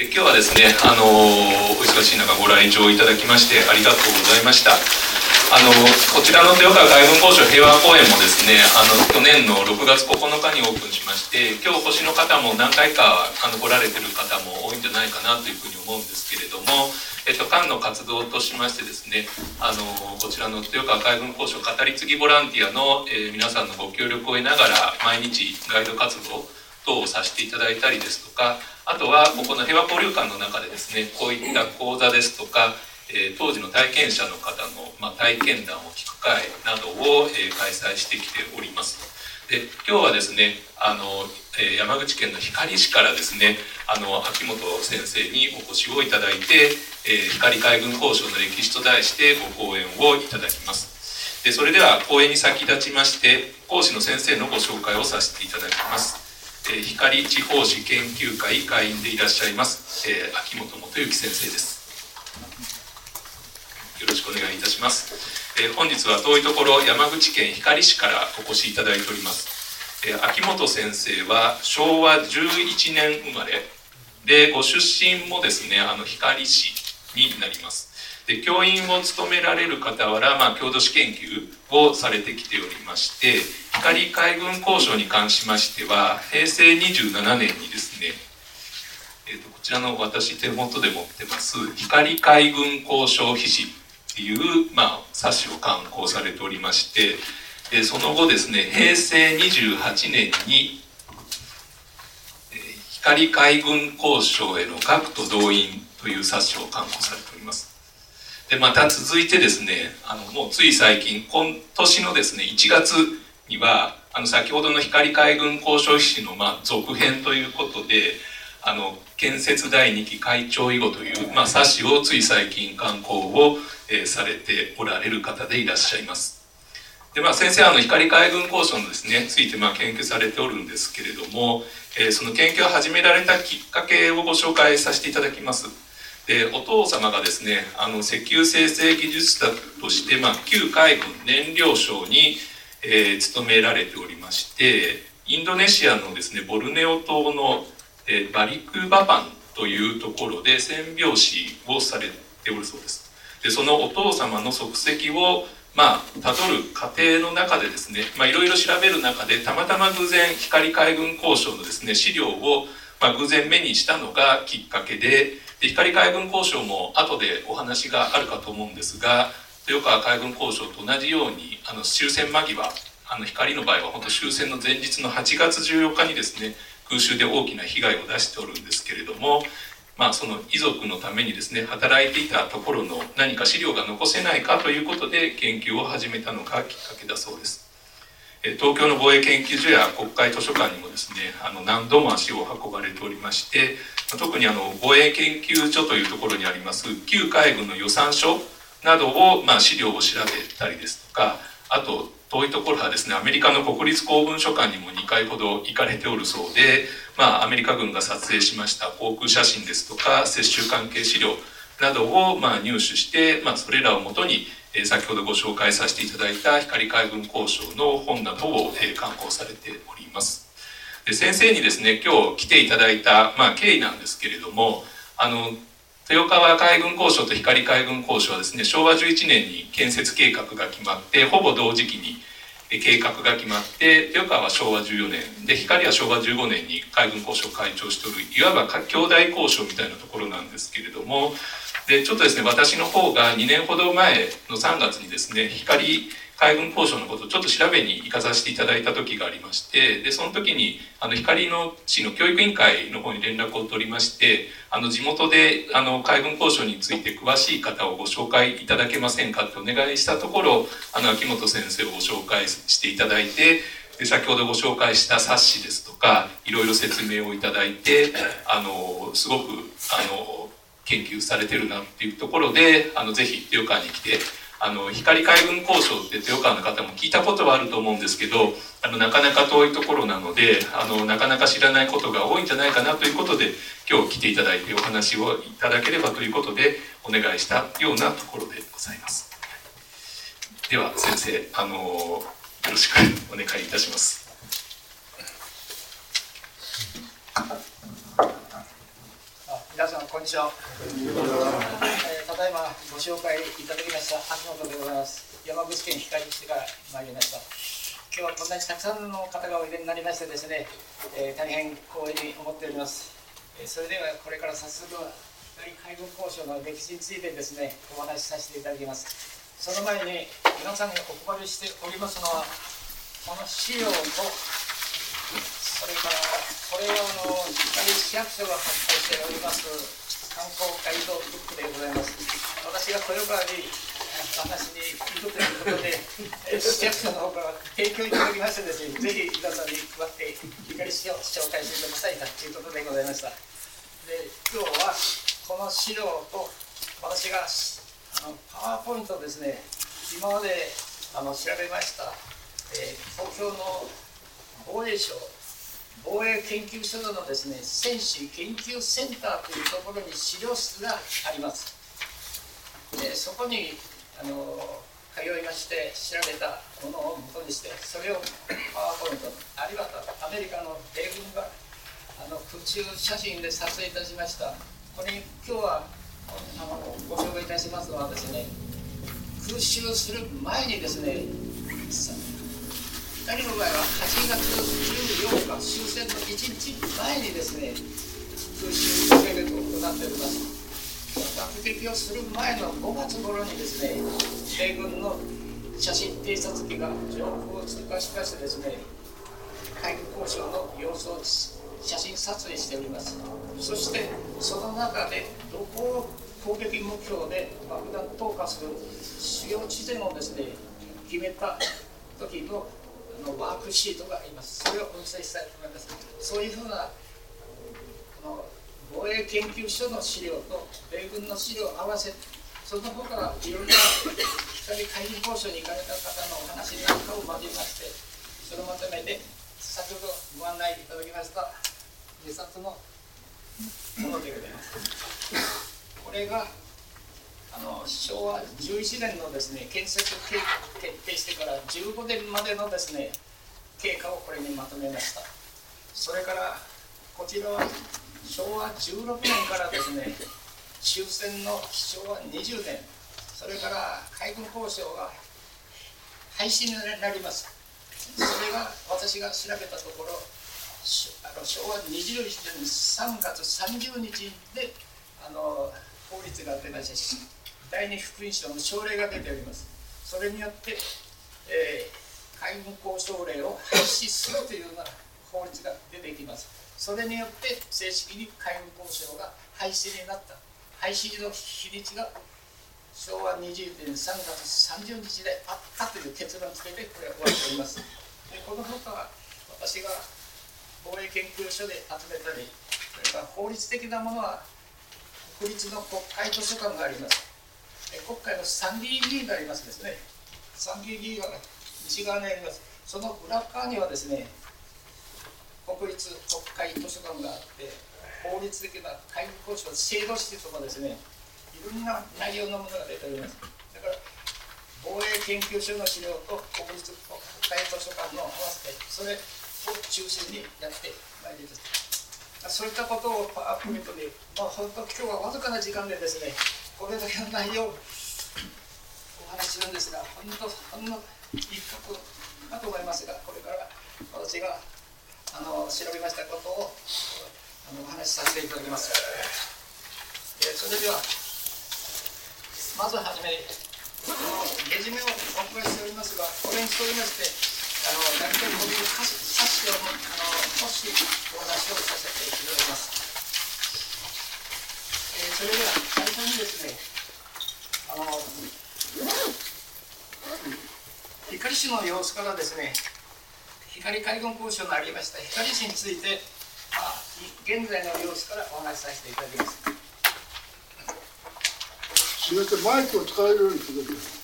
え今日はですね、あのお忙しい中ご来場いただきましてありがとうございました。あのこちらの豊川海軍交渉平和公園もですねあの去年の6月9日にオープンしまして今日星の方も何回かあの来られてる方も多いんじゃないかなというふうに思うんですけれども、えっと、館の活動としましてですねあのこちらの豊川海軍交渉語り継ぎボランティアの、えー、皆さんのご協力を得ながら毎日ガイド活動等をさせていただいたりですとかあとはここの平和交流館の中でですねこういった講座ですとかえー、当時の体験者の方の、まあ、体験談を聞く会などを、えー、開催してきております。で今日はですねあの、えー、山口県の光市からですねあの秋元先生にお越しをいただいて、え光海軍交渉の歴史と題してご講演をいただきます。でそれでは講演に先立ちまして講師の先生のご紹介をさせていただきます。え光地方史研究会会員でいらっしゃいます、え秋元元幸先生です。よろしくお願いいたします、えー、本日は遠いところ山口県光市からお越しいただいております、えー、秋元先生は昭和11年生まれでご出身もですねあの光市になります。で教員を務められる傍ら、まあ、郷土史研究をされてきておりまして光海軍交渉に関しましては平成27年にですねえーと、こちらの私手元で持ってます光海軍交渉秘史っていう、まあ、冊子を刊行されておりましてでその後ですね平成28年に「光海軍交渉への学徒動員」という冊子を刊行されております。でまた続いてですねあのもうつい最近今年のですね1月にはあの先ほどの光海軍交渉史の、まあ、続編ということであの建設第2期会長以後という、まあ、冊子をつい最近刊行を、えー、されておられる方でいらっしゃいます。でまあ、先生あの光海軍交渉のですねついてまあ研究されておるんですけれども、えー、その研究を始められたきっかけをご紹介させていただきます。でお父様がですねあの石油生成技術者として、まあ、旧海軍燃料省に、えー、勤められておりましてインドネシアのですねボルネオ島のえバリクバパンというところで戦拍子をされておるそうです。でそのお父様の足跡をまあたどる過程の中でですねいろいろ調べる中でたまたま偶然光海軍交渉のですね資料を、まあ、偶然目にしたのがきっかけでで光海軍交渉も後でお話があるかと思うんですが豊川海軍交渉と同じようにあの終戦間際あの光の場合は本当終戦の前日の8月14日にですね空襲で大きな被害を出しておるんですけれども、まあ、その遺族のためにですね働いていたところの何か資料が残せないかということで研究を始めたのがきっかけだそうです。東京の防衛研究所や国会図書館にもですねあの何度も足を運ばれておりまして特にあの防衛研究所というところにあります旧海軍の予算書などを、まあ、資料を調べたりですとかあと遠いところはですねアメリカの国立公文書館にも2回ほど行かれておるそうで、まあ、アメリカ軍が撮影しました航空写真ですとか接種関係資料などをま入手して、まあ、それらをもとに、え、先ほどご紹介させていただいた光海軍交渉の本などを、え、刊行されております。で先生にですね今日来ていただいた、まあ、経緯なんですけれどもあの豊川海軍交渉と光海軍交渉はですね昭和11年に建設計画が決まってほぼ同時期に計画が決まって豊川は昭和14年で光は昭和15年に海軍交渉を会長しておるいわば兄弟交渉みたいなところなんですけれどもでちょっとですね私の方が2年ほど前の3月にですね光海軍交渉のことをちょっと調べに行かさせていただいた時がありましてでその時にあの光の市の教育委員会の方に連絡を取りましてあの地元であの海軍交渉について詳しい方をご紹介いただけませんかってお願いしたところあの秋元先生をご紹介していただいてで先ほどご紹介した冊子ですとかいろいろ説明をいただいてあのすごくあの研究されてるなっていうところであのぜひ豊川に来てあの光海軍交渉って豊川の方も聞いたことはあると思うんですけどあのなかなか遠いところなのであのなかなか知らないことが多いんじゃないかなということで今日来ていただいてお話をいただければということでお願いしたようなところでございます。では先生あのよろしくお願いいたします。皆さんこんにちは、えー、ただいまご紹介いただきました橋本でございます。山口県光市から参りました。今日はこんなにたくさんの方がおいでになりましてですね、えー、大変光栄に思っております、えー、それではこれから早速大海軍交渉の歴史についてですねお話しさせていただきます。その前に皆さんにお配りしておりますのはこの資料とそれからこれはあの光市役所が発行しております観光ガイドブックでございます私が豊川に話に行くということで市役所の方から提供いただきましてですねぜひ皆さんに配って光市を紹介していただきたいということでございました。で今日はこの資料と私があのパワーポイントですね今まであの調べました、えー、東京の防衛省防衛研究所のですね戦士研究センターというところに資料室があります。でそこにあの通いまして調べたものを元にしてそれをパワーポイントあるいはアメリカの米軍があの空中写真で撮影いたしました。これ今日はあのご紹介いたしますのはですね空襲する前にですね2人の場合は8月14日終戦の1日前にですね空襲攻撃を行っております爆撃をする前の5月頃にですね米軍の写真偵察機が情報を通過しましてですね海軍交渉の様子を写真撮影しておりますそしてその中でどこを攻撃目標で爆弾投下する主要地点をですね決めた時ののワークシートがあります。それをお見せしたいと思います。そういうふうなこの防衛研究所の資料と米軍の資料を合わせその他いろんな光海軍交渉に行かれた方のお話なんかを交えましてそれをまとめて先ほどご案内いただきました自殺のものでございます。これがあの昭和11年のですね建設計画決定してから15年までのですね経過をこれにまとめました。それからこちらは昭和16年からですね終戦の昭和20年。それから海軍交渉が廃止になります。それが私が調べたところあの昭和21年3月30日であの法律が出ました。第二福音書の奨励が出ております。それによって、えー、海軍交渉令を廃止するというような法律が出てきます。それによって正式に海軍交渉が廃止になった。廃止の日にちが昭和20年3月30日であったという結論をつけてこれは終わっております。でこの他は私が防衛研究所で集めたりそれから法律的なものは国立の国会図書館があります。国会の参議院議員がありますですね。参議院議員が西側にあります。その裏側にはですね国立国会図書館があって法律的な会議交渉制度室とかですねいろんな内容のものが出ております。だから防衛研究所の資料と国立国会図書館の合わせてそれを中心にやってまいります。そういったことをパワーポイントで、まあ、本当今日はわずかな時間でですねこれだけの内容をお話しするんですがほんのほんの一角だと思いますがこれから私があの調べましたことをあのお話しさせていただきます、えー、それではまずはじめにこのレジュメをお送りしておりますがこれにしておりましてあの大体こういう冊子をあのもしお話をさせていただきます、それでは最初にですねあの光市の様子からですね光海軍交渉のありました。光市について、まあ、現在の様子からお話しさせていただきます。すみませんマイクを使えるようにしてください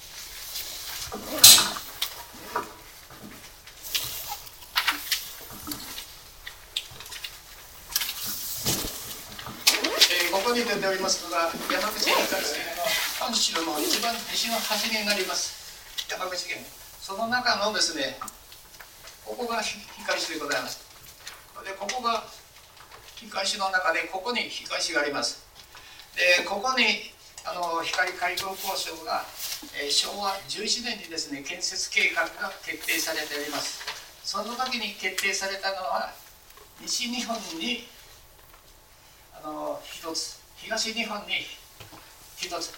に出ておりますのが山口県から本州の一番西の端になります。山口県その中のですねここが光市でございます。でここが光市の中でここに光市があります。でここにあの光海軍交渉が、えー、昭和11年にですね建設計画が決定されております。その時に決定されたのは西日本にあの一つ東日本に一つ。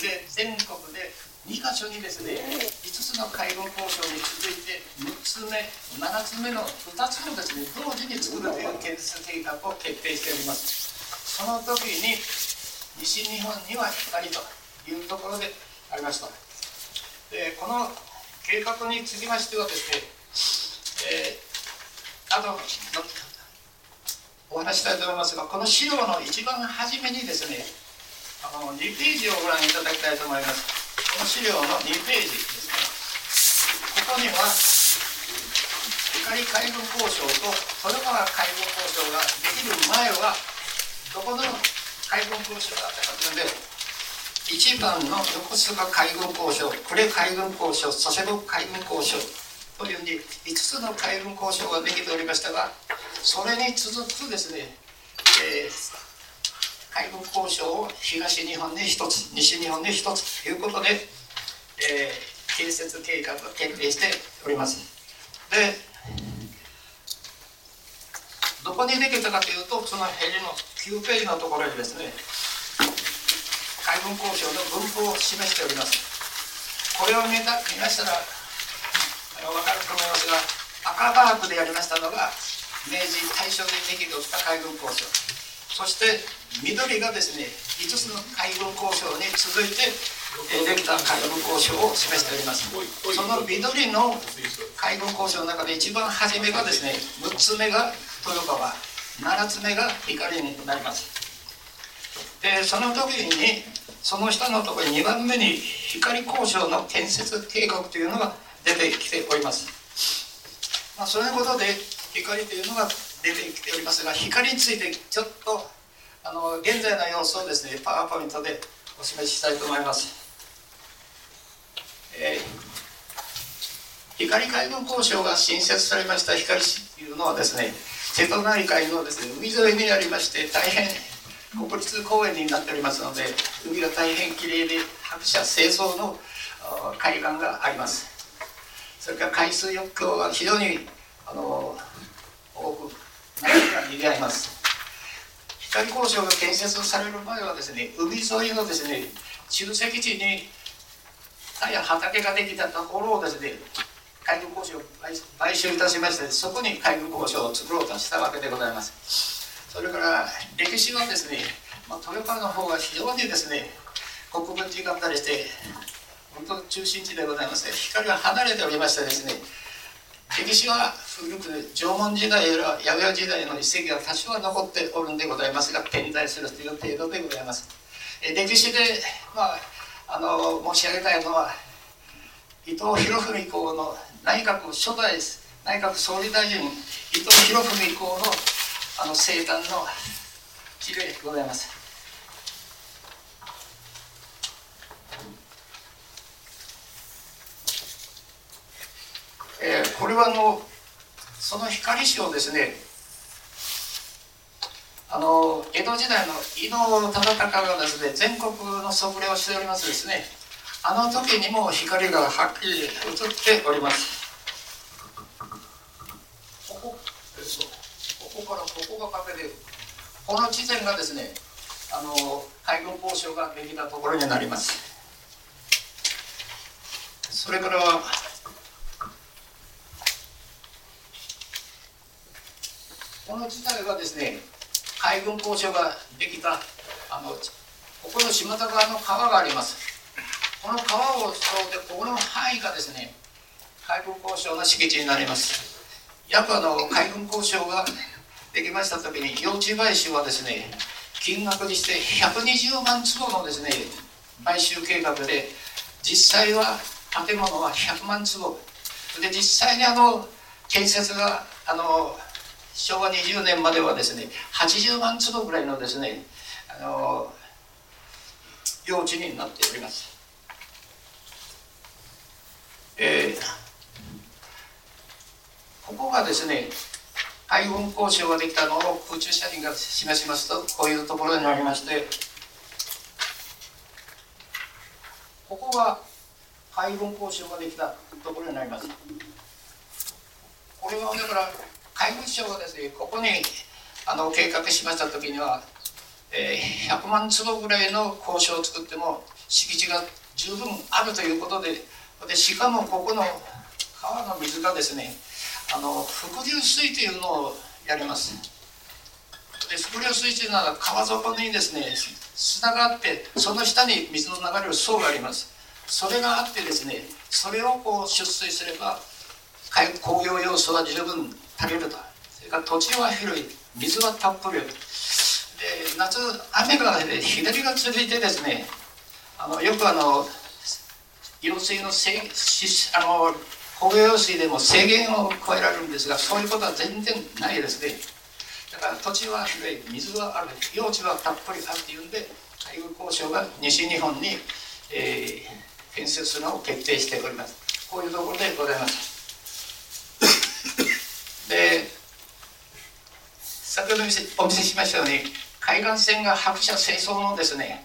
で全国で2か所にですね5つの海軍交渉に続いて6つ目7つ目の2つもですね同時に作るという建設計画を決定しております。その時に西日本には光というところでありました。でこの計画につきましてはですね、えー、あとお話したいと思いますがこの資料の一番初めにですねあの2ページをご覧いただきたいと思います。この資料の2ページですねここには光海軍交渉と豊川海軍交渉ができる前はどこの海軍交渉があったかというので1番の横須賀海軍交渉呉海軍交渉佐世保海軍交渉というふうに5つの海軍交渉ができておりましたがそれに続くですね、えー、海軍交渉を東日本に1つ西日本に1つということで、えー、建設計画が決定しております。でどこにできたかというとそのヘリの9ページのところにですね海軍交渉の文法を示しております。これを見た見ましたら分かると思いますが赤バークでやりましたのが明治大正でできてた海軍交渉そして緑がですね5つの海軍交渉に続いてできた海軍交渉を示しております。その緑の海軍交渉の中で一番初めがですね6つ目が豊川7つ目が光になります。でその時にその下のところに2番目に光交渉の建設計画というのが出てきております、まあ、そういうことで光というのが出てきておりますが光についてちょっとあの現在の様子をですねパワーポイントでお示ししたいと思います、えー、光海軍交渉が新設されました光市というのはですね瀬戸内海のですね海沿いにありまして大変国立公園になっておりますので海が大変きれいで拍車清掃の海岸があります。それから海水浴場は非常にあの多く何が賑わいます。光交渉が建設される前はですね海沿いのですね集積地に田や畑ができたところをですね海軍交渉を買収いたしましてそこに海軍交渉を作ろうとしたわけでございます。それから歴史はですね、まあ、豊川の方が非常にですね国分寺があったりして本当中心地でございますね。光が離れておりましてですね歴史は古く縄文時代や弥生時代の遺跡が多少は残っておるんでございますが点在するという程度でございます。歴史で、まあ、あの申し上げたいのは伊藤博文公の内閣初代内閣総理大臣伊藤博文公のあの生誕の日でございます。えー、これはあのその光師をですねあの江戸時代の伊能忠敬がですね全国の測量をしておりますですね。あの時にも光がはっきり映っております。ここここからここが壁でこの地点がですねあの海軍交渉ができたところになります。それからこの地帯はですね海軍交渉ができたあのここの島田川の川があります。この川を通ってここの範囲がですね海軍交渉の敷地になります。約あの海軍交渉ができました時に用地買収はですね金額にして120万坪のですね買収計画で実際は建物は100万坪。で実際にあの建設があの昭和20年まではですね80万坪ぐらいのですねあの用地になっております。えー、ここがですね海運交渉ができたのを空中写真が示しますとこういうところになりましてここが海軍交渉ができたところになります。これはだから海軍省がですねここにあの計画しました時には、えー、100万坪ぐらいの交渉を作っても敷地が十分あるということででしかもここの川の水がですねあの伏流水というのをやります。で伏流水というのは川底にですね砂があってその下に水の流れる層があります。それがあってですねそれをこう出水すれば工業要素は十分足りると。それから土地は広い。水はたっぷりで夏雨が降って左が続いてですねあのよくあの用水のせしあの工業用水でも制限を超えられるんですがそういうことは全然ないですね。だから土地は広い。水はある。用地はたっぷりあるというんで海軍交渉が西日本に、えー、建設するのを決定しております。こういうところでございます。で先ほどお見せしましたように海岸線が白車清掃のですね、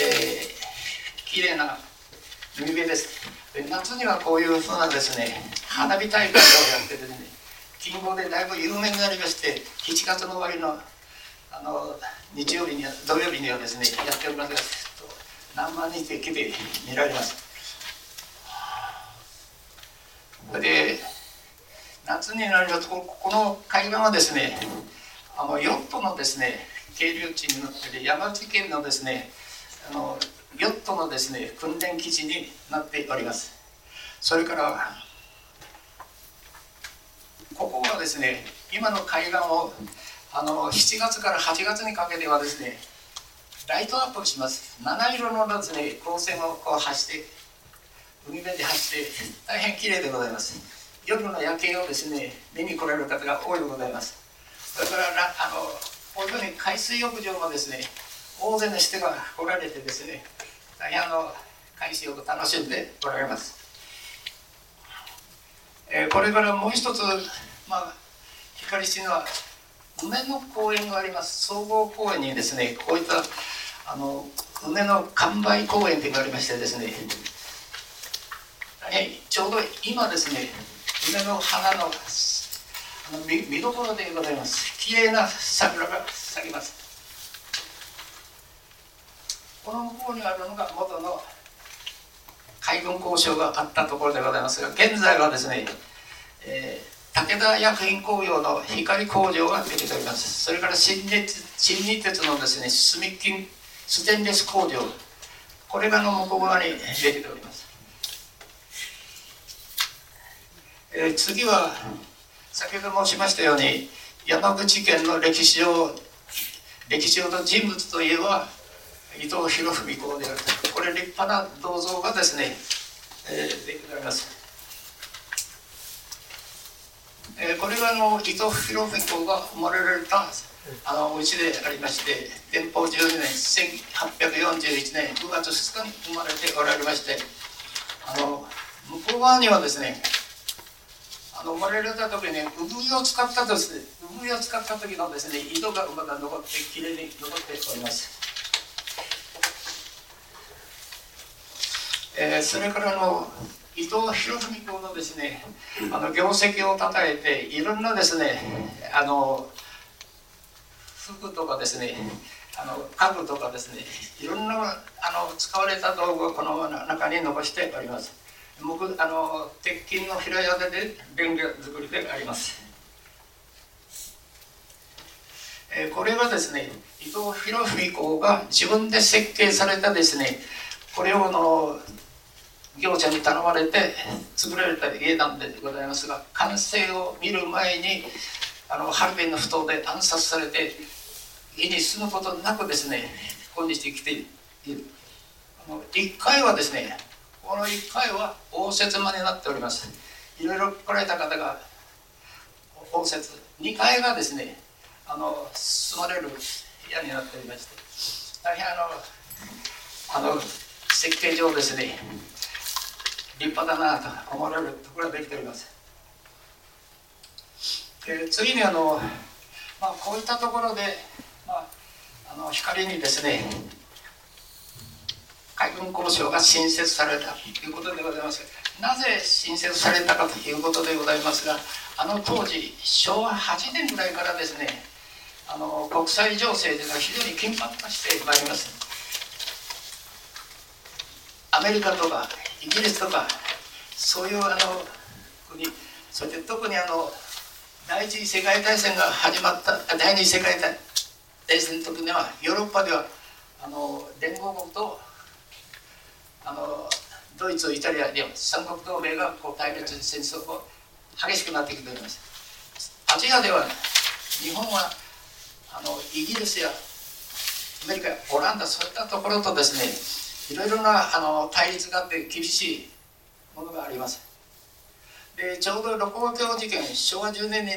えー、綺麗な海辺です。夏にはこういうふうなですね花火大会をやってですね近郊でだいぶ有名になりまして7月の終わりのあの日曜日には土曜日にはですねやっております。が何万人で来て見られます。で夏になりますとこの海岸はですねあのヨットのですね係留地になってて山口県のですねあのヨットのですね訓練基地になっております。それからここはですね今の海岸をあの7月から8月にかけてはですねライトアップします。七色のですね光線をこう走って海辺で走って大変綺麗でございます。夜の夜景をですね見に来られる方が多いでございます。それからあのこういうふうに海水浴場もですね大勢の人が来られてですね大変あの海水浴楽しんでおられます、えー、これからもう一つまあ光市には梅の公園があります。総合公園にですねこういったあの梅の完売公園というのがありましてですねちょうど今ですね梅の花のあの見見どころでございます。綺麗な桜が咲きます。この向こうにあるのが元の海軍交渉があったところでございますが現在はですね、えー、武田薬品工業の光工場ができております。それから新日新日鉄のですね炭金ステンレス工場。これがの向こう側にできております、えー、次は先ほど申しましたように山口県の歴史上歴史上の人物といえば伊藤博文公であるこれ立派な銅像がですね、えー、できております、えー、これがあの伊藤博文公が生まれられたあのお家でありまして天保12年1841年9月2日に生まれておられましてあの向こう側にはですねあの生まれられた時に産湯を使ったですね産湯を使った時のですね井戸がまだ残ってきれいに残っております。えー、それからの伊藤博文君のですねあの業績をたたえていろんなですねあの服とかですねあの家具とかですねいろんなあの使われた道具をこの中に残しております。木あの鉄筋の平屋でレンガ作りであります、えー、これはですね伊藤博文公が自分で設計されたですねこれをの業者に頼まれて作られた家なんでございますが完成を見る前にあのハルビンの不当で暗殺されて家に住むことなくですね今日来ている。あの1階はですねこの1階は応接間になっておりますいろいろ来られた方が応接2階がですねあの住まれる部屋になっておりまして大変あのあの設計上ですね立派だなと思われるところができております。で次にあの、まあ、こういったところで、まあ、あの光にですね海軍交渉が新設されたということでございます。なぜ新設されたかということでございますがあの当時昭和8年ぐらいからですねあの国際情勢というのは非常に緊迫化してまいります。アメリカとかイギリスとかそういうあの国そして特にあの第一次世界大戦が始まった第二次世界大戦の時にはヨーロッパではあの連合国とあのドイツイタリアで三国同盟がこう対立戦争が激しくなってきております。アジアでは日本はあのイギリスやアメリカオランダそういったところとですねいろいろなあの対立があって厳しいものがあります。でちょうど六甲橋事件昭和10年に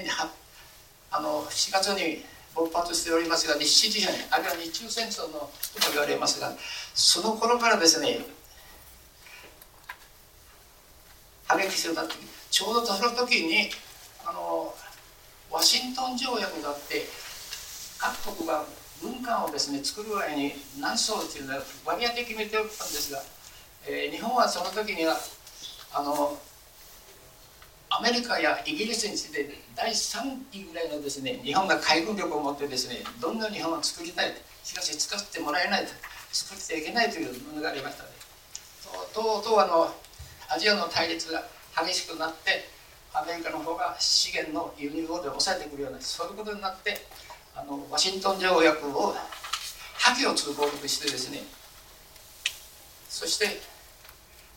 あの4月に勃発しておりますが日清事変あるいは日中戦争のと言われますがその頃からですね激しくなってちょうどその時にあのワシントン条約があって各国が軍艦をですね作る前に何艘というのは割り当て決めておったんですが、えー、日本はその時にはあのアメリカやイギリスについて第3位ぐらいのですね日本が海軍力を持ってですねどんな日本を作りたいしかし作ってもらえないと作ってはいけないというものがありましたね。とうとうあのアジアの対立が激しくなってアメリカの方が資源の輸入を抑えてくるようなそういうことになってあのワシントン条約を破棄を通告してですねそして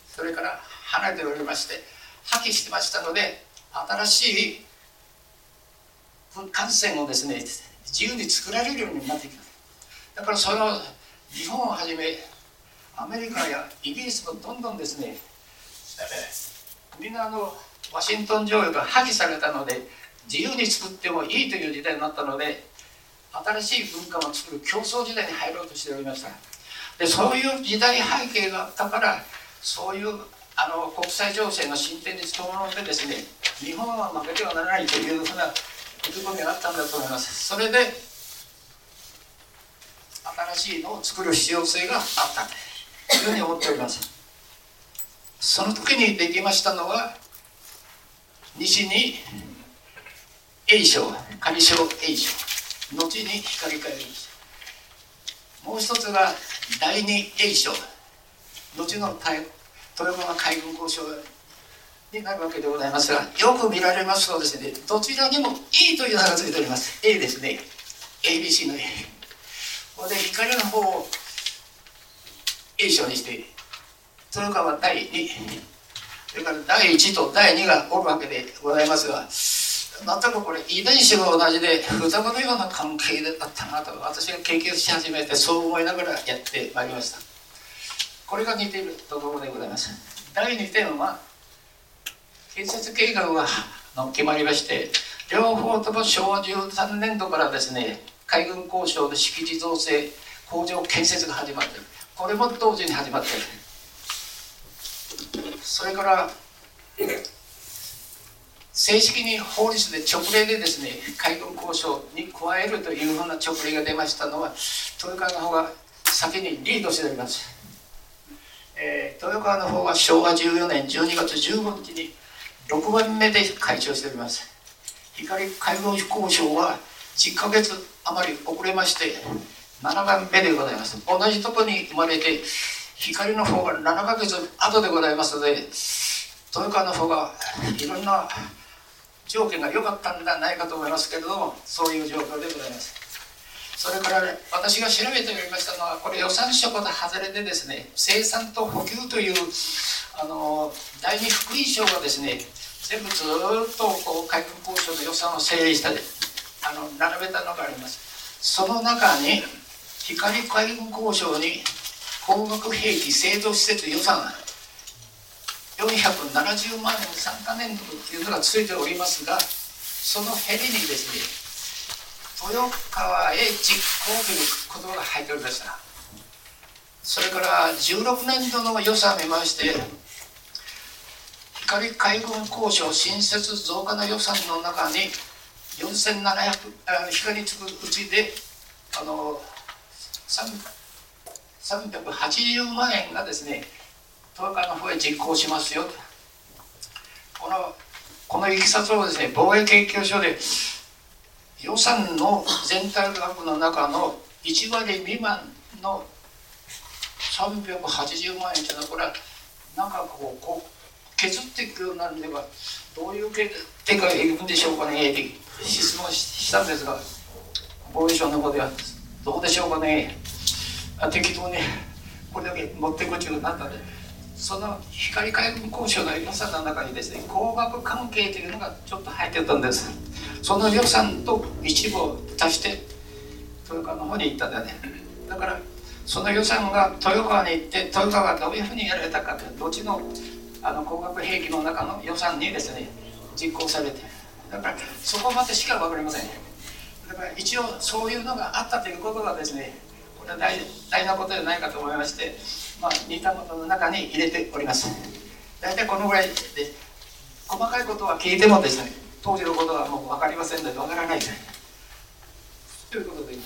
それから離れておりまして破棄してましたので新しい艦船をですね自由に作られるようになってきた。だからその日本をはじめアメリカやイギリスもどんどんですねみんなあのワシントン条約が破棄されたので自由に作ってもいいという時代になったので新しい文化を作る競争時代に入ろうとしておりました。でそういう時代背景があったからそういうあの国際情勢の進展に伴ってですね日本は負けてはならないというふうな意気込みがあったんだと思います。それで新しいのを作る必要性があったというふうに思っております。その時にできましたのは西に A 賞上賞 A 賞後に光り返りもう一つが第二 A 賞後の豊川海軍交渉になるわけでございますがよく見られますとですねどちらにも E という名が付いております。A ですね。ABC の A これで光の方を A 賞にして豊川第2それから第1と第2がおるわけでございますが全くこれ遺伝子が同じで双子のような関係だったなと私が研究し始めてそう思いながらやってまいりました。これが似ているところでございます第2点は建設計画が決まりまして両方とも昭和13年度からですね海軍交渉の敷地造成工場建設が始まっているこれも同時に始まっている。それから正式に法律で直令でですね海軍交渉に加えるというふうな直令が出ましたのは豊川の方が先にリードしております、えー、豊川の方は昭和14年12月15日に6番目で開庁しております。光海軍交渉は10ヶ月余り遅れまして7番目でございます。同じとこに生まれて光の方が7ヶ月後でございますので豊川の方がいろんな条件が良かったんではないかと思いますけれどもそういう状況でございます。それから、私が調べておりましたのはこれ予算書と外れでですね生産と補給というあの第二福音省がですね全部ずっとこう海軍交渉の予算を整理したであの並べたのがあります。その中に光海軍交渉に高額兵器製造施設予算470万円3か年度というのがついておりますがそのヘリにですね豊川へ実行ということが入っておりました。それから16年度の予算を見まして光海軍交渉新設増加の予算の中に4700光つくうちであの3 380万円がですね東海の方へ実行しますよこのこのいきさつをですね防衛研究所で予算の全体額の中の1割未満の380万円というのはこれはなんかこうこう削っていくようなんではどういう手がいるんでしょうかねって質問したんですが防衛省の方ではどうでしょうかね。適当にこれだけ持ってこいというになったんでその光海軍交渉の予算の中にですね工学関係というのがちょっと入ってたんです。その予算と一部を足して豊川の方に行ったんだよね。だからその予算が豊川に行って豊川がどういうふうにやられたかというどっちのあの工学兵器の中の予算にですね実行されて。だからそこまでしか分かりません。だから一応そういうのがあったということがですね大大事なことじゃないかと思いまして、まあ、似たものの中に入れております。大体このぐらいで細かいことは聞いてもですね当時のことはもう分かりませんので分からない。ということで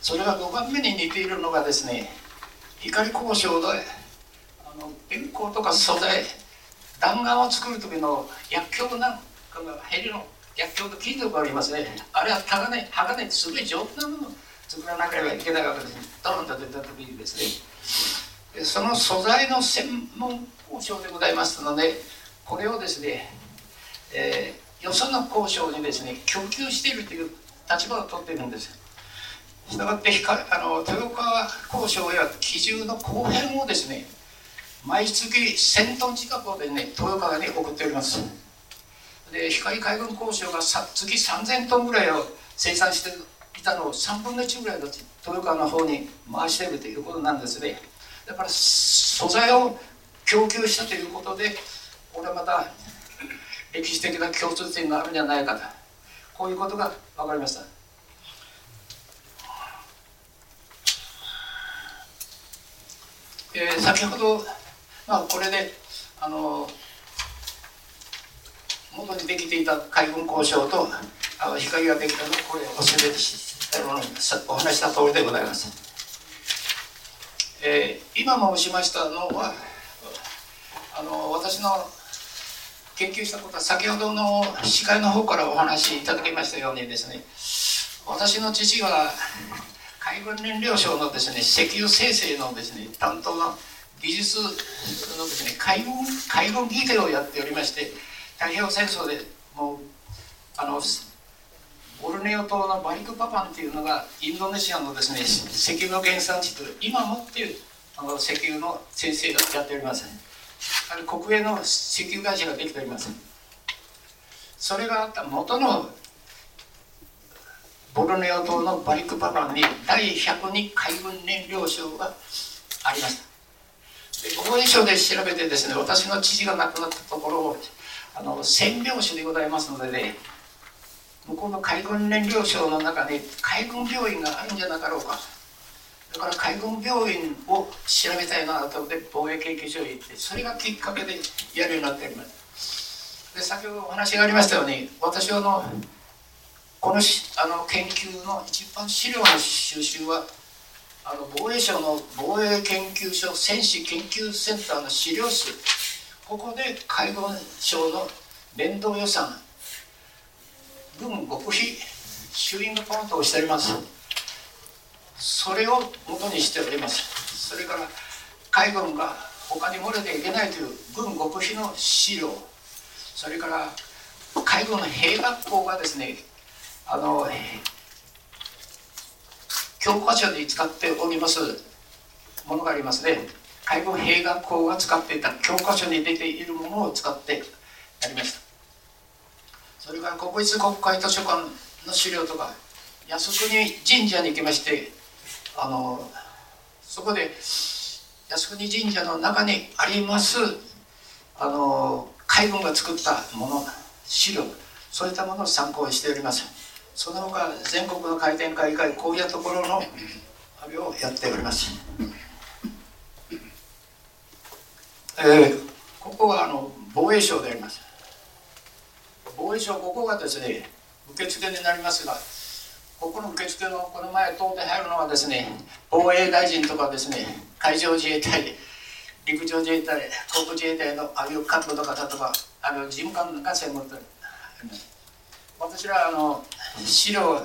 それが5番目に似ているのがですね光交渉であの電光とか素材弾丸を作る時の薬莢なんこのヘリの薬莢と金属がありますね。あれは鋼鋼ってすごい丈夫なもの。作らなければいけないわけですねドンと出た時にですねその素材の専門交渉でございますのでこれをですね、えー、よその交渉にですね供給しているという立場を取っているんです。したがってあの豊川交渉や基準の後編をですね毎月1000トン近くをでね豊川に送っております。で光海軍交渉が月3000トンぐらいを生産してるいたの3分の1ぐらいの豊川の方に回しているということなんですね。だから素材を供給したということでこれはまた歴史的な共通点があるんじゃないかと。こういうことが分かりました。えー、先ほど、まあ、これであの元にできていた海軍交渉とあの光ができたのこれおせべお話した通りでございます、えー、今申しましたのはあの私の研究したことは先ほどの司会の方からお話しいただきましたようにですね私の父は海軍燃料省のですね石油生成のですね担当の技術のですね海軍海軍技術をやっておりまして太平洋戦争でもうあのボルネオ島のバリクパパンっていうのがインドネシアのですね石油の原産地と今もっていうあの石油の先生がやっておりますあれ国営の石油会社ができておりますそれがあった元のボルネオ島のバリクパパンに第102海軍燃料省がありました。で防衛省で調べてですね私の父が亡くなったところをあの占領市でございますのでね向こうの海軍燃料省の中に海軍病院があるんじゃなかろうか。だから海軍病院を調べたいなと思って防衛研究所へ行ってそれがきっかけでやるようになっております。で先ほどお話がありましたように私はあのこのあの研究の一番資料の収集はあの防衛省の防衛研究所戦士研究センターの資料室ここで海軍省の連動予算。軍極秘シューイングポイントをしております。それを元にしております。それから海軍が他に漏れていけないという軍極秘の資料。それから海軍の兵学校がですねあの教科書に使っておりますものがありますね。海軍兵学校が使っていた教科書に出ているものを使ってやりました。それから国立国会図書館の資料とか靖国神社に行きましてあのそこで靖国神社の中にありますあの海軍が作ったもの資料そういったものを参考にしております。その他全国の回転会会こういったところの旅をやっております、えー、ここはあの防衛省であります。防衛省ここがですね受付になりますがここの受付のこの前通って入るのはですね防衛大臣とかですね海上自衛隊陸上自衛隊航空自衛隊のああいう幹部の方とかあの事務官が専門と私らあの資料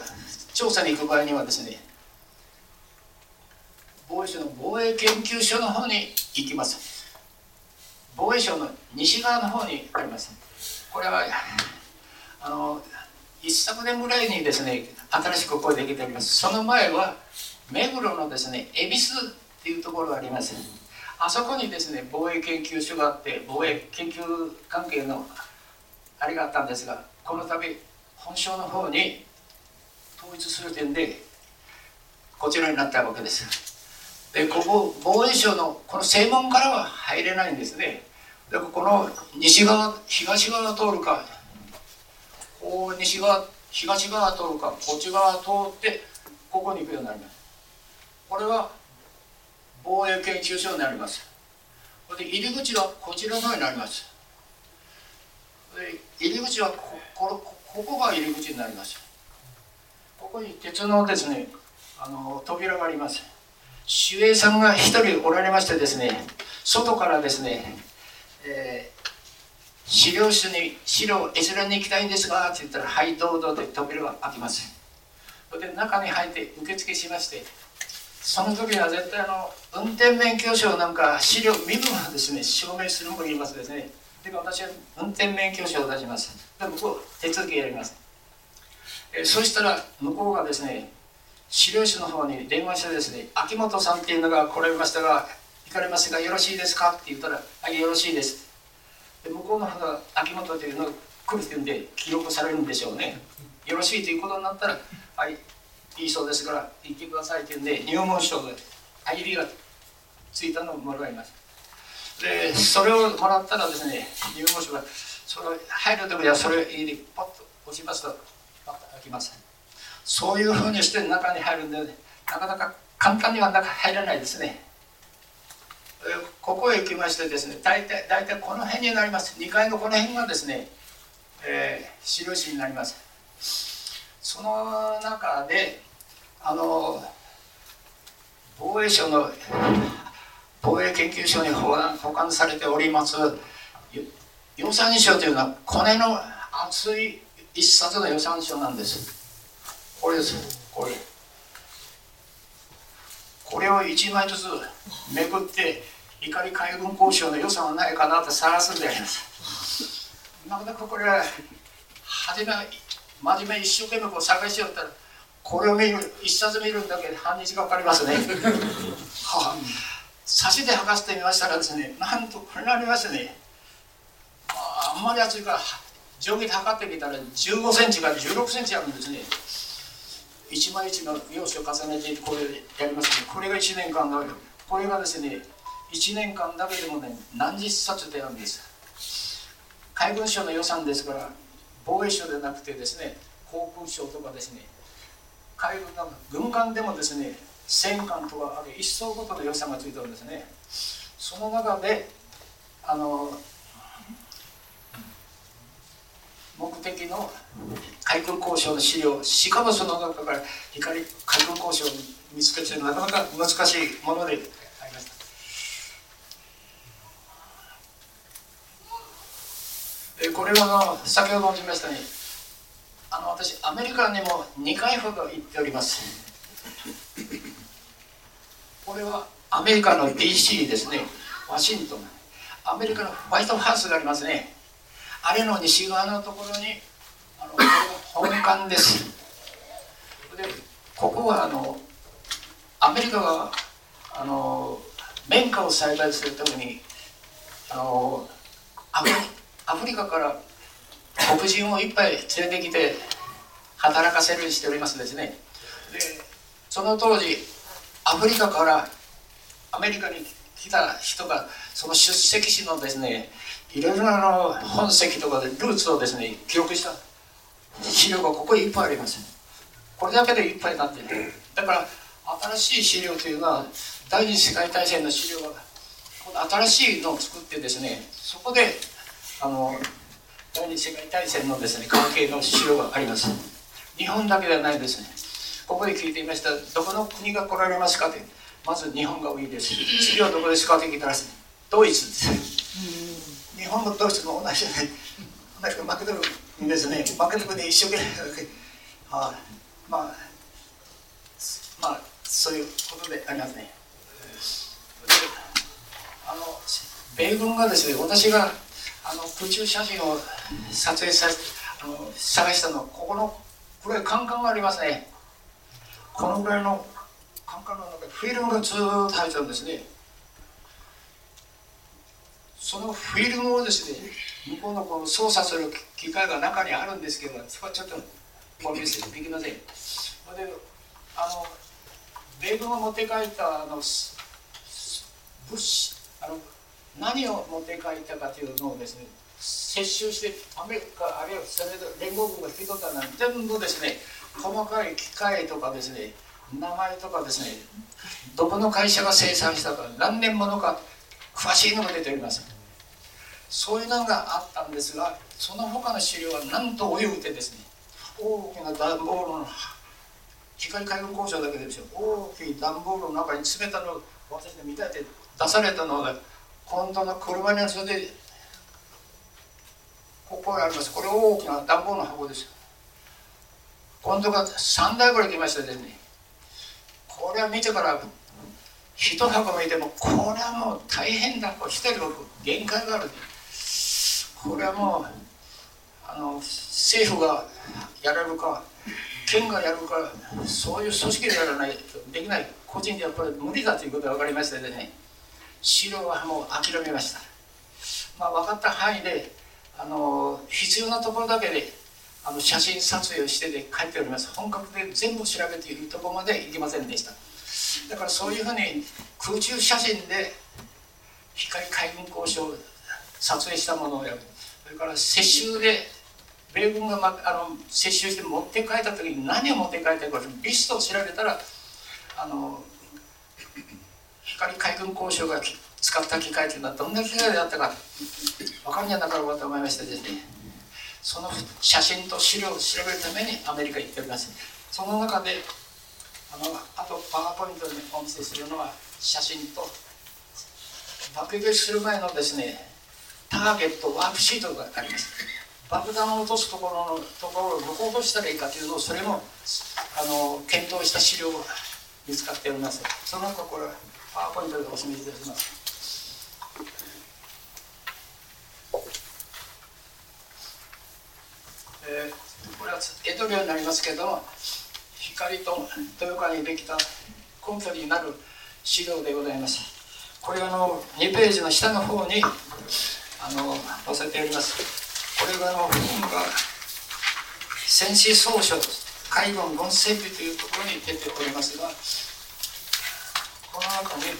調査に行く場合にはですね防衛省の防衛研究所の方に行きます。防衛省の西側の方にあります。これはあの一昨年ぐらいにですね新しくここできております。その前は目黒のですね恵比寿っていうところがあります。あそこにですね防衛研究所があって防衛研究関係のあれがあったんですがこの度本省の方に統一する点でこちらになったわけです。でここ防衛省のこの正門からは入れないんですね。でこの西側東側通るかこう西側東側通るかこっち側通ってここに行くようになります。これは防衛研究所になります。で入り口はこちらの方になります。入り口はここここが入り口になります。ここに鉄のですねあの扉があります。守衛さんが一人おられましてですね外からですね、えー、資料室に資料閲覧に行きたいんですがって言ったら「はいどうぞ」って扉が開きます。で中に入って受付しましてその時は絶対あの運転免許証なんか資料身分をですね証明するも言いますですね。で私は運転免許証を出します。で向こう手続きやります。えそしたら向こうがですね資料室の方に電話してですね秋元さんっていうのが来られましたが行かれますがよろしいですか？って言ったらはいよろしいです。で向こうの方が秋元というのが来るっていうんで記録されるんでしょうね。よろしいということになったらはいいいそうですから行ってくださいっていうんで入門書で入りがついたのをもらいます。でそれをもらったらですね入門書がそれ入る時にはそれを入れパッと押しますとパッと開きます。そういうふうにして中に入るんでなかなか簡単には中入らないですね。ここへ行きましてですね大体大体この辺になります。2階のこの辺がですね、えー、資料室になります。その中であの防衛省の防衛研究所に保管保管されております予算書というのはコネの厚い一冊の予算書なんです。これですこれ。これを1枚ずつめくって怒り海軍交渉の予算はないかなって探すんであります。なかなかこれは初め真面目一生懸命こう探しよったらこれを見る一冊見るだけで半日がかかりますね。はあ。差しで剥がしてみましたらですねなんとこれになりますねあんまり厚いから定規で測ってみたら15センチから16センチあるんですね。一枚一枚用紙を重ねてこれやりますね。これが1年間だけこれがですね1年間だけでもね何十冊であるんです。海軍省の予算ですから防衛省でなくてですね航空省とかですね海軍の軍艦でもですね戦艦とかある一層ごとの予算がついてるんですね。その中であの目的の海軍交渉の資料しかもその中から光海軍交渉を見つけてなかなか難しいものでありました。これは先ほど申しましたようにあの私アメリカにも2回ほど行っております。これはアメリカの DC ですね。ワシントン。アメリカのホワイトハウスがありますね。あれの西側のところにあのこれ本館です。でここはあのアメリカがあの綿花を栽培するためにあのアフリカから黒人をいっぱい連れてきて働かせるようにしておりますですね。でその当時アフリカからアメリカに来た人がその出席地のですねいろいろなの本籍とかでルーツをですね記録した。資料がここいっぱいありますこれだけでいっぱいになってる。だから新しい資料というのは第二次世界大戦の資料が新しいのを作ってですねそこであの第二次世界大戦のですね関係の資料があります。日本だけではないですね。ここで聞いていました。どこの国が来られますかって。まず日本が多いです。次はどこですかって聞いたらドイツです。日本もドイツも同じで同じく負けてるんですね。負けてるで一生懸命はまあまあそういうことでありますね。あの米軍がですね私があの空中写真を撮影さあの探したのここのこれカンカンがありますね。このぐらいのカンカンの中にフィルムがずっと入ってるんですね。そのフィルムをですね向こうのこの操作する機械が中にあるんですけどそこはちょっとお見せできませんであの米軍が持って帰ったあの物資あの何を持って帰ったかというのをですね接収してアメリカあるいはそれぞれ連合軍が引き取ったのは全部ですね細かい機械とかですね名前とかですねどこの会社が生産したか何年ものか詳しいのが出ております。そういうのがあったんですがその他の資料はなんと泳ぐてですね大きな段ボールの光海軍工場だけですよ大きい段ボールの中に詰めたのを私で見たいて出されたのが今度の車にそれでここにあります。これ大きな段ボールの箱です今度が3台ぐらい来ましたですね。これは見てから一箱見てもこれはもう大変だ。一人が限界があるこれはもうあの政府がやれるか県がやるかそういう組織でやらないとできない個人ではこれ無理だということが分かりましたでね資料はもう諦めました、まあ、分かった範囲であの必要なところだけであの写真撮影をしてで帰っております。本格で全部調べているところまで行きませんでした。だからそういうふうに空中写真で光海軍交渉撮影したものをやる。れから撤収で米軍が、ま、あの撤収して持って帰った時に何を持って帰ったかリストを調べたらあの光海軍交渉が使った機械というのはどんな機械であったか分かるんじゃなかろうかと思いましてですねその写真と資料を調べるためにアメリカ行っておりますその中であのあとパワーポイントでお見せするのは写真と爆撃する前のですねターゲットワークシートがあります。爆弾を落とすところのところをどこ落としたらいいかというのをそれもあの検討した資料が見つかっております。その他これパワーポイントでお示しいたします。えー、これは江戸領になりますけども光と豊川にできた根拠になる資料でございます。これあの2ページの下の方にあの載せております。これがあの本が戦士総書海軍軍整備というところに出ておりますがこの中に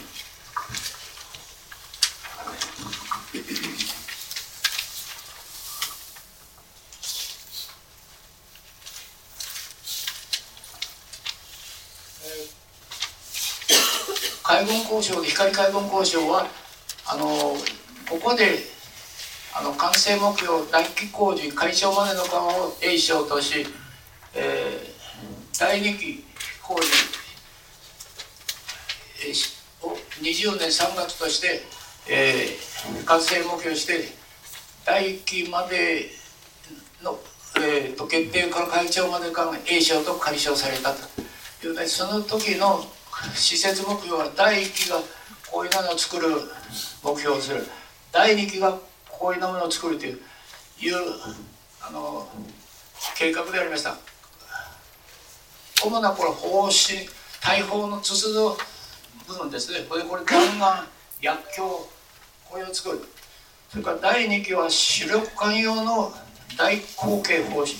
海軍交渉光海軍交渉はあのここであの完成目標大規工事解消までの間を A 賞とし、えー、第2期工事、えー、を20年3月として、えー、完成目標して第1期までの、えーと、決定から会長まで間 A 賞と解消されたというねその時の施設目標は第1期がこういうものを作る目標をする。第2期がこういうものを作るといういうあの計画でありました。主なこれ方針大砲の筒の部分ですね。これこれ弾丸薬莢これを作る。それから第2期は主力艦用の大口径方針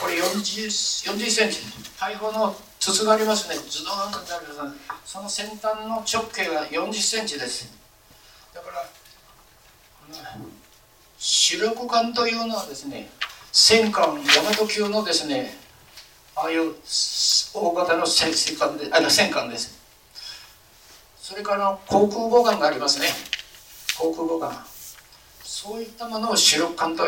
これ 40, 40センチ。大砲の筒がありますね。ズドンとありますその先端の直径が40センチです。だから主力艦というのはですね戦艦大和級のですねああいう大型の戦艦であの戦艦です。それから航空母艦がありますね。航空母艦。そういったものを主力艦と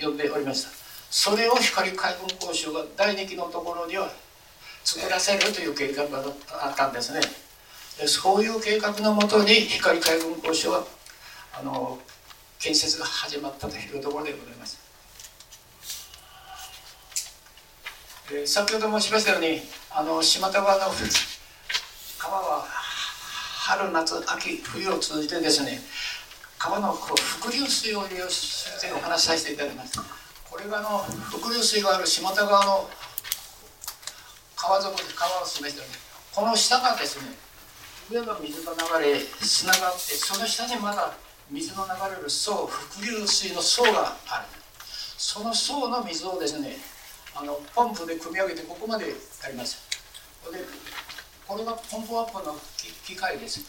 呼んでおりました。それを光海軍交渉が第2期のところには作らせるという計画があったんですね。でそういう計画のもとに光海軍交渉はあの建設が始まったというところでございます。で先ほど申しましたようにあの島田川の川は春夏秋冬を通じてですね川のこう伏流水を利用してお話しさせていただきます。これがあの伏流水がある下田川の川底で川を示しております。この下がですね上が水が流れつながってその下にまだ水の流れる層伏流水の層がある。その層の水をですねあのポンプで組み上げてここまでやります。でこれがポンプアップの機械です。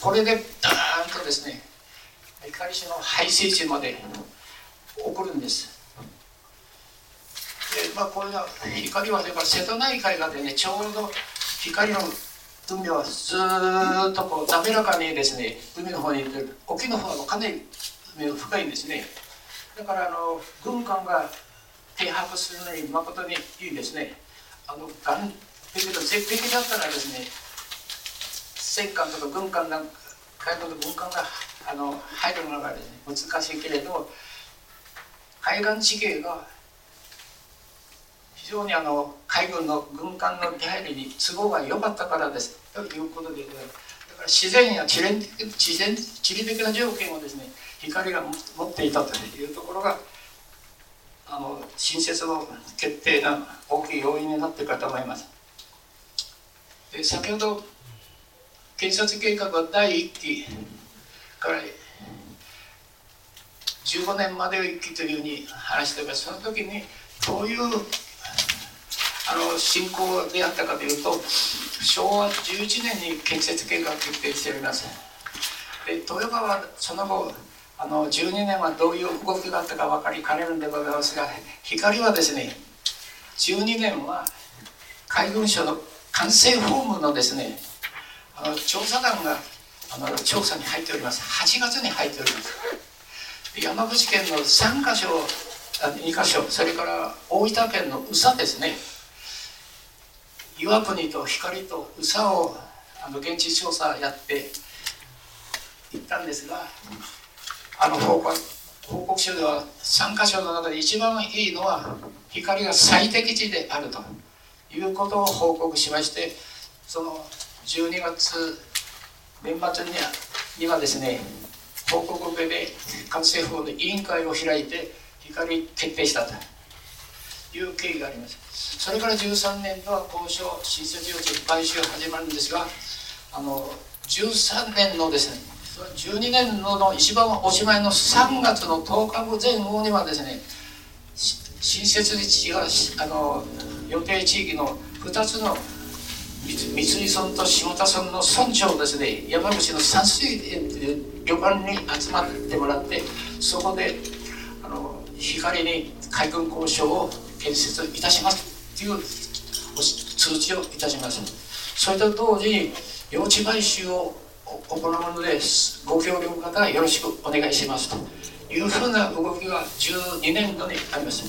これでダーンとですね光市の排水地まで送るんです。でまあこれが光はだから瀬戸内海がでねちょうど光の海はずっとこう滑らかにですね海の方に行ってる沖の方がかなり海が深いんですね。だからあの軍艦が停泊するのに誠にいいですね。あの岸壁の絶壁だったらですね戦艦とか軍艦なん海軍の軍艦があの入るのがですね難しいけれど海岸地形が非常にあの海軍の軍艦の出入りに都合が良かったからです。ということでだから自然や地理地然地理的な条件をですね光が持っていたというところがあの新設の決定な大きい要因になっているかと思います。で先ほど建設計画は第1期から15年までを1期というふうに話しておりますその時にどういうあの進行であったかというと昭和11年に建設計画決定しておりますで豊川はその後あの12年はどういう動きがあったか分かりかねるんでございますが光はですね12年は海軍省の管制法務のですねあの調査団があの調査に入っております。8月に入っております。山口県の3か所2か所それから大分県の宇佐ですね。岩国と光と宇佐をあの現地調査やって行ったんですがあの報告報告書では3か所の中で一番いいのは光が最適値であるということを報告しましてその12月年末にはにはですね報告受けで管制法で委員会を開いて光決定したという経緯があります。それから13年度は交渉新設用地買収始まるんですがあの13年のですね12年度の一番おしまいの3月の10日後前後にはですね新設地があの予定地域の2つの三井村と下田村の村長ですね山口の山水旅館に集まってもらってそこであの光に海軍交渉を建設いたします。いう通知をいたします。それと同時に用地買収を行うのでご協力方よろしくお願いしますというふうな動きが12年度にあります。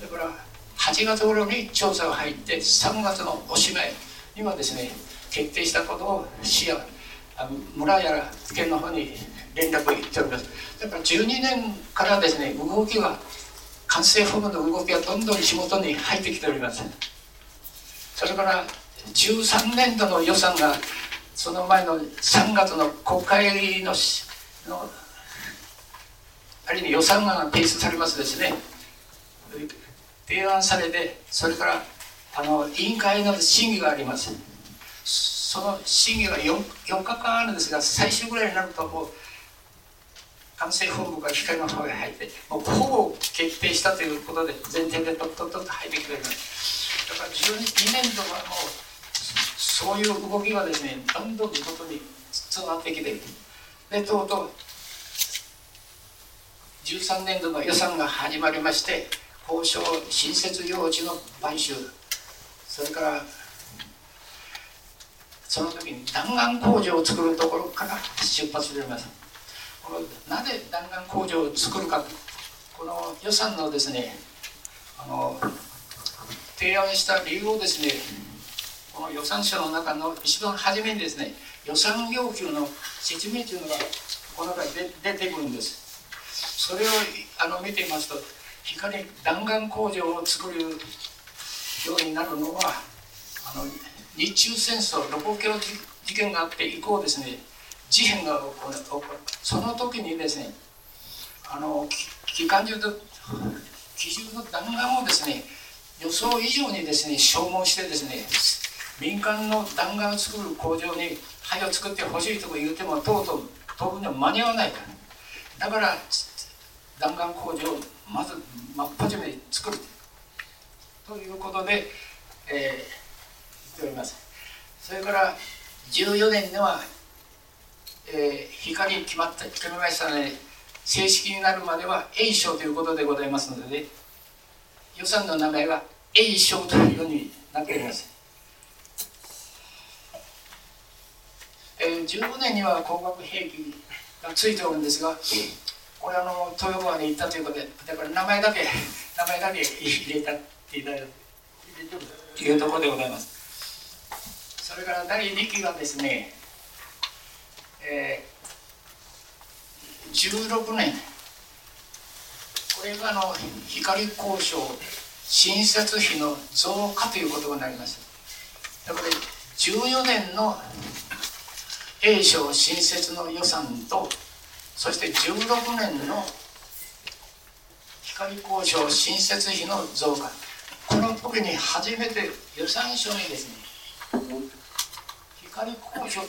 だから8月頃に調査が入って3月のおしまいにはですね決定したことを市や村やら県の方に連絡を言っております。だから12年からですね動きは完成フォームの動きがどんどん仕事に入ってきております。それから13年度の予算がその前の3月の国会ののある意味予算案が提出されますですね。提案されてそれからあの委員会の審議があります。その審議が 4, 4日間あるんですが最終ぐらいになるともう完成本部が光の方へ入ってもうほぼ決定したということで前提でとっとっとと入ってきておりますだから12年度はもうそういう動きがですねどんどん地元に伝わってきてでとうとう13年度の予算が始まりまして交渉新設用地の買収それからその時に弾丸工場を作るところから出発しております。なぜ弾丸工場を作るかこの予算のですねあの提案した理由をですねこの予算書の中の一番初めにですね予算要求の説明というのがこの中に出てくるんです。それをあの見てみますと光弾丸工場を作るようになるのはあの日中戦争ロボ教事件があって以降ですね事変が起こるその時にですねあの機関銃と機銃の弾丸をですね予想以上にですね消耗してですね民間の弾丸を作る工場に灰を作ってほしいとか言うてもとうとう当分には間に合わないからだから弾丸工場をまず真っ初めに作る。ということで、えー、言っております。それから14年では、えー、光決まった決めましたので正式になるまでは A 賞ということでございますので、ね、予算の名前が A 賞というようになっております、えー、15年には高額兵器がついておるんですがこれあの豊川に行ったということでだから名前だけ 名前だけ入れたっていただいというところでございます。それから第2期がですね、えー、16年。これがあの光交渉新設費の増加ということになります。だから14年の A 省新設の予算とそして16年の光交渉新設費の増加。この時に初めて予算書にですね光交渉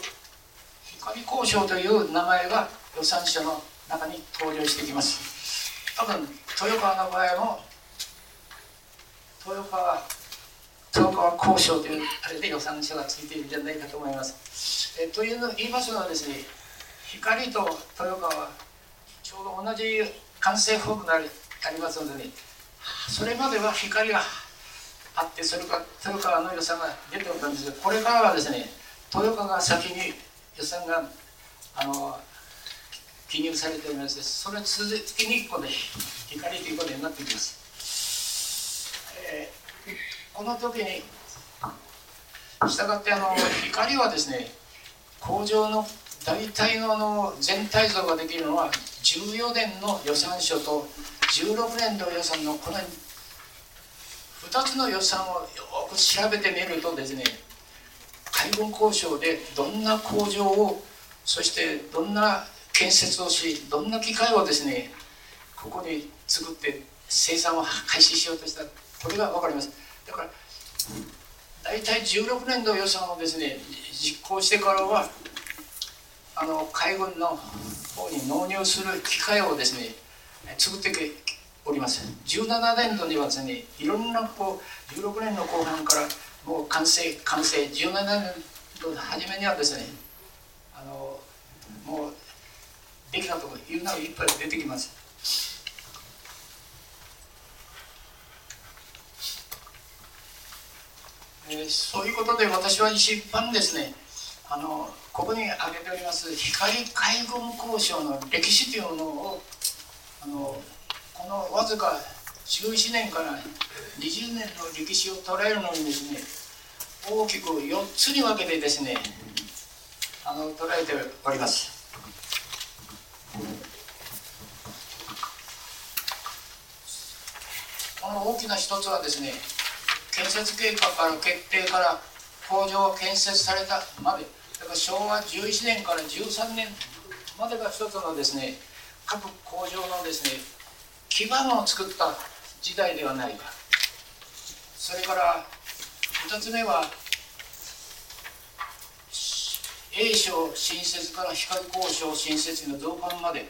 光交渉という名前が予算書の中に登場してきます。多分豊川の場合も豊川豊川交渉というあれで予算書がついているんじゃないかと思います。えというの言いますのはですね光と豊川はちょうど同じ完成フォームがありますので、ね、それまでは光があってそれから豊川の予算が出ておったんですがこれからはですね豊川が先に予算があの記入されておりましてそれ続きにこで光ということになってきます、えー、この時にしたがってあの光はですね工場の大体のあの全体像ができるのは14年の予算書と16年度予算のこの2つの予算をよく調べてみるとですね海軍交渉でどんな工場をそしてどんな建設をしどんな機械をですねここに作って生産を開始しようとしたこれが分かります。だから大体16年度予算をですね実行してからはあの海軍の方に納入する機械をですね作っております。17年度にはですねいろんなこう16年の後半からもう完成完成17年の初めにはですねあのもうできたというのがいっぱい出てきます。えー、そういうことで私は一般ですねあのここに挙げております光海軍交渉の歴史というのをあのこのわずか11年から20年の歴史を捉えるのにですね大きく4つに分けてですねあの捉えておりますこの大きな一つはですね建設計画から決定から工場が建設されたまでだから昭和11年から13年までが一つのですね各工場のですね基盤を作った時代ではないか。それから2つ目は A 省新設から光交渉新設の増刊まで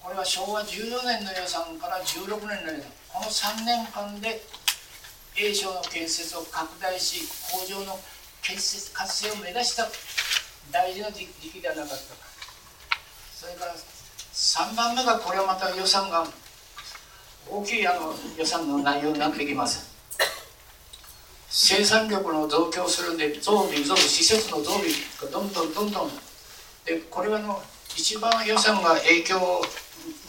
これは昭和14年の予算から16年の予算この3年間で A 省の建設を拡大し工場の建設活性を目指した大事な時期ではなかったか。それから3番目がこれはまた予算が大きいあの予算の内容になってきます。生産力の増強するんで増備増施設の増備がどんどんどんどん。でこれはの一番予算が影響を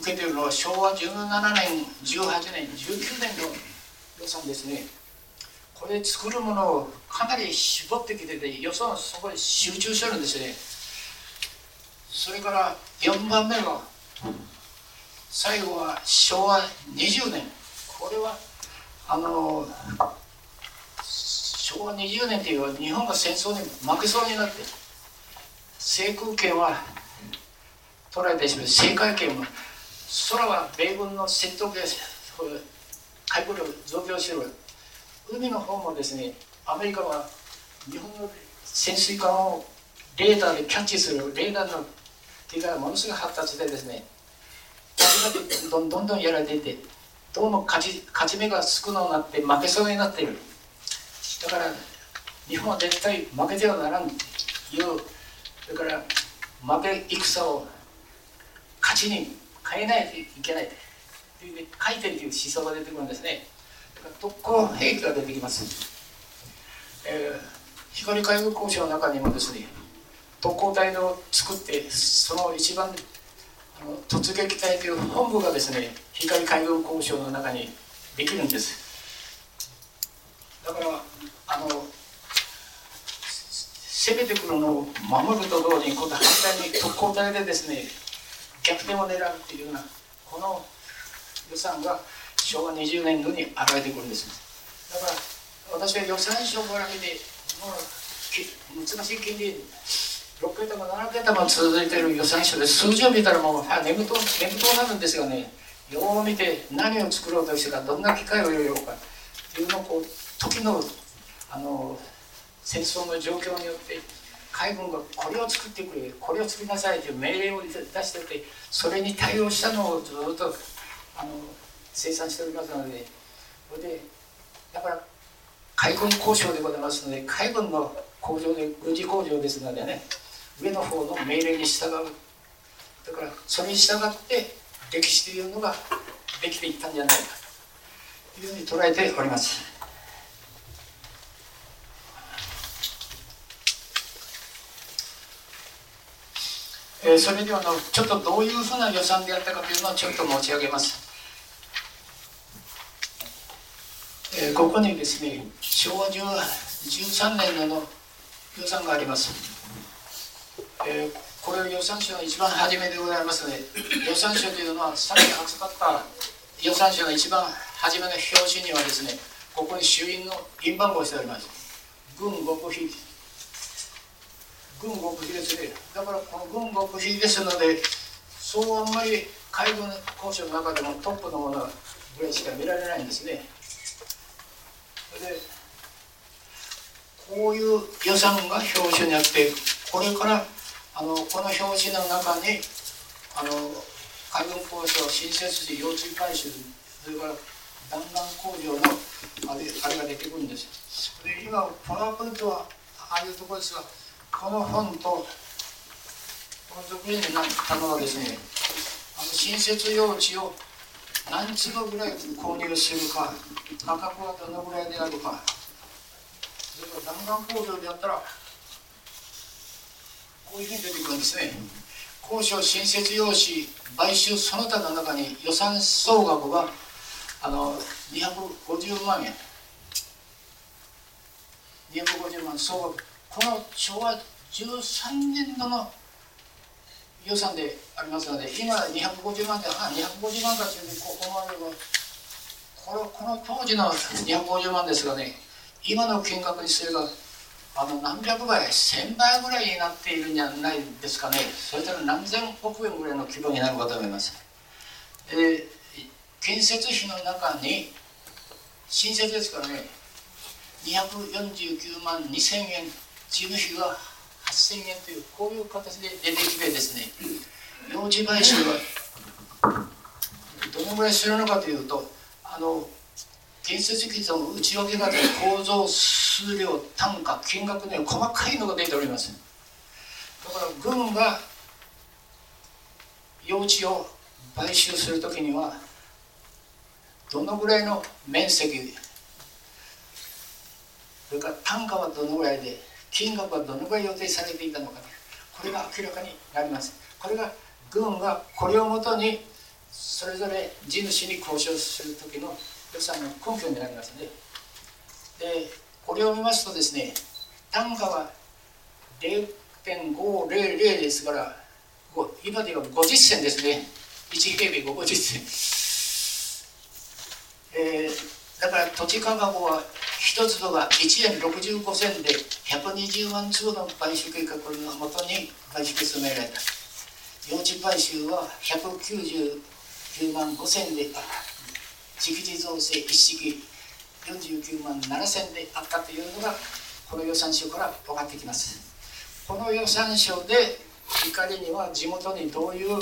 受けているのは昭和17年18年19年の予算ですね。これ作るものをかなり絞ってきてて予算そこに集中してるんですね。それから4番目は最後は昭和20年。これはあの昭和20年っていうのは日本が戦争に負けそうになって制空権は取られてしまう。制海権は空は米軍の戦闘機で海軍力増強してる。海の方もですねアメリカは日本の潜水艦をレーダーでキャッチするレーダーの手がものすごい発達してですねどんどんどんやられていてどうも勝ち勝ち目が少なくなって負けそうになっている。だから日本は絶対負けてはならんという。だから負け戦を勝ちに変えないといけない。という書いてるという思想が出てくるんですね。だから特攻兵器が出てきます、えー、光海軍交渉の中にもですね特攻隊を作ってその一番突撃隊という本部がですね光海軍交渉の中にできるんです。だからあの攻めてくるのを守ると同時に今度反対に特攻隊でですね逆転を狙うっていうようなこの予算が昭和20年度に現れてくるんです。だから私は予算書から見てもう難しい金利6桁も7桁も続いている予算書で数字を見たらもうあ眠と眠となるんですがね。よう見て何を作ろうとしてかどんな機会を入れようか。っていうのをこう時のあの戦争の状況によって海軍がこれを作ってくれこれを作りなさいという命令を出しててそれに対応したのをずっとあの生産しておりますので。それでだから海軍交渉でございますので海軍の工場で軍事工場ですのでね。上の方の命令に従うだからそれに従って歴史というのができていったんじゃないかというふうに捉えております。えそれではのちょっとどういうふうな予算であったかというのをちょっと申し上げます。えここにですね昭和13年の予算があります。えー、これ予算書の一番初めでございますので 予算書というのはさっき扱った予算書の一番初めの表紙にはですねここに衆院の印番号しております。軍極秘。軍極秘ですね。だからこの軍極秘ですのでそうあんまり海軍交渉の中でもトップのものぐらいしか見られないんですね。でこういう予算が表紙にあってこれからあのこの表紙の中にあの海軍交渉新設時腰椎回収それから弾丸工場のあれあれが出てくるんですで今パワーポイントはああいうところですがこの本とこの続編になったのはですねあの新設用地を何坪ぐらい購入するか価格はどのぐらいであるかそれから弾丸工場であったらこういうふうに出てくるんですね交渉新設用紙買収その他の中に予算総額があの250万円。250万総額。この昭和13年度の予算でありますので今250万であ250万かというとここまではこのこの当時の250万ですがね今の金額にすればあの何百倍千倍ぐらいになっているんじゃないですかね。それから何千億円ぐらいの規模になるかと思います。で建設費の中に新設ですからね249万2000円。事務費が8000円というこういう形で出てきてですね。用地買収はどのぐらいするのかというとあの建設費との内訳が構造数量単価金額ね細かいのが出ておりますだから軍が用地を買収する時にはどのぐらいの面積それから単価はどのぐらいで金額はどのぐらい予定されていたのかこれが明らかになりますこれが軍がこれをもとにそれぞれ地主に交渉する時の予算の根拠になりますね。でこれを見ますとですね単価は0.500ですから今では50銭ですね。1平米50銭、えー、だから土地価格は一粒が1円65銭で120万坪の買収計画のもとに買収進められた。用地買収は199万5千で直時造成一式49万7千であったというのがこの予算書から分かってきます。この予算書で怒りには地元にどういう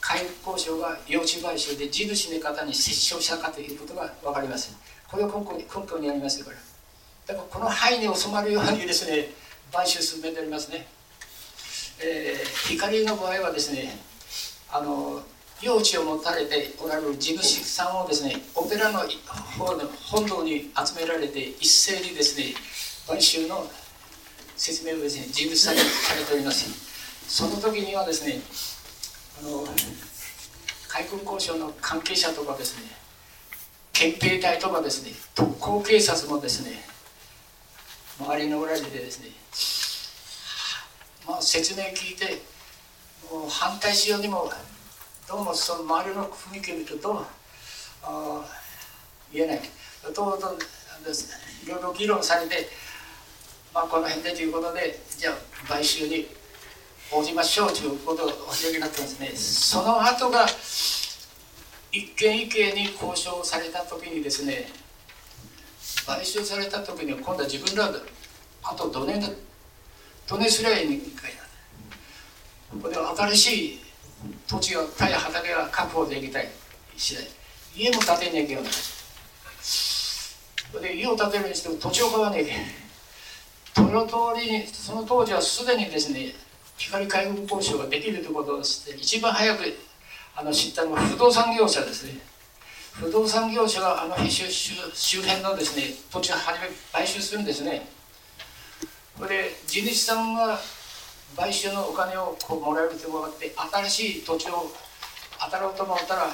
開交渉が用地買収で地主の方に接触したかということが分かります。これを根拠に根拠にありますからだからこの範囲に収まるようにですね買収進めておりますね、えー、光の場合はですねあの用地を持たれておられる地主さんをですねお寺の方の本堂に集められて一斉にですね買収の説明をですね地主さんにされております。その時にはですねあの海軍交渉の関係者とかですね憲兵隊とかですね特攻警察もですね周りにおられてですねまあ説明聞いてもう反対しようにもどうもその周りの雰囲気を見るとどう？もあ言えない。どうぞいろいろ議論されて、まあ、この辺でということでじゃあ買収に応じましょうということをお広げになってますね。その後が一軒一軒に交渉された時にですね買収された時には今度は自分らあとどねどねすりゃいいんかいな。ここで新しい土地が田や畑が確保できたい次第家も建てなきゃいけないで家を建てるにしても土地を買わなきゃいけないその通りにその当時はすでにですね光海運交渉ができるということをして一番早くあの知ったのは不動産業者ですね。不動産業者があの辺周辺のですね土地を初め買収するんですね。これ地主さんが買収のお金をこうもらえると分かって新しい土地を当たろうと思ったら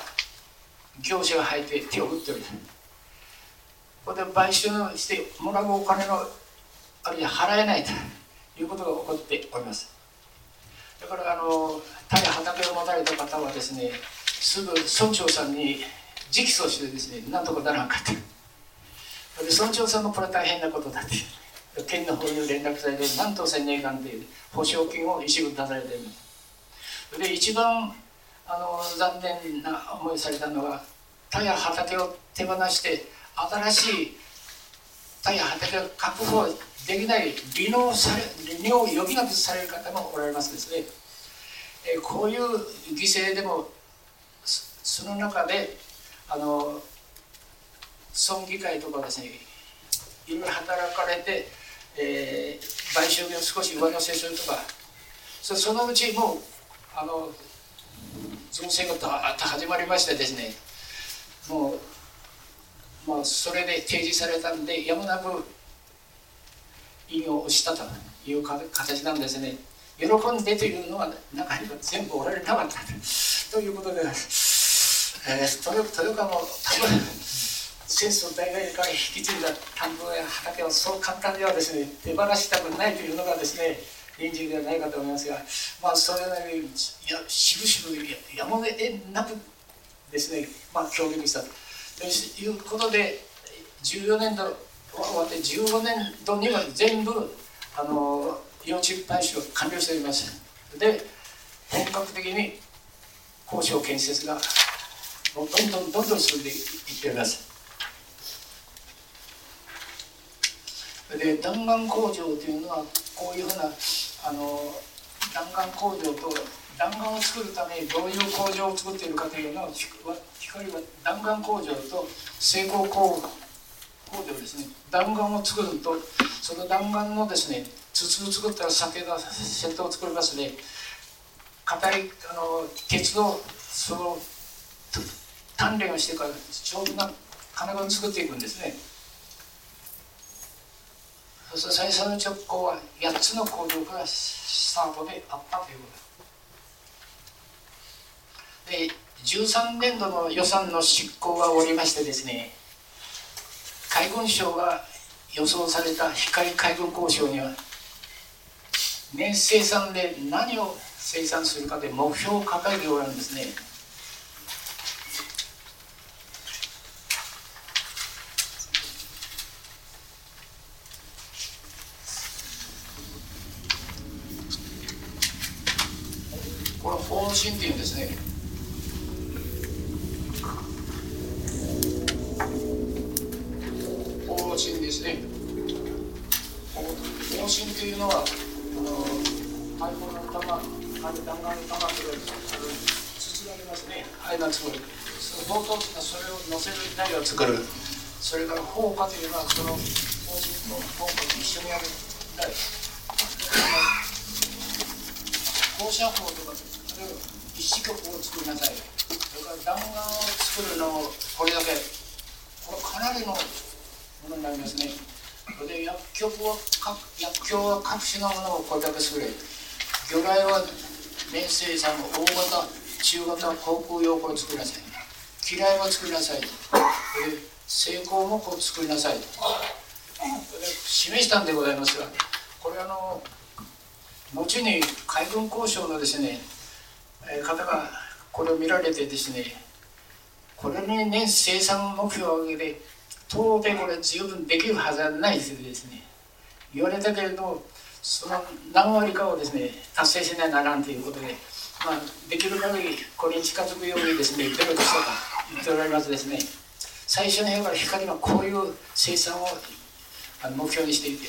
業者が入って手を打ってるこれで買収してもらうお金のあるいは払えないということが起こっております。だからあの田や畑を持たれた方はですねすぐ村長さんに直訴してですねなんとかならんかってで村長さんもこれは大変なことだって。県の方に連絡されて何とせねえかんていう保証金を一部出されてる。で一番あの残念な思いされたのは田や畑を手放して新しい田や畑を確保できない利納され利納を余儀なくされる方もおられますですね、えこういう犠牲でもその中であの村議会とかですねいろいろ働かれて、えー、買収を少し上乗せするとかそそのうちもうあの造成が始まりましてですねもう、まあ、それで提示されたんでやむなく引用したという形なんですね。喜んでというのは中には全部おられなかったということで、えー、豊豊川も多分戦争大概から引き継いだ田んぼや畑をそう簡単にはですね手放したくないというのがですね臨時ではないかと思いますがまあそれなりにやしぶしぶやむを得なくですねまあ協力したということで14年度終わって15年度には全部あの幼稚培収が完了しております。で本格的に交渉建設がどんどんどんどん進んでいっております。で弾丸工場というのはこういうふうなあの弾丸工場と弾丸を作るためにどういう工場を作っているかというのを光は弾丸工場と成功工工場ですね。弾丸を作るとその弾丸のですね筒を作ったら酒がセットを作りますね。硬いあの鉄のその鍛錬をしてから丈夫な金具を作っていくんですね。そして最初の直行は8つの工場からスタートであったということ。で13年度の予算の執行が終わりましてですね海軍省が予想された光海軍交渉には年生産で何を生産するかで目標を掲げておられるんですねこれ方針っていうんですね方針ですね方針というのはあの太鼓の玉ある弾丸の玉とかあの筒がありますねあれが作るその冒頭というのはそれを乗せる台を作るそれから砲火というのはその方針と砲火と一緒にやる台放射砲とかあれを一子曲を作りなさいそれから弾丸を作るのをこれだけこれかなりのものになりますねそれで薬局は各薬莢は各種のものをこれだけ作れ魚雷は面生産の大型中型航空用を作りなさい。機雷も作りなさい。成功もこう作りなさい示したんでございますがこれあの後に海軍交渉のですねえー方がこれを見られてですねこれに年生産目標を上げて到底これ十分できるはずはないですですね。言われたけれどその何割かをですね達成しなならんということで、まあ、できる限りこれに近づくようにですね努力したと言っておられますですね。最初の辺から光のこういう生産を目標にしていて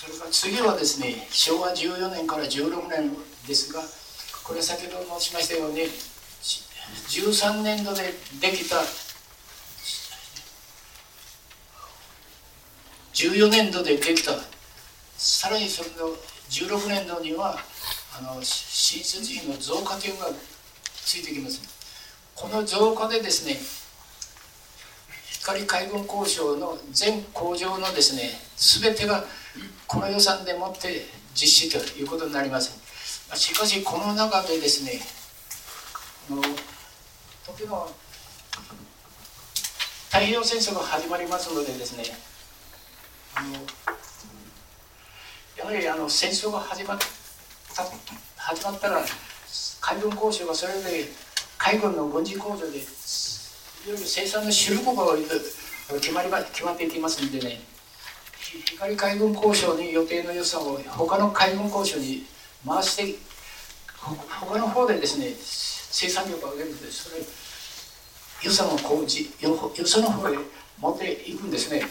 それから次はですね昭和14年から16年ですがこれ先ほど申しましたように13年度でできた。14年度でできた。さらにそれの16年度にはあの新設費の増加というのがついてきます。この増加でですね光海軍交渉の全工場のですね全てがこの予算でもって実施ということになります。しかしこの中でですねあの時の太平洋戦争が始まりますのでですねあのやはりあの戦争が始まった始まったら海軍交渉がそれぞれ海軍の軍事工場でいろいろ生産の主力が決まりま決まっていきますんでね光海軍交渉に予定の予算を他の海軍交渉に回してほ他の方でですね生産力を上げるんでそれ予算をこうじよよその方へ持っていくんですね。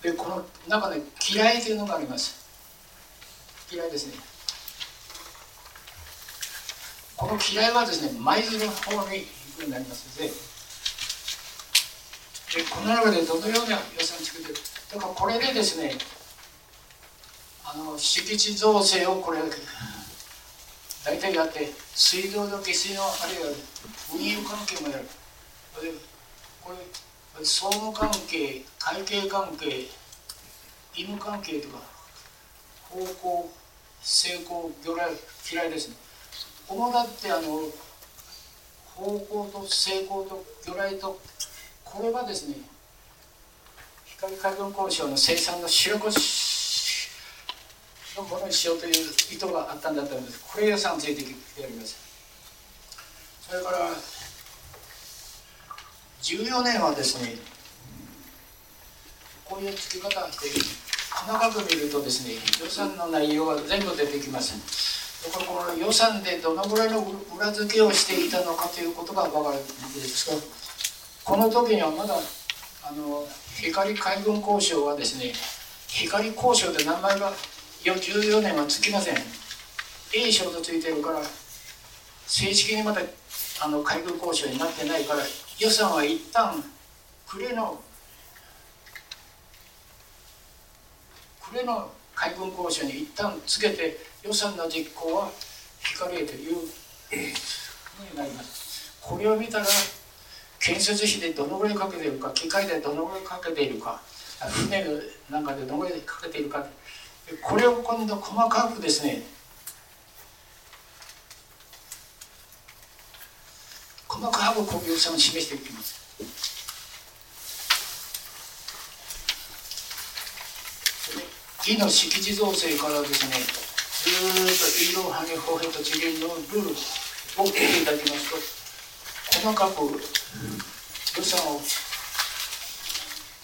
でこの中で嫌いというのがあります。嫌いですね。この嫌いはですね舞鶴の方に行くようになりますのででこの中でどのような予算を作ってるだからこれでですねあの敷地造成をこれ大体やって水道の下水のあるいは運輸関係もやる。これ総務関係会計関係医務関係とか方向成功魚雷嫌いですね。主だってあの方向と成功と魚雷とこれはですね光海軍交渉の生産の主力のものにしようという意図があったんだと思います。これ予算ついてきておりますそれから14年はですねこういう付け方して細かく見るとですね予算の内容が全部出てきますだからこの予算でどのぐらいの裏付けをしていたのかということが分かるんですがこの時にはまだあの光海軍交渉はですね光交渉で名前が14年はつきません。A 賞とついてるから正式にまだあの海軍交渉になってないから予算は一旦暮れの暮れの海軍交渉に一旦つけて予算の実行は光へというふうになります。これを見たら建設費でどのぐらいかけているか機械でどのぐらいかけているか船なんかでどのぐらいかけているかこれを今度細かくですね細かくこう予算を示していきます。での敷地造成からですねずっと色をはげ歩兵と地理のルールを見ていただきますと細かく予算を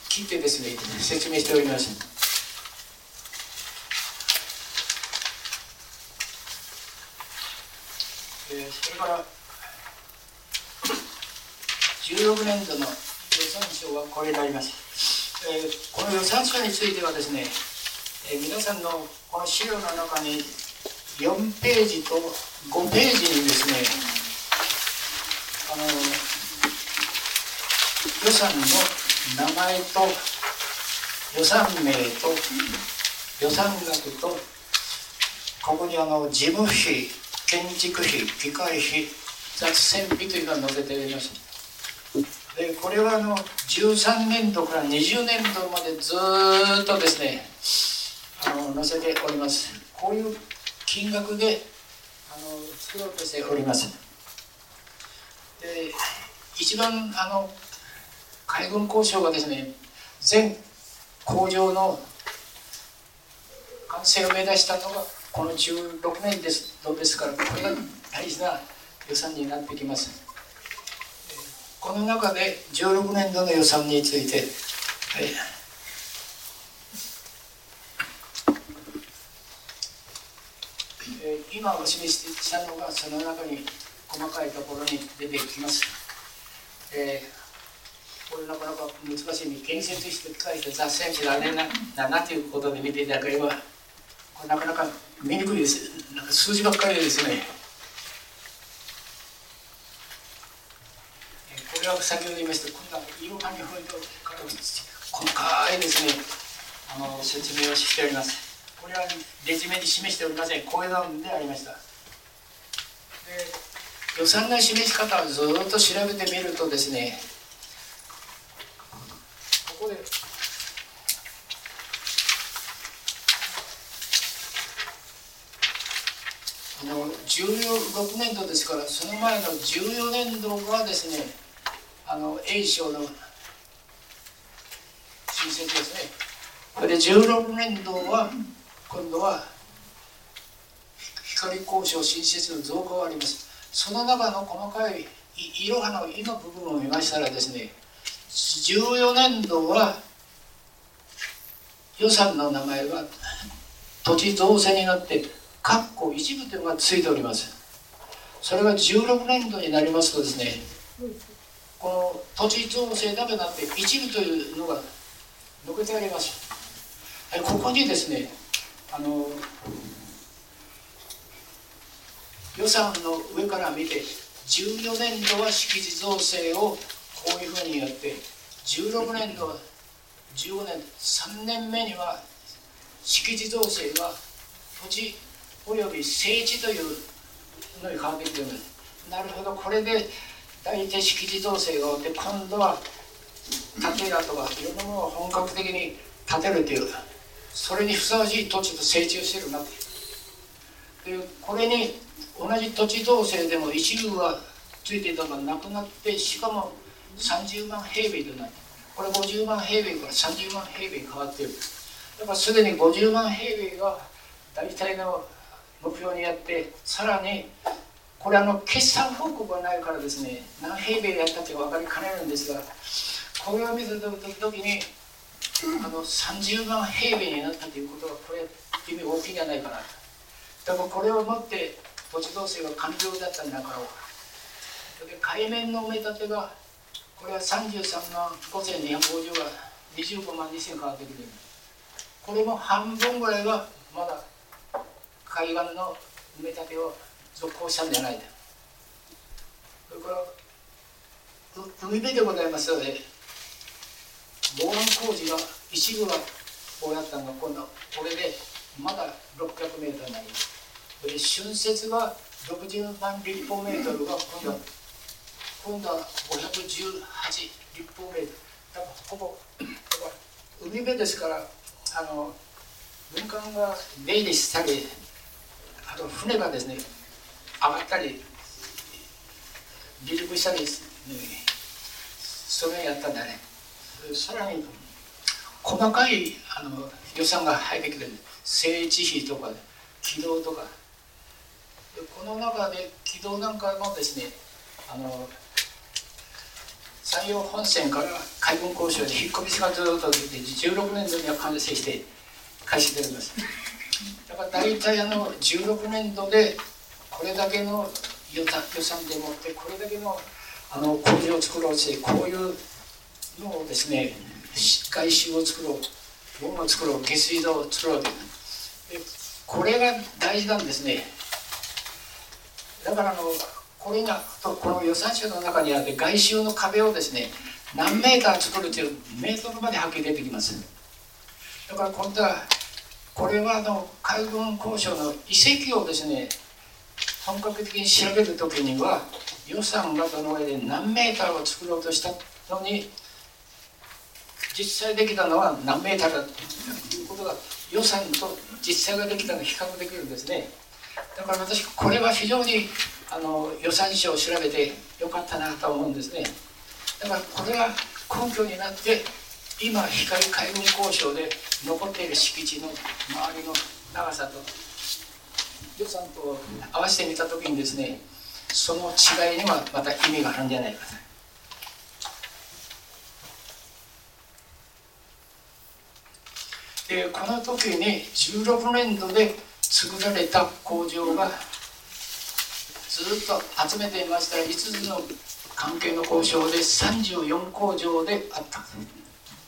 聞いてですね説明しておりますえーそれから16年度の予算書はこれになります、えーこの予算書についてはですね、えー皆さんのこの資料の中に4ページと5ページにですねあの予算の名前と予算名と予算額とここにあの事務費建築費機械費雑戦費というのを載せております。でこれはあの13年度から20年度までずっとですねあの載せております。こういう金額であの作ろうとしております。で一番あの海軍交渉がですね全工場の完成を目指したのがこの16年です度ですからこれが大事な予算になってきます。この中で16年度の予算について、はい。今お示ししたのがその中に細かいところに出てきます、えーこれなかなか難しい建設して書いて雑誌誌だねなだなということで見ていただければこれなかなか見にくいです。なんか数字ばっかりですね。これは先ほど言いましたこんな色紙フォイトから細かいですね。あの説明をしております。これはレジュメに示しておりません。こういうのでありました。で予算の示し方をずっと調べてみるとですねここでの16年度ですからその前の14年度がですねあの A 賞の申請ですね。これで16年度は今度は光交渉新設の増加があります。その中の細かいいいろはの「い」の部分を見ましたらですね14年度は予算の名前は土地造成になって括弧一部というのがついております。それが16年度になりますとですねこの土地造成だけなって一部というのが抜けてあります。ここにですねあの予算の上から見て14年度は敷地造成をこういうふうにやって16年度は15年3年目には敷地造成が土地および整地というのに変わってきてるんですなるほどこれで大体敷地造成が終わって今度は建てらとかいろんなものを本格的に建てるというそれにふさわしい。土地と整地をしてるなってでこれに同じ土地造成でも一部がついていたのがなくなってしかも30万平米となってこれ50万平米から30万平米に変わってる。だからすでに50万平米が大体の目標にやってさらにこれあの決算報告がないからですね何平米やったって分かりかねるんですがこれを見た時にあの30万平米になったということはこれ意味大きいんじゃないかなだからこれをもって土地造成が完了だったんだから海面の埋め立てがこれは33万5250が25万2000変わってくる。これも半分ぐらいはまだ海岸の埋め立てを続行したんじゃない。かそれから海辺でございますので防岸工事が一部はこうやったのが今度これでまだ600メートルになります。で浚渫が60万立方メートルが今度。は今度は518立方メートル。だからほぼ海辺ですからあの軍艦が出入りしたりあと船がですね上がったり離陸したり、ね、それやったんだね。さらに細かいあの予算が入ってくる。政治費とか軌道とか。この中で軌道なんかもですねあの山陽本線から海軍交渉で引っ込みがずっと出て16年度には完成して開始でります。だから大体あの16年度でこれだけの予算でもってこれだけのあの工事を作ろうとしてこういうのをですね外周を作ろう門を作ろう下水道を作ろうとこれが大事なんですね。だからあのこれがこの予算書の中にあって外周の壁をですね何メーター作るというメートルまではっきり出てきます。だから今度はこれはあの海軍交渉の遺跡をですね本格的に調べる時には予算がどの上で何メーターを作ろうとしたのに実際できたのは何メーターだということが予算と実際ができたの比較できるんですね。だから私これは非常にあの予算書を調べてよかったなと思うんですね。だからこれが根拠になって今光海軍交渉で残っている敷地の周りの長さと予算と合わせてみた時にですねその違いにはまた意味があるんじゃないかと。でこの時に16年度で作られた工場がずっと集めていました5つの関係の交渉で34工場であった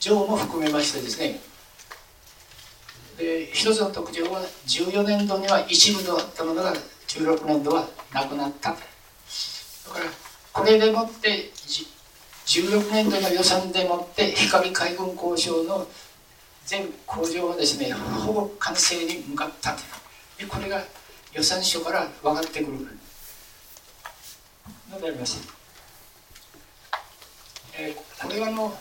上も含めましてですねで一つの特徴は14年度には一部であったものが16年度はなくなった。だからこれでもって16年度の予算でもって光海軍交渉の全工場はですねほぼ完成に向かった。でこれが予算書から分かってくる。のであります、えー、これはの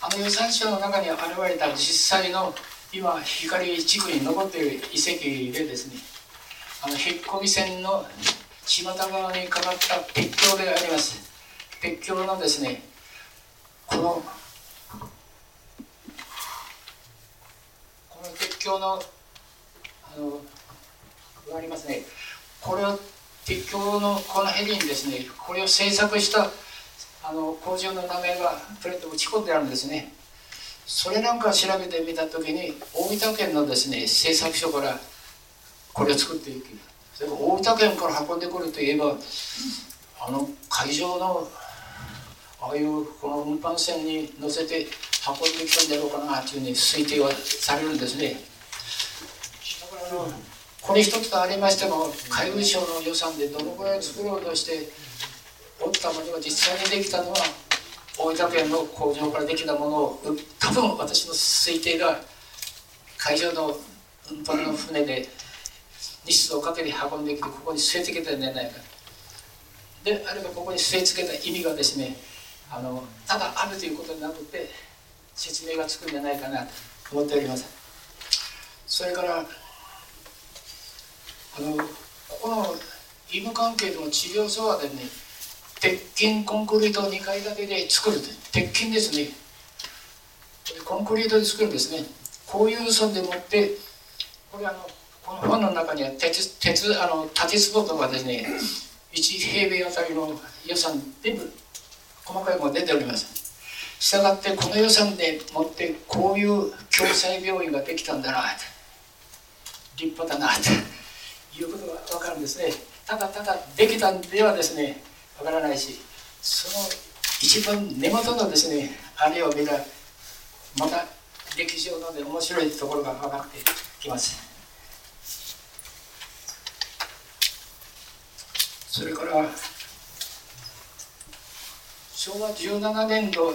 あの予算書の中に現れた実際の今光地区に残っている遺跡でですねあの引っ込み線の島田川にかかった鉄橋であります。鉄橋のですねこのこの鉄橋のあのありますね。これを鉄橋のこの辺にですねこれを制作したあの工場の名前がプレート打ち込んであるんですね。それなんか調べてみた時に大分県のですね製作所からこれを作っていく。それ大分県から運んでくるといえばあの会場のああいうこの運搬船に乗せて運んできたんだろうかなというふうに推定はされるんですね。だからあのこれ一つとありましても海運省の予算でどのぐらい作ろうとしておったものが実際にできたのは大分県の工場からできたものを多分私の推定が海上の運搬の船で日数をかけて運んできてここに据え付けたんじゃないか。であればここに据え付けた意味がですねあのただあるということになくて説明がつくんじゃないかなと思っております。それからあのここの義務関係の治療所はですね鉄筋コンクリートを2階建てで作る鉄筋ですね。コンクリートで作るんですね。こういう損でもってこれあのこの本の中には鉄鉄あの立壺とかですね1平米あたりの予算全部細かいもの出ております。したがってこの予算でもってこういう共済病院ができたんだな立派だなということが分かるんですね。ただただできたんではですねわからないしその一番根元のですねあれを見たまた歴史上ので面白いところが分かってきます。それから昭和17年度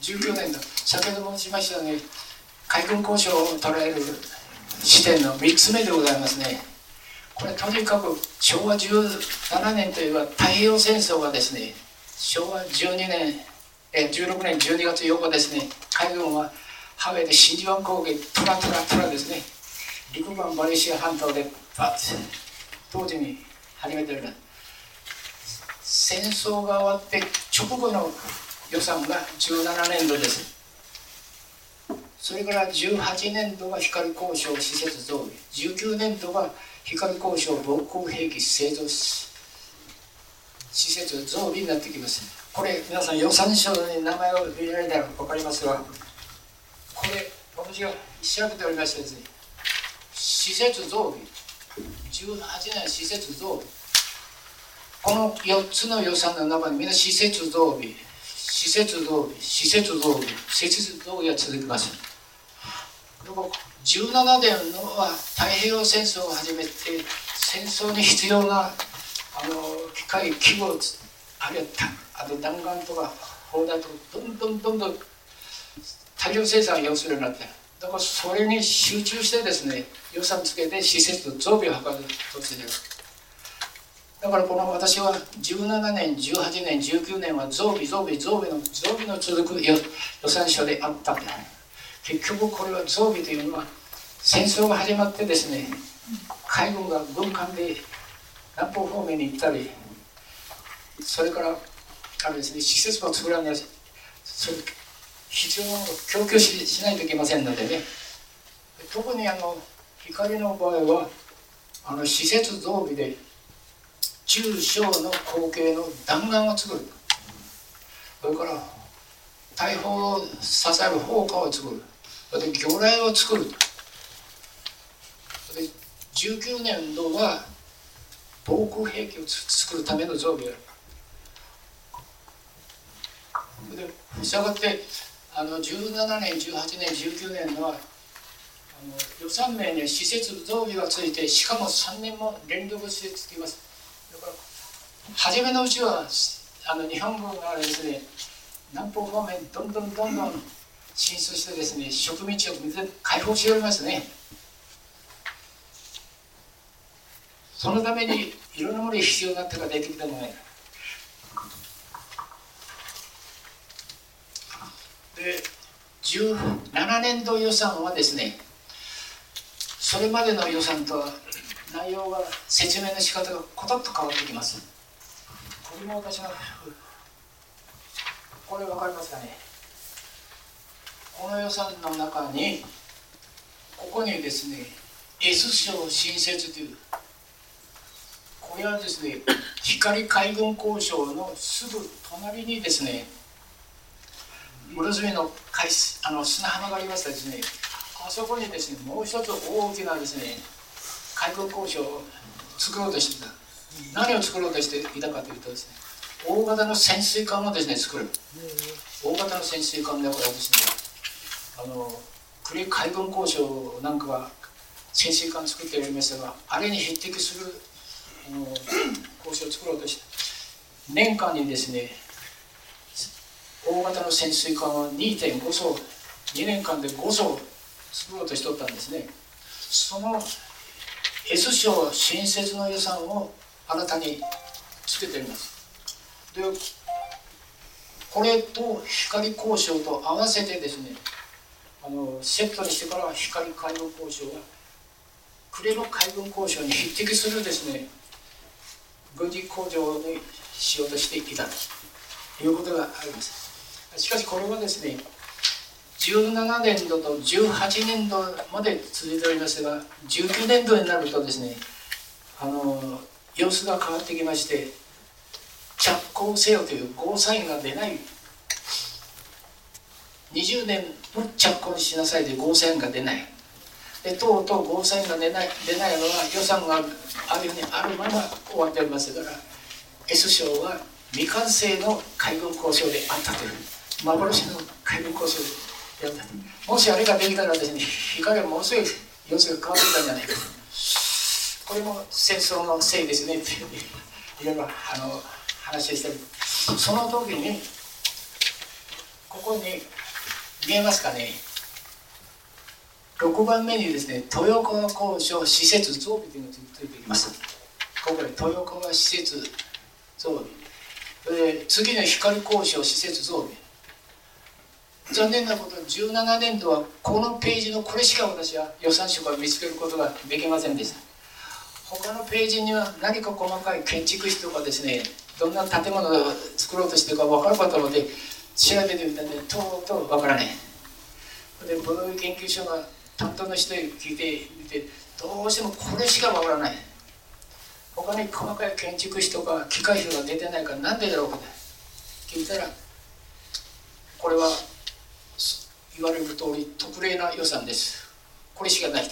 19年度先ほど申しましたね海軍交渉を捉える視点の3つ目でございますね。これとにかく昭和17年といえば太平洋戦争がですね昭和12年え16年12月8日ですね海軍はハワイで真珠湾攻撃トラトラトラですね陸軍マレーシア半島でバッ当時に始めてる戦争が終わって直後の予算が17年度です。それから18年度が光交渉施設増備19年度が光交渉防空兵器製造施設増備になってきます。これ皆さん予算書に名前を入れられたら分かりますがこれ私が調べておりましてですね施設増備18年施設増備。この4つの予算の中にみんな施設増備施設増備施設増備施設増備が続きます。17年のは太平洋戦争を始めて戦争に必要なあの機械規模をあるいはあと弾丸とか砲弾とかどんどんどんどん大量生産を要するようになってだからそれに集中してですね予算つけて施設の増備を図るとしてだからこの私は17年18年19年は増備増備増備の増備の続く予算書であった結局これは増備というのは戦争が始まってですね海軍が軍艦で南方方面に行ったりそれからあれですね施設も作らないそれ必要なものを供給ししないといけませんのでね特にあの光の場合はあの施設増備で中小の口径の弾丸を作る。それから大砲を支える砲火を作る。それで魚雷を作る19年度は防空兵器を作るための増備がある。でしたがってあの17年18年19年のはあの予算面に施設増備がついてしかも3年も連続してつきます。だから初めのうちはあの日本軍がですね南方方面どんどんどんどん進出してですね植民地を水で解放しておりますね。そのためにいろんなものが必要なったから出てきたのがで17年度予算はですねそれまでの予算とは内容が説明の仕方がコトッと変わってきます。これも私がこれ分かりますかね。この予算の中にここにですね S 省新設というこれはですね光海軍交渉のすぐ隣にですね室積の海あの砂浜がありましたですねあそこにですねもう一つ大きなですね海軍交渉を作ろうとしてた。何を作ろうとしていたかというとですね大型の潜水艦をですね作る。大型の潜水艦だからですねあの国海軍交渉なんかは潜水艦作っておりましたがあれに匹敵するの交渉を作ろうとして年間にですね大型の潜水艦は2.5艘2年間で5艘作ろうとしとったんですね。その S 省新設の予算を新たにつけております。でこれと光交渉と合わせてですねあのセットにしてから光海軍交渉が呉の海軍交渉に匹敵するですね軍事工場にしようとしていたということがあります。しかしこれはですね17年度と18年度まで続いておりますが19年度になるとですねあの様子が変わってきまして着工せよというゴーサインが出ない。20年も着工しなさいでゴーサインが出ない。でとうとうゴーサインが出ない出ないのは予算があるようにあるまま終わっておりますから S 賞は未完成の海軍交渉であったという幻の海軍交渉でやったもしあれができたらですね光はものすごい様子が変わってたんじゃないかこれも戦争のせいですね。っ ていろいろあの話をしてる。その時にここに見えますかね。6番目にですね豊川交渉施設増備というのがついてきます。ここで豊川施設増備で次の光交渉施設増備残念なこと17年度はこのページのこれしか私は予算書から見つけることができませんでした。他のページには何か細かい建築費とかですねどんな建物を作ろうとしてるか分かるかと思って調べてみたんでとうとう分からない。でこの研究所の担当の人に聞いてみてどうしてもこれしか分からない。他に細かい建築費とか機械費が出てないからなんでだろうか。聞いたらこれは言われる通り特例な予算です。これしかない。で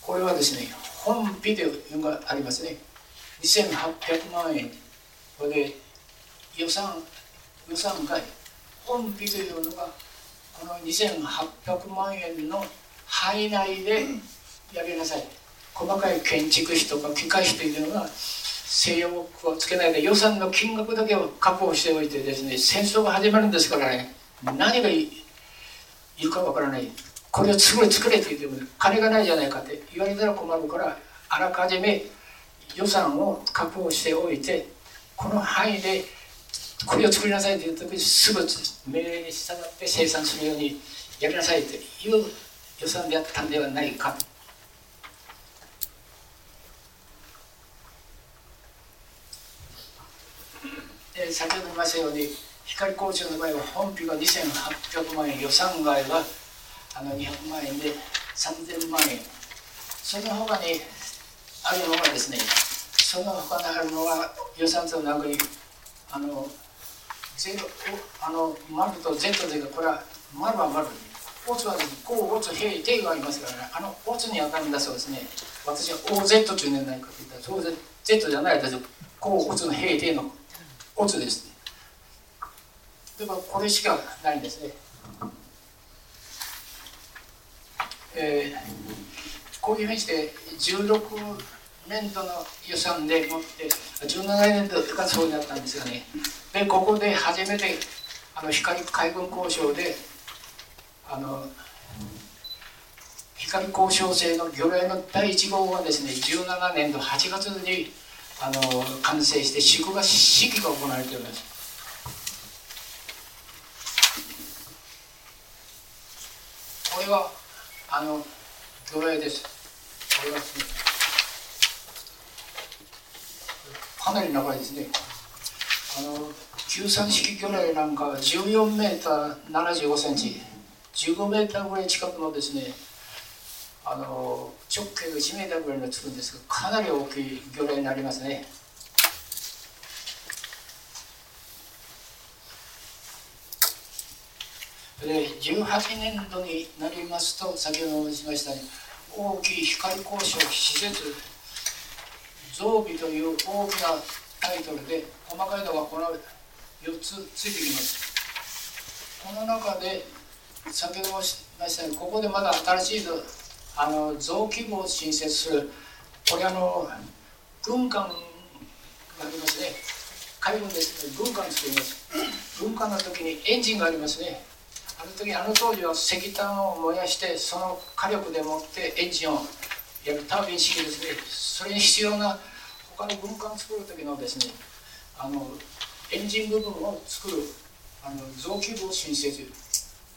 これはですね本ビデオがありますね。2800万円。これで予算予算外。本ビデオのがこの2800万円の範囲内でやりなさい。細かい建築費とか機械費というのは制約をつけないで予算の金額だけを確保しておいてですね戦争が始まるんですからね何がいるかわからない。これを作れ作れって言っても金がないじゃないかって言われたら困るからあらかじめ予算を確保しておいてこの範囲でこれを作りなさいって言った時すぐ命令に従って生産するようにやりなさいっていう予算であったんではないか。で先ほど言いましたように光工場の場合は本費が2800万円予算外はあの200万円で3000万円。その他にあるのがですねその他にあるのは予算と中にあのゼロあの丸と Z でこれは丸は丸オツはこうオツ平定がありますからね。あのオツに当たるんだそうですね。私は OZ というのは何かと言ったらそう Z じゃないですこうオツの平定のオツですね。でもこれしかないんですね。えー、こういうふうにして16年度の予算でもって17年度がそうになったんですがね。でここで初めてあの光海軍交渉であの光交渉制の魚雷の第1号はですね17年度8月にあの完成して祝賀式が行われております。これはあの魚雷です。これはすねかなり長いですね。あの93式魚雷なんかは14メーター75センチ。15メーターぐらい近くのですねあの直径が1メーターぐらいのつくんですがかなり大きい魚雷になりますね。で18年度になりますと先ほど申しましたように大きい光交渉施設増備という大きなタイトルで細かいのがこの4つついてきます。この中で先ほど申しましたようにここでまだ新しいあの増規模を新設するこれあの軍艦がありますね。海軍ですね。軍艦作ります。軍艦の時にエンジンがありますね。あの時あの当時は石炭を燃やしてその火力でもってエンジンをやる。タービン式ですね。それに必要な他の軍艦作る時のですねあのエンジン部分を作るあの臓器部を申請する。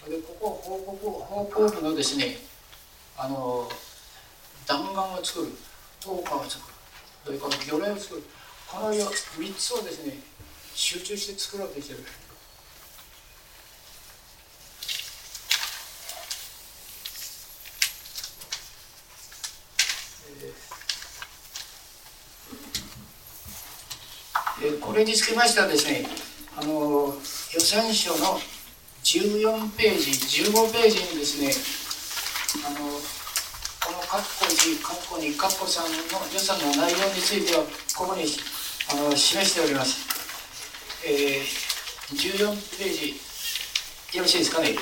でここ報告方向部のですねあの弾丸を作る。投下を作る。それから魚雷を作る。この3つをですね集中して作ろうとしてるこれにつきましてはですねあの予算書の14ページ15ページにですねあのこの括弧1括弧2括弧3の予算の内容についてはここにあの示しております、えー、14ページよろしいですかね。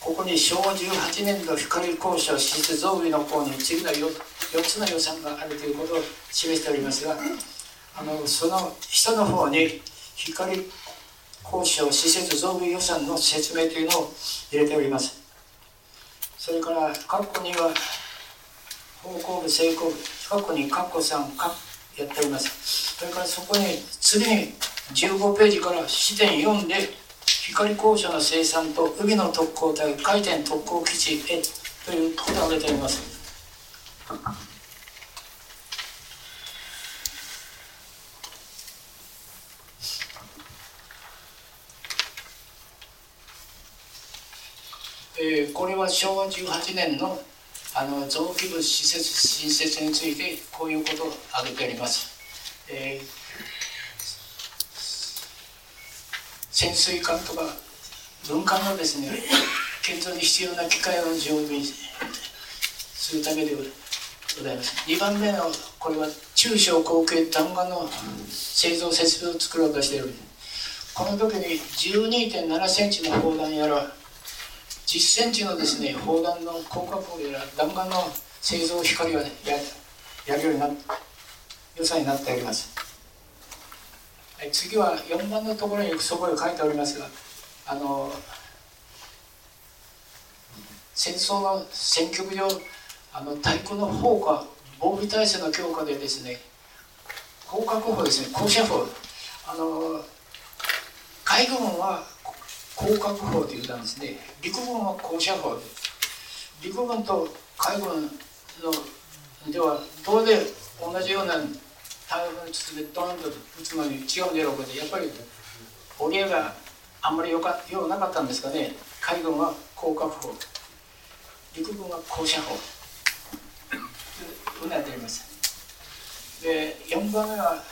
ここに昭和18年度光交渉施設増備の方に次の 4, 4つの予算があるということを示しておりますがあのその下の方に光交渉施設増備予算の説明というのを入れております。それから括弧には方向部成功部括弧に括弧3やっております。それからそこに次に15ページから視点4で光交渉の生産と海の特攻隊回転特攻基地へということが出ております。えー、これは昭和18年のあの臓器部施設新設についてこういうことを挙げてあります。えー、潜水艦とか軍艦のですね建造に必要な機械を準備するためでございます。2番目のこれは中小口径弾丸の製造設備を作ろうとしている。この時に12.7センチの砲弾やら10センチのですね砲弾の広角砲や弾丸の製造光をややるようにな予算になっております、次は4番のところにそこへ書いておりますがあの戦争の戦局上あの対空の砲火防備体制の強化でですね広角砲ですね高射砲あの海軍は広角砲というなんですね。陸軍は高射砲で陸軍と海軍のではどうで同じような台風の筒でドンと撃つのに違うんだろうけどやっぱり折り合いがあんまりよかようなかったんですかね。海軍は広角砲陸軍は高射砲となっております。で4番目は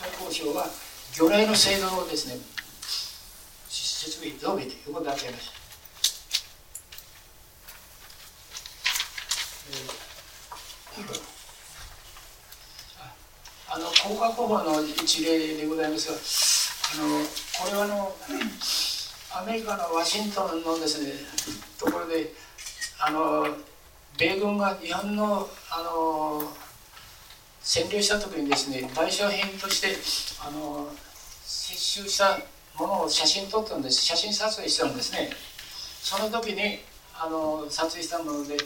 海交渉は魚雷の性能をですね。設備増備ということになっています。あの広角法の一例でございますが、あのこれはあのアメリカのワシントンのですねところであの米軍が日本のあの占領した時にですね賠償品としてあの接収したものを写真撮ったんです。写真撮影したんですねその時にあの撮影したもので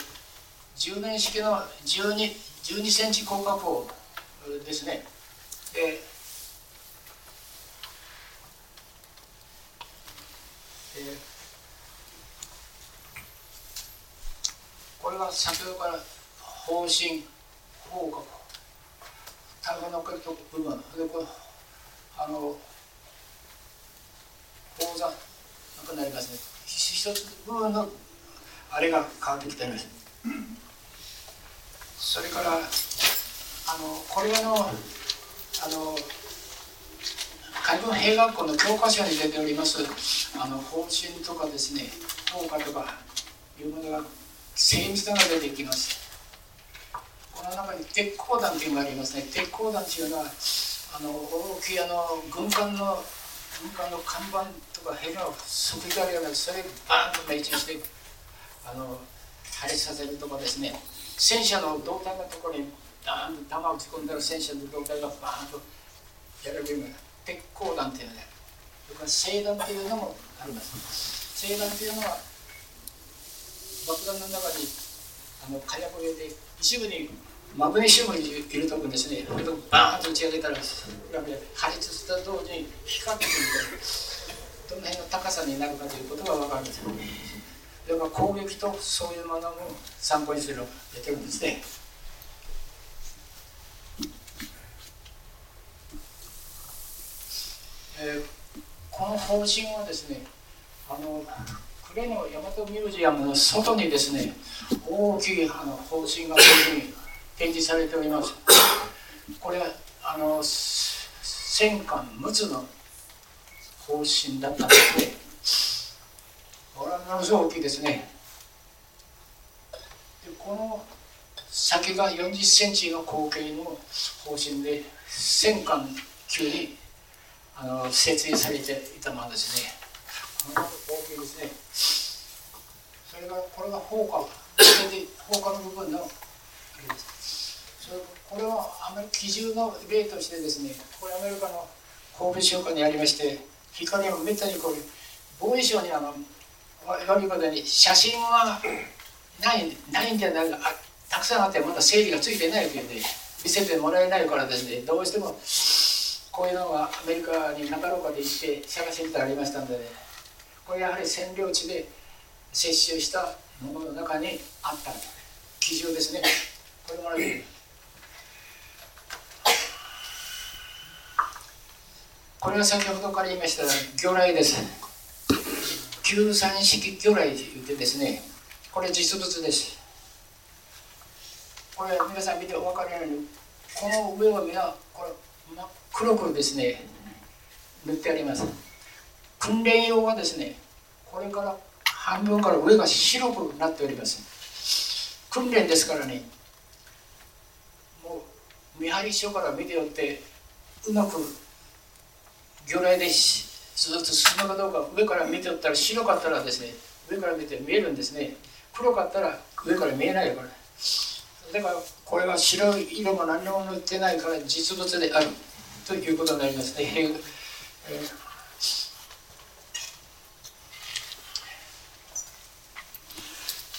10年式の 12, 12センチ広角砲ですね。でこれは先ほどから方針方角。台風のっかると部分。でこあの口座なくなりますね。一つ部分のあれが変わってきています。それからあのこれのあの海軍兵学校の教科書に出ておりますあの方針とかですね効果とかいうものが精密なが出てきます。この中に鉄鋼弾というのがありますね。鉄鋼弾というのはあの大きいあの軍艦の軍艦の看板とかヘリの側壁あるようなそれバーンと命中してあの破裂させるとかですね戦車の胴体のところにダーンと弾を打ち込んだら戦車の胴体がバーンとやられるような鉄鋼弾っていうのでそれから聖弾っていうのもあります。聖弾っていうのは爆弾の中にあの火薬を入れて一部にマグネシウムに入れとくんですね。それとバーンと打ち上げたら、破裂した同時に光ってくる、どの辺の高さになるかということが分かるんです。だから攻撃とそういうものも参考にするのが出てるんですね。えー、この方針はですね、あの呉の大和ミュージアムの外にですね、大きいあの方針がこういうふうに展示されておりますこれはあの戦艦陸奥の方針だったんで。すねこれはものすごい大きいですね。でこの先が40センチの口径の方針で戦艦級にあの設営されていたものですね。この大きいですね。それがこれが砲火それで砲火の部分のあれこれはアメ基準の例としてですねこれアメリカの神戸商科にありまして光をめったにこれ防衛省にあの言われることに写真はないないんじゃないかたくさんあってまだ整理がついてないわけで見せてもらえないからですね。どうしてもこういうのがアメリカになかろうかで行って探してたらありましたんでね。これやはり占領地で接収したものの中にあった基準ですね。これもこれは先ほどから言いました魚雷です。九三式魚雷と言ってですねこれ実物です。これ皆さん見てお分かりのようにこの上は皆これ真っ黒くですね塗ってあります。訓練用はですねこれから半分から上が白くなっております。訓練ですからねもう見張り所から見ておってうまく魚雷でずっと進むかどうか上から見ておったら白かったらですね上から見て見えるんですね。黒かったら上から見えないからだからこれは白い色も何も塗ってないから実物である。ということになりますね。えー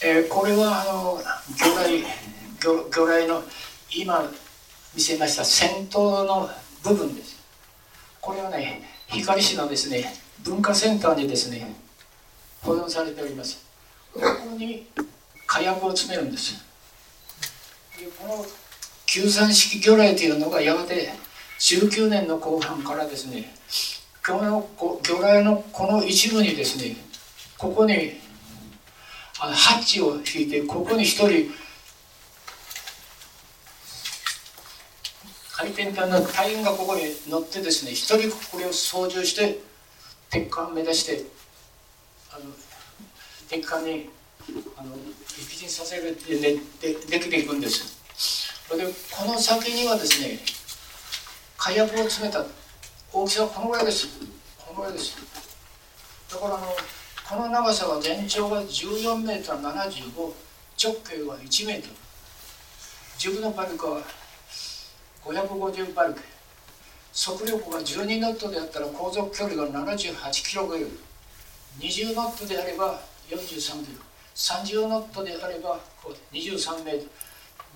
えー、これはあの魚雷魚魚雷の今見せました先頭の部分です。これはね光市のですね文化センターにですね保存されております。ここに火薬を詰めるんです。でこの九三式魚雷というのがやがて19年の後半からですねこの魚雷のこの一部にですねここにあのハッチを引いてここに一人回転艦の隊員がここに乗ってですね一人これを操縦して鉄管を目指してあの鉄管にあの激陣させるってででできていくんです。それでこの先にはですね火薬を詰めた大きさはこのぐらいです。このぐらいです。だからあのこの長さは全長が 14m75 直径は1メートル。軸のバルクは550バルク。速力が12ノットであったら航続距離が78キロ超える。20ノットであれば43キロ。30ノットであれば23メートル。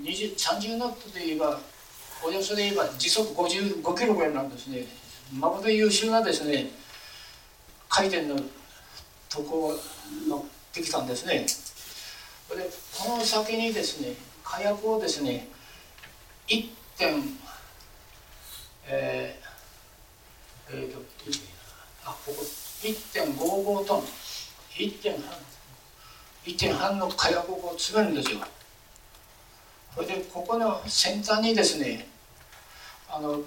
30ノットで言えばおよそで言えば時速55キロぐらいなんですね。まこと優秀なですね回転のとこのできたんですね。でこの先にですね火薬をですね1点えー、えー、とあここ1.55トン1.5 1.5の火薬を詰めるんですよ。それでここの先端にですねあの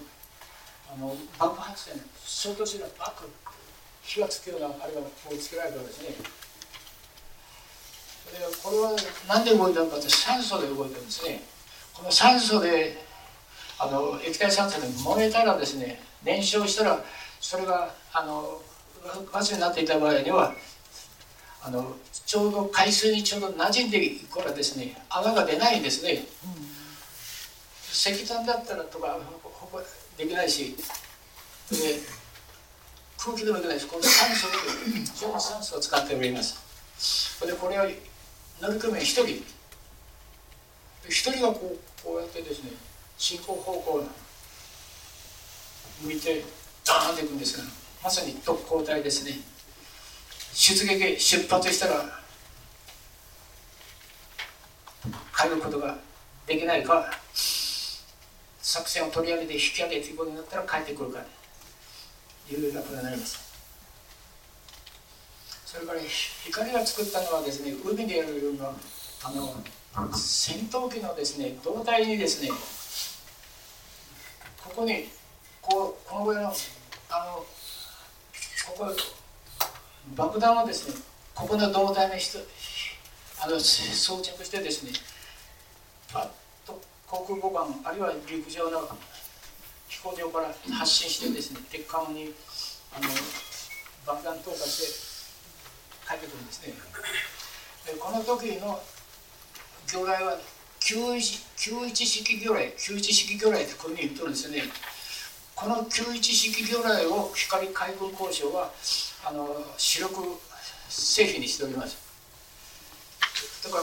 あの爆発点衝突するバック火がつくようなあれがこうつけられたんですね。でこれは何で動いたのかって酸素で動いてるんですね。この酸素であの液体酸素で燃えたらですね燃焼したらそれがあのガスになっていた場合にはあのちょうど海水にちょうど馴染んでいくからですね泡が出ないんですね、うん、石炭だったらとかほぼできないしで空気でもできないしこの酸素でその酸素を使っておりますでこれを乗組員一人一人がこうこうやってですね進行方向向いてダーンといくんですがまさに特攻隊ですね。出撃出発したら帰ることができないか作戦を取り上げて引き上げていくことになったら帰ってくるかというようなことになります。それから光が作ったのはですね海でやるようなあの戦闘機のですね胴体にですねここにこうこのぐらいのあのここ爆弾をですねここの胴体にしあの装着してですねパッと航空母艦あるいは陸上の飛行場から発進してですね鉄管にあの爆弾投下して帰ってくるんですね。でこの時の魚雷は91式魚雷91式魚雷ってこういうふうに言ってるんですよね。この91式魚雷を光海軍交渉はあの主力製品にしております。だから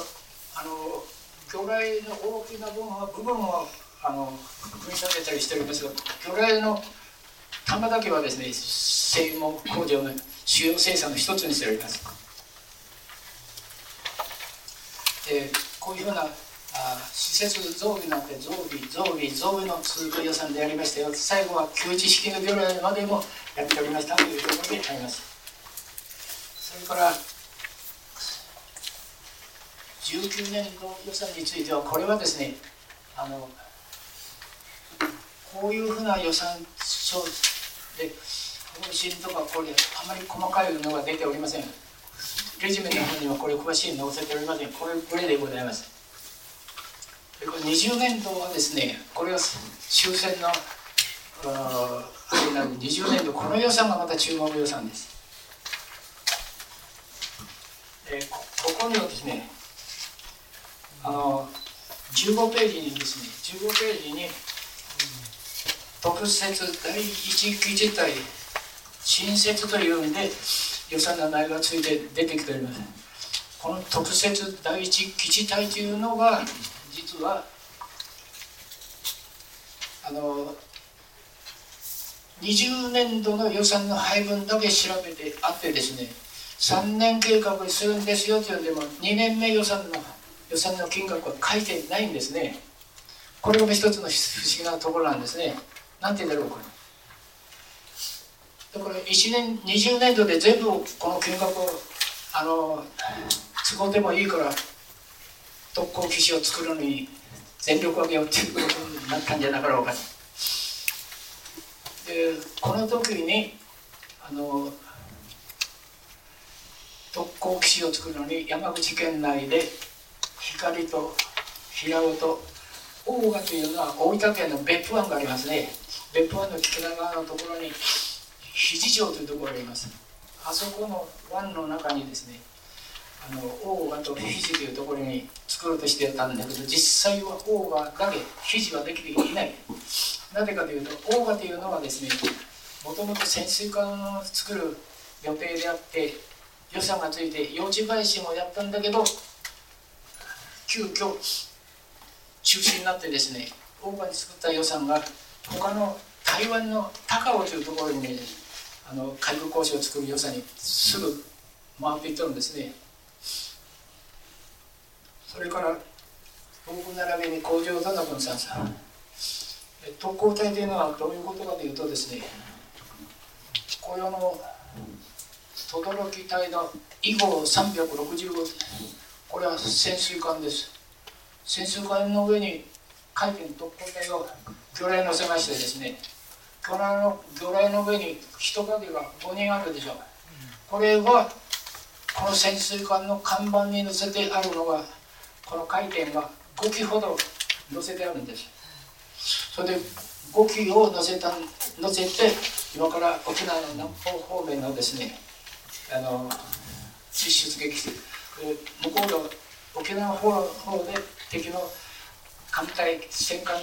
あの魚雷の大きな部分は部分をあの組み立てたりしておりますが魚雷の玉だけはですね製門工場の主要生産の一つにしております。でこういうようなあ施設増備なんて増備増備増備の通常予算でありまして最後は旧知式の魚雷までもやっておりましたというところでありますそれから19年度予算についてはこれはですねあのこういうふうな予算書で方針とかこれあまり細かいのが出ておりませんレジュメの方にはこれ詳しいの載せておりませんこれこれでございますでこれ20年度はですねこれは終戦のあなんで20年度この予算がまた中国予算です。でここにはですねあの15ページにですね15ページに特設第一記事体新設というんで予算の内容がついて出てきております。この特設第一記事体というのがはあの20年度の予算の配分だけ調べてあってですね3年計画にするんですよというんでも2年目予算の予算の金額は書いてないんですね。これが一つの不思議なところなんですね。なんて言うんだろうこれ。だから1年20年度で全部この金額をあの都合でもいいから特攻機種を作るのに全力を挙げようっていうことになったんじゃなかろうか。でこの時にあの特攻機種を作るのに山口県内で光と平尾と大賀というのは大分県の別府湾がありますね。別府湾の北側のところに肘城というところがあります。あそこの湾の中にですねあの大賀と肘というところに作ろうとしてたんだけど実際は大賀だけ肘はできていない。なぜかというと大賀というのはですねもともと潜水艦を作る予定であって予算がついて用地買収もやったんだけど急遽中止になってですね大賀に作った予算が他の台湾の高尾というところにねあの海軍工事を作る予算にすぐ回っていったんですね。それから僕並びに工場田中さん。さん特攻隊というのはどういうことかというとですね雇用の轟隊の以後365これは潜水艦です。潜水艦の上に海軍特攻隊を魚雷乗せましてですね魚雷の魚雷の上に人影が5人あるでしょう。これはこの潜水艦の看板に載せてあるのがこの回転が5機ほど載せてあるんです。それで5機を載せた載せて今から沖縄の南方方面のですねあの実出撃向こうの沖縄方方で敵の艦隊戦艦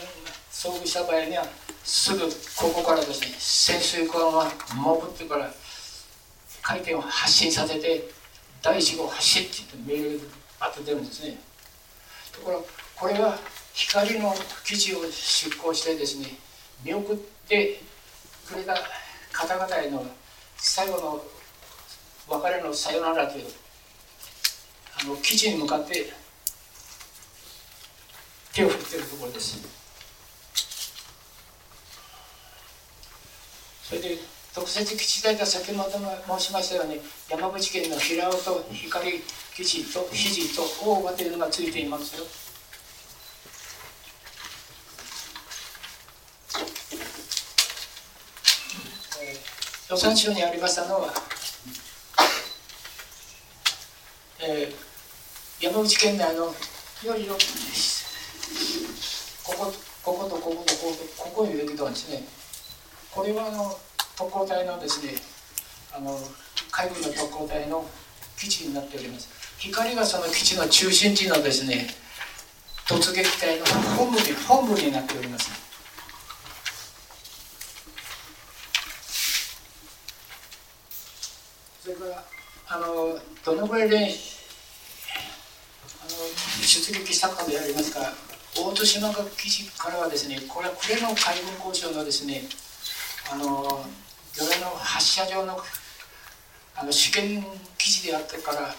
遭遇した場合にはすぐここからですね潜水艦は潜ってから回転を発進させて第1号発進って言って命令がバッと出るんですね。ところこれは光の基地を出港してですね見送ってくれた方々への最後の別れのさよならというあの基地に向かって手を振っているところです。それで特設基地隊が先ほども申しましたように山口県の平尾と光基地と肘と大賀というのがついていますよ。予算書にありましたのは、えー、山口県内のいろいろこここことこことこことここに出てたんですね。これはあの特攻隊のですねあの海軍の特攻隊の基地になっております。光がその基地の中心地のですね突撃隊の本部に本部になっております。それからあのどのぐらいであの出撃したかでありますか。大津島基地からはですねこれは呉の海軍交渉のですねあの魚雷の発射場のあの試験基地であったから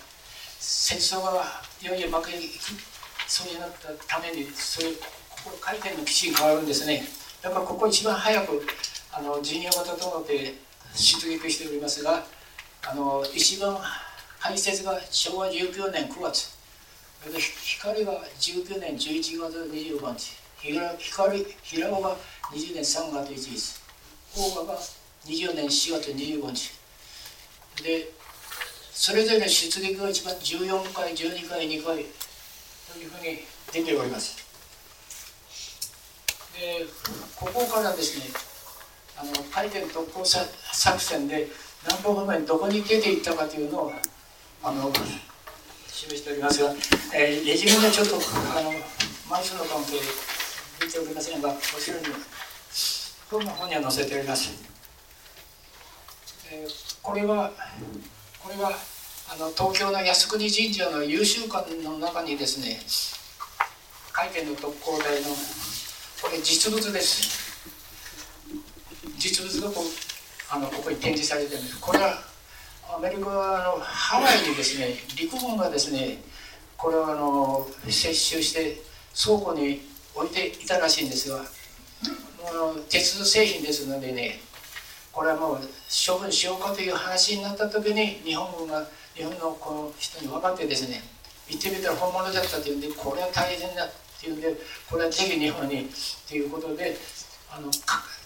戦争がいよいよ負けにいくそうになったためにそういうここ海底の基地に変わるんですね。だからここ一番早くあの陣容が整って出撃しておりますがあの一番排泄が昭和19年9月。光が19年11月25日。光平尾が20年3月1日。大賀が20年4月25日。でそれぞれの出撃が一番14回12回2回というふうに出ております。でここからですねあの回転特攻作戦で南方方面どこに出ていったかというのをあの示しておりますが、えー、レジュメでちょっとあの枚数の関係出ておりませんが後ろに本の方には載せております、これはこれはあの東京の靖国神社の優秀館の中にですね回転の特攻隊のこれ実物です。実物がこあのここに展示されてるんです。これはアメリカのハワイにですね陸軍がですねこれをあの接収して倉庫に置いていたらしいんですが鉄製品ですのでねこれはもう処分しようかという話になった時に日本軍が日本のこの人に分かってですね行ってみたら本物だったというんでこれは大変だっていうんでこれはぜひ日本にということであの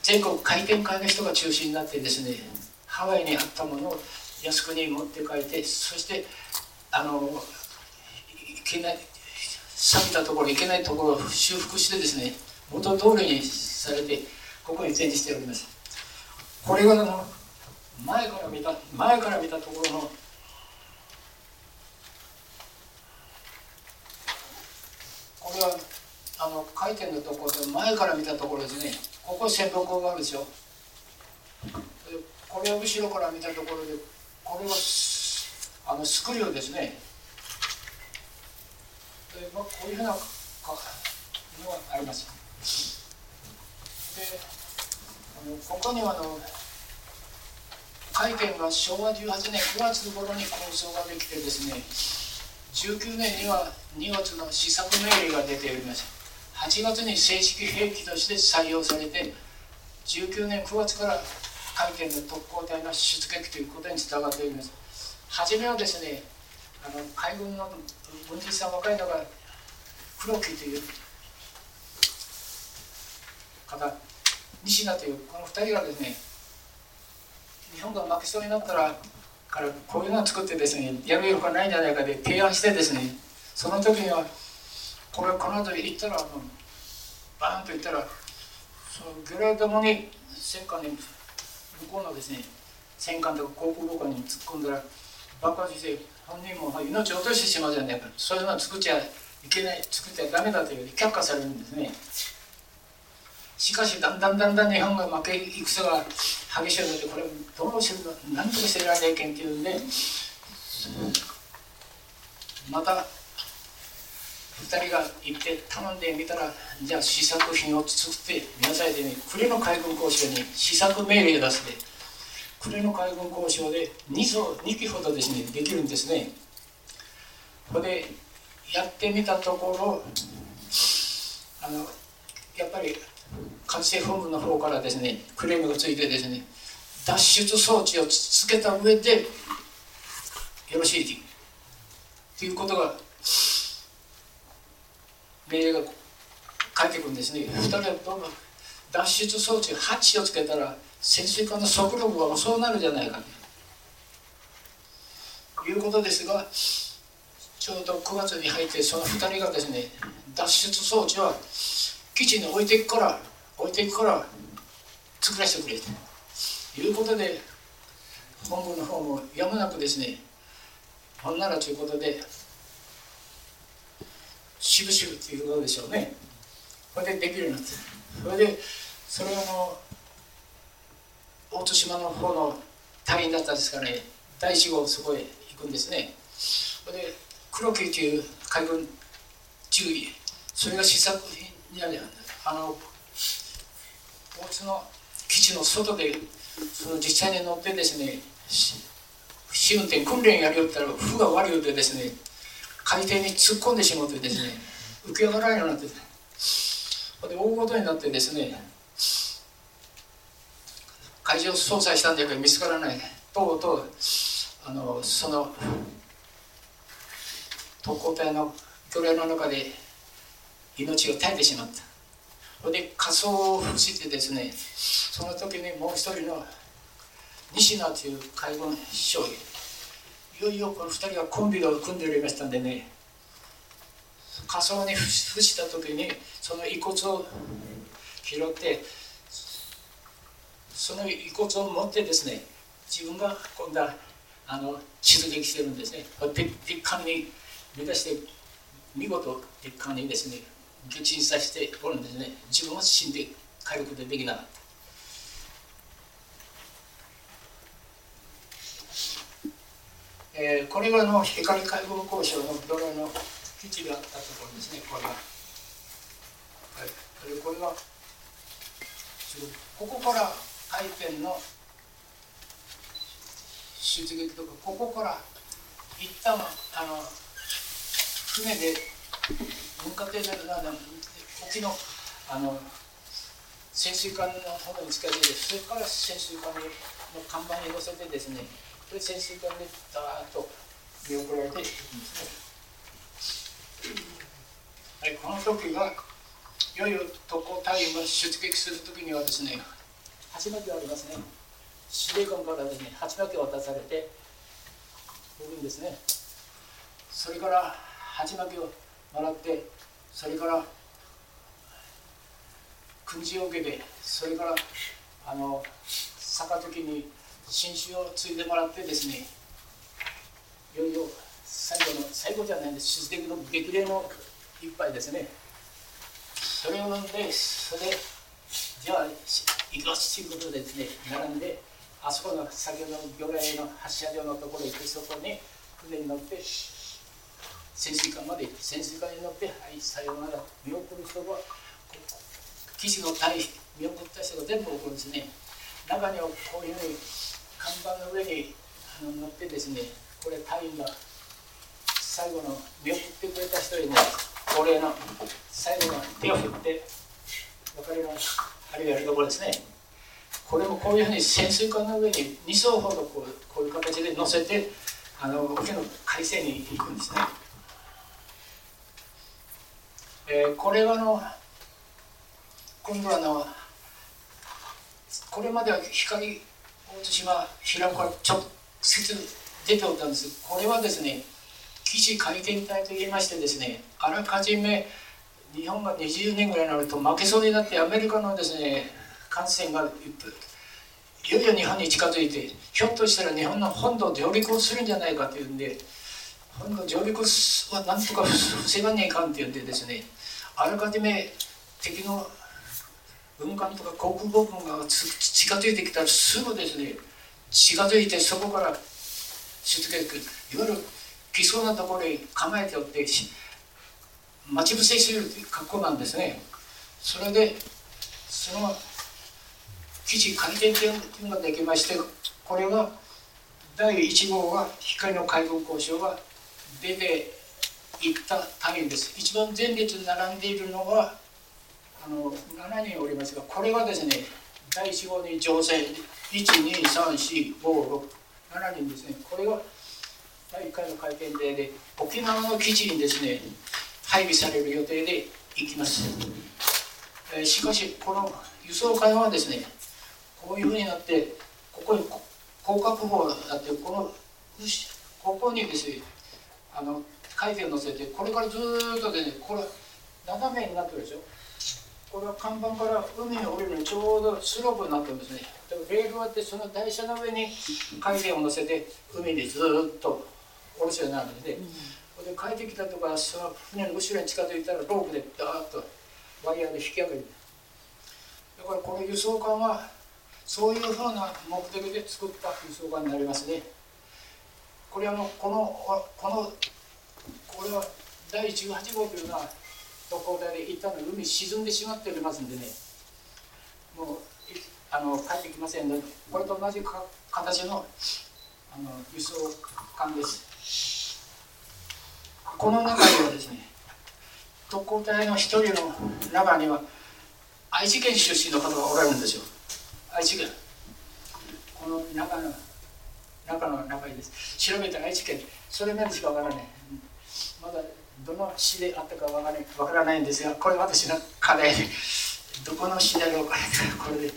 全国回転会の人が中心になってですねハワイにあったものを靖国に持って帰ってそしてあのいけない錆びたところいけないところを修復してですね元通りにされてここに展示しております。これが前から見た前から見たところのこれはあの回転のところで前から見たところですね。ここ旋木があるでしょ。これを後ろから見たところでこれはあのスクリューですね。で、まあ、こういうふうなのがあります。でのここにはあの回転が昭和18年9月頃に構想ができてですね19年には2月の試作命令が出ております8月に正式兵器として採用されて19年9月から海軍の特攻隊の出撃ということにつながっております。初めはですねあの海軍の軍人さん若いのが黒木という方西田というこの2人がですね日本が負けそうになったらからこういうのを作ってですねやるようがないんじゃないかで提案してですねその時にはこれこの後行ったらあのバーンと行ったらそのゲレードもに戦艦に向こうのですね戦艦とか航空母艦に突っ込んだら爆発して本人も命を落としてしまうじゃないか。そういうのを作っちゃいけない作っちゃダメだという却下されるんですね。しかしだんだんだんだん日本が負け戦が激しくなってこれどうするの何とかしてられないけんっていうんでまた2人が行って頼んでみたらじゃあ試作品を作って皆さんでね暮れの海軍交渉に試作命令を出して暮れの海軍交渉で 2, 層2機ほどですねできるんですね。これやってみたところあのやっぱり管制本部の方からですねクレームがついてですね脱出装置をつけた上でよろしいということが命令が返ってくるんですね。2人はどうも脱出装置ハッチをつけたら潜水艦の速力が遅くなるじゃないかと。いうことですがちょうど9月に入ってその2人がですね脱出装置は基地に置いていくから置いていくから作らせてくれと。いうことで本部の方もやむなくですねほんならということでしぶしぶっていうことでしょうね。それでできるようになって。それでそれはの大津島の方の隊員だったんですからね第1号そこへ行くんですね。それで黒木という海軍注意それが試作品にあるあの大津の基地の外でその実際に乗ってですね試運転訓練やりよったら負が悪いようでですね海底に突っ込んでしまってですね浮き上がらないようになってで大ごとになってですね海上操作したんだけど見つからない。とうとうあのその特攻隊の魚雷の中で命を絶えてしまった。それで仮装を伏してですねその時にもう一人の西野という海軍少尉いよいよこの2人がコンビを組んでおりましたんでね仮装に伏した時にその遺骨を拾ってその遺骨を持ってですね自分が今度はあの出撃してるんですね。ピッカンに目指して見事ピッカンにですね沈させておるんですね。自分は死んで帰ることできなかった。えー、これはの光海軍交渉のドラの基地があったところですね。これは、はい、これはここから回転の出撃とかここから一旦あの船で文化艇で沖のあの潜水艦の方に近づいてそれから潜水艦の看板に乗せてですねで潜水艦でダーッと見送られていくんですね。はい、この時がいよいよ特攻隊員が出撃する時にはですね鉢巻きがありますね司令官からですね鉢巻きを渡されておるんですねそれから鉢巻きをもらってそれから訓示を受けてそれからあの杯に新酒を継いでもらってですねいよいよ最後の最後じゃないんです。出撃の激励の一杯ですね。それを飲んでそれでじゃあ行きますということでですね並んであそこの先ほどの魚雷の発射場のところへ行ってそこに船に乗って潜水艦まで潜水艦に乗ってはいさようなら。見送る人は基地の隊見送った人が全部送るんですね。中にはこういうふうに看板の上にあの乗ってですねこれ隊員が最後の見送ってくれた人にねお礼の最後の手を振って分かります。あるいはやるところですね。これもこういうふうに潜水艦の上に2層ほどこうこういう形で乗せてあの沖の海星に行くんですね、えー、これはの今度はのこれまでは光大津島平子から直接出ておったんです。これはですね基地回転体といいましてですねあらかじめ日本が20年ぐらいになると負けそうになってアメリカのですね感染がいよいよ日本に近づいてひょっとしたら日本の本土上陸をするんじゃないかというんで上陸はなんとか防がねえかんっていうんですねあらかじめ敵の軍艦とか航空母軍が近づいてきたらすぐですね近づいてそこから出撃いわゆる来そうなところに構えておって待ち伏せする格好なんですね。それでその基地回転というのができましてこれが第1号は光の海軍交渉が出ていった単位です。一番前列に並んでいるのはあの7人おりますがこれはですね第1号に乗船1234567人ですね。これが第1回の会見でで沖縄の基地にですね配備される予定で行きます、えー、しかしこの輸送艦はですねこういうふうになってここに広角砲だってこのここにですねあの回転を乗せてこれからずっとでねこれ斜めになってるでしょ？これは看板から海に降りるのちょうどスロープになってるんですねレールはってその台車の上に回転を乗せて海にずっと下ろすようになるんで、うん、で帰ってきたとかその船の後ろに近づいたらロープでダーッとワイヤーで引き上げる。だからこの輸送艦はそういうふうな目的で作った輸送艦になりますね。これあのこのこのこれは第18号というのは特攻隊で一旦の海沈んでしまっておりますんでね。もうあの帰ってきませんのでこれと同じか形のあの輸送艦です。この中にはですね特攻隊の一人の中には愛知県出身の方がおられるんですよ。愛知県。この中の中の中にです。調べた愛知県それまでしかわからない。まだどの市であったかわからない。わからないんですがこれ私の課題。でどこの市だろうかこれで。っ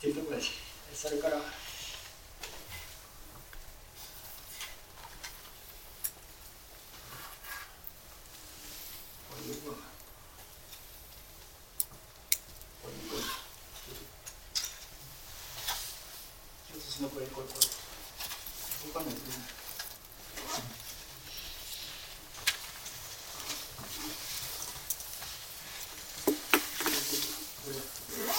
ていうところです。それからこういう部分こういう部分私のこれこれこれ動かないとね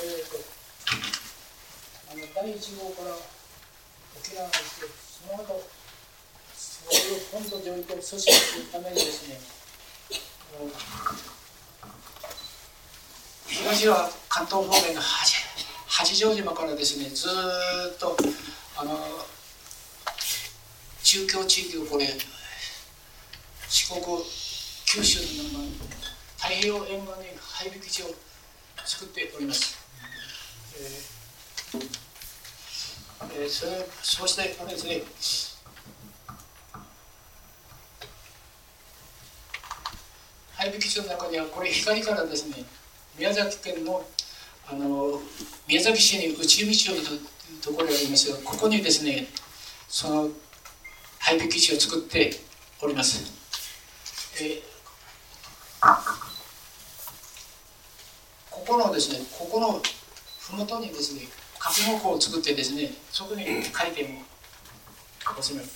えーとあの第1号から沖縄にしてその後そういう本土上陸を阻止するためにですね東は関東方面の八八丈島からですねずっとあの中京地域をこれ四国九州の太平洋沿岸に配備基地を作っております。えーえーそれそうしてあれですね配備基地の中にはこれ光からですね宮崎県のあの宮崎市に内海町というところがありますがここにですねその配備基地を作っております。えーここのですねここの麓にですね格納庫を作ってですねそこに回転を収める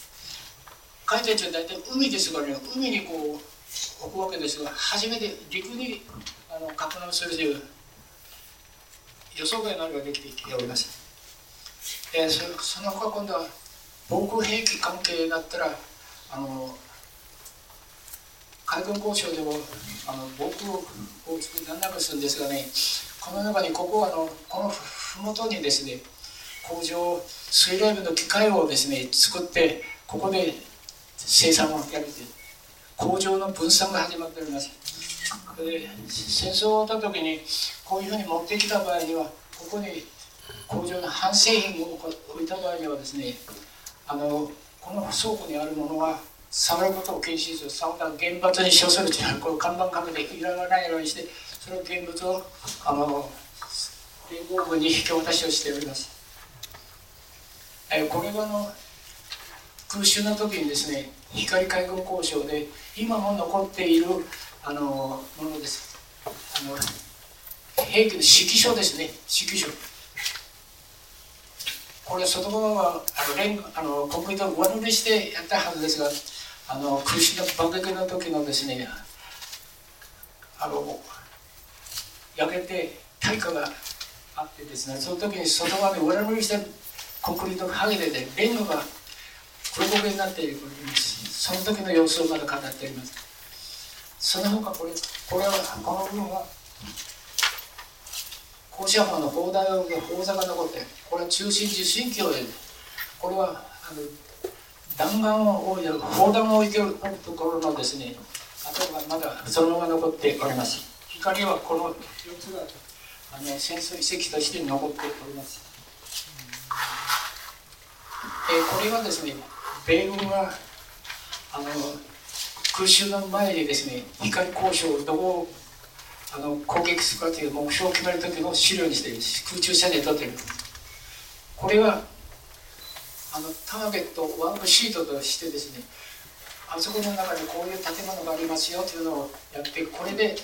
回転って大体海ですからね海にこう置くわけですが初めて陸にあの格納するという予想外のあれができております、えーそその他今度は防空兵器関係だったらあの海軍交渉でもあの防空を作りなんなくするんですがねこの中にここはあのこの麓にですね工場水雷部の機械をですね作ってここで生産をやるという工場の分散が始まっております。で戦争が終わった時にこういうふうに持ってきた場合にはここに工場の半製品を置いた場合にはですねあのこの倉庫にあるものは触ることを禁止する。触ったら原発に処するというこれ看板かけていらないようにしてその現物をあの連合軍に 引き渡しをしております。えこれはの空襲の時にですね光海軍交渉で今も残っているあのものです。あの兵器の指揮書ですね指揮書。これ外側はあのレンあのコンクリートを上塗りしてやったはずですがあの空襲の爆撃の時のですねあの焼けて対価があってですねその時に外側に上塗りしたコンクリートが剥げててレンガが黒焦げになっているその時の様子をまだ語っております。その他これこれはこの部分は高知浜の砲台を砲座が残ってこれは中心受信機をこれはあの弾丸を置いてる砲弾を置いてるところのですね跡がまだそのまま残っております。光はこの4つがあの戦争遺跡として残っております、えこれはですね米軍があの空襲の前にですね光交渉をどこあの攻撃するかという目標を決める時の資料にして空中写真撮ってる。これはあのターゲットワークシートとしてですねあそこの中にこういう建物がありますよというのをやってこれで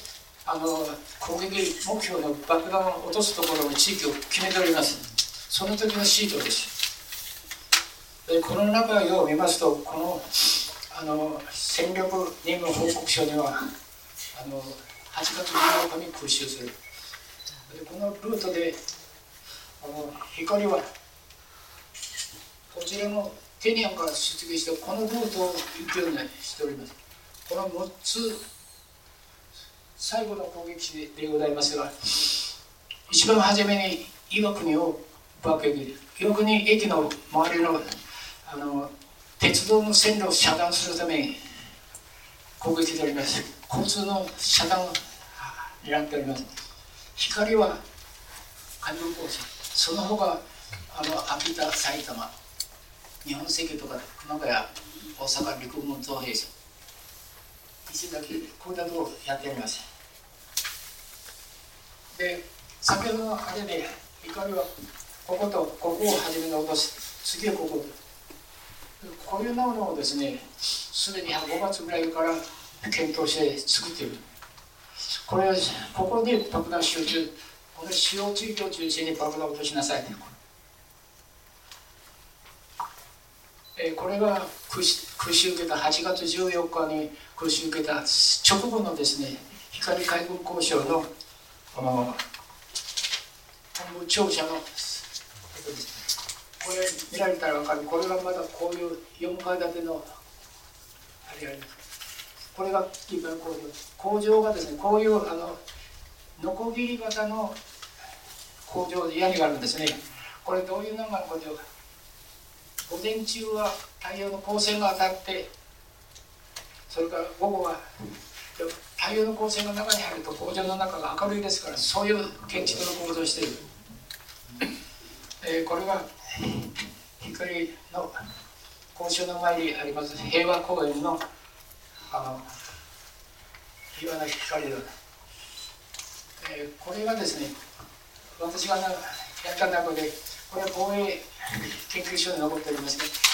あの攻撃目標の爆弾を落とすところの地域を決めております。その時のシートです。でこの中を見ますとこのあの戦力任務報告書にはあの8月14日に空襲する。でこのルートであの光はこちらのテニアンから出撃してこのルートを行くようにしております。この6つ最後の攻撃でございますが一番初めに岩国を爆撃岩国駅の周りのあの鉄道の線路を遮断するために攻撃しております。交通の遮断を狙っております。光は海軍工事その他あの秋田埼玉日本石油とか熊谷大阪陸軍造兵所一だけこれだとやっておりますで先ほどのあれで光はこことここを初めに落とし次はこここういうものをですねすでに5月ぐらいから検討して作っている。これはここで爆弾集中。この使用地域を中心に爆弾を落としなさい。えこれが空襲受けた8月14日に空襲受けた直後のですね光海軍交渉の本部庁舎のこれ見られたら分かる。これがまだこういう4階建てのあれあります。これが一般工場。工場がですねこういうあのノコギリ型の工場で屋根があるんですね。これどういうのが工場か午前中は太陽の光線が当たってそれから午後は太陽の光線が中に入ると工場の中が明るいですからそういう建築の構造をしている、えー、これが光の交渉の前にあります平和公園のあの岩の光の、えー、これがですね私がやった中でこれは防衛研究所に残っておりますが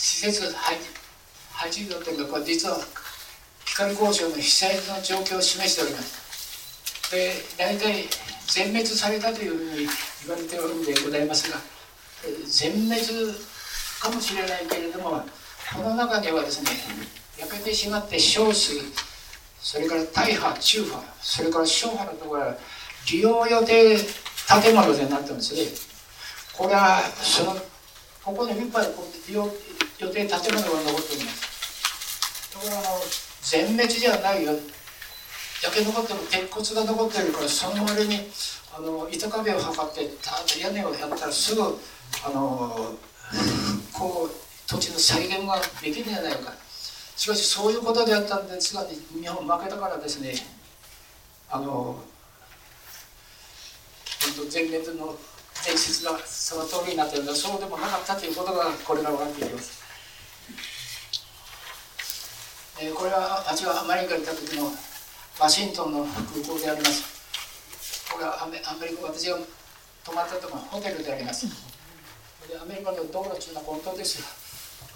施設配配置度というかこれ実は光交渉の被災の状況を示しております。で大体全滅されたというふうに言われておるんでございますが全滅かもしれないけれどもこの中ではですね焼けてしまって少数それから大破中破それから小破のところは利用予定建物でなってますね。これはそのここにいっぱい利用予定建物が残っております。だからあの全滅じゃないよ焼け残ってる鉄骨が残ってるからその割にあの板壁を測ってた屋根をやったらすぐあのこう土地の再現ができるんじゃないかしかしそういうことであったんですが日本負けたからですねあの全滅の伝説がその通りになっているのそうでもなかったということがこれから分かっていきます、えー、これは私がアメリカに行った時のワシントンの空港であります。これはアメアメリカ私が泊まったところホテルであります。でアメリカの道路中の本当です。よ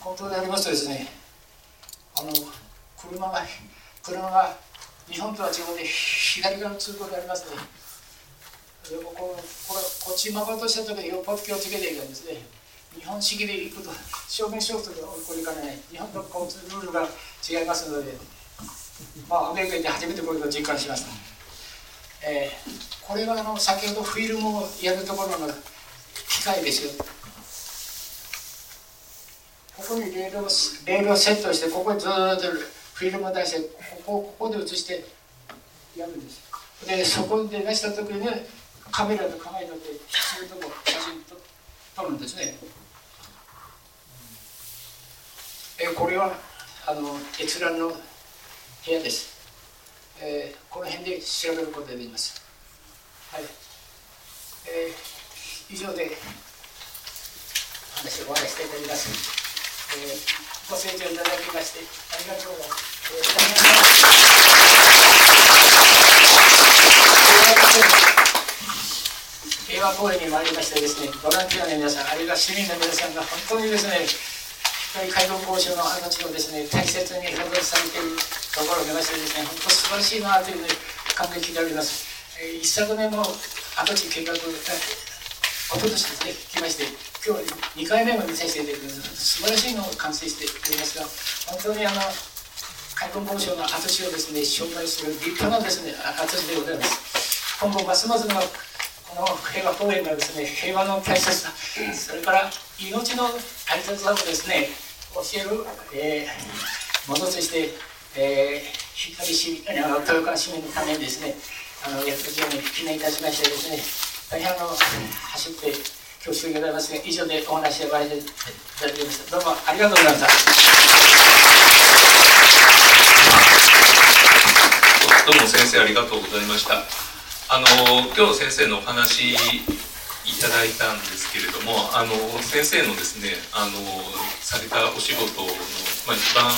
本当でありますとですねあの車が車が日本とは違うで左側の通行でありますね。でもここれこっち曲がとした時よっぽど気をつけていくんですね。日本式で行くと証明書とこれからね日本の交通ルールが違いますのでまあアメリカ行って初めてこれを実感しました、えー、これはあの先ほどフィルムをやるところの機械ですよ。ここにレールをレールをセットしてここにずっとフィルムを出してここここで写してやるんです。でそこで出した時にねカメラで構えたってそういうとこ写真と撮るんですね。えこれはあの閲覧の部屋です。えー、この辺で調べることができます。はい。えー、以上で話を終わらせていただきます。えー、ご清聴いただきましてありがとうございます。えー平和公園に参りましてですね、ボランティアの皆さん、あるいは市民の皆さんが本当にですね、介護交渉の命をですね、大切に保存されているところを見ましてですね、本当素晴らしいなというふうに感激しております。えー、一昨年の跡地計画、おととしですね、来まして、今日2回目も見させていただきます。素晴らしいのを完成しておりますが、本当にあの、介護交渉の跡地をですね、紹介する立派なですね、跡地でございます。今後ますますのの平和公園がですね平和の大切さそれから命の大切さをですね教える、えー、ものとして、えー、光市あの豊川市民のためにですねあの役場に記念いたしましてですね大変あの走って恐縮でございますが以上でお話をさせていただきましたどうもありがとうございました。どうも先生ありがとうございました。あの今日先生のお話いただいたんですけれどもあの先生のですねあのされたお仕事の、まあ、一番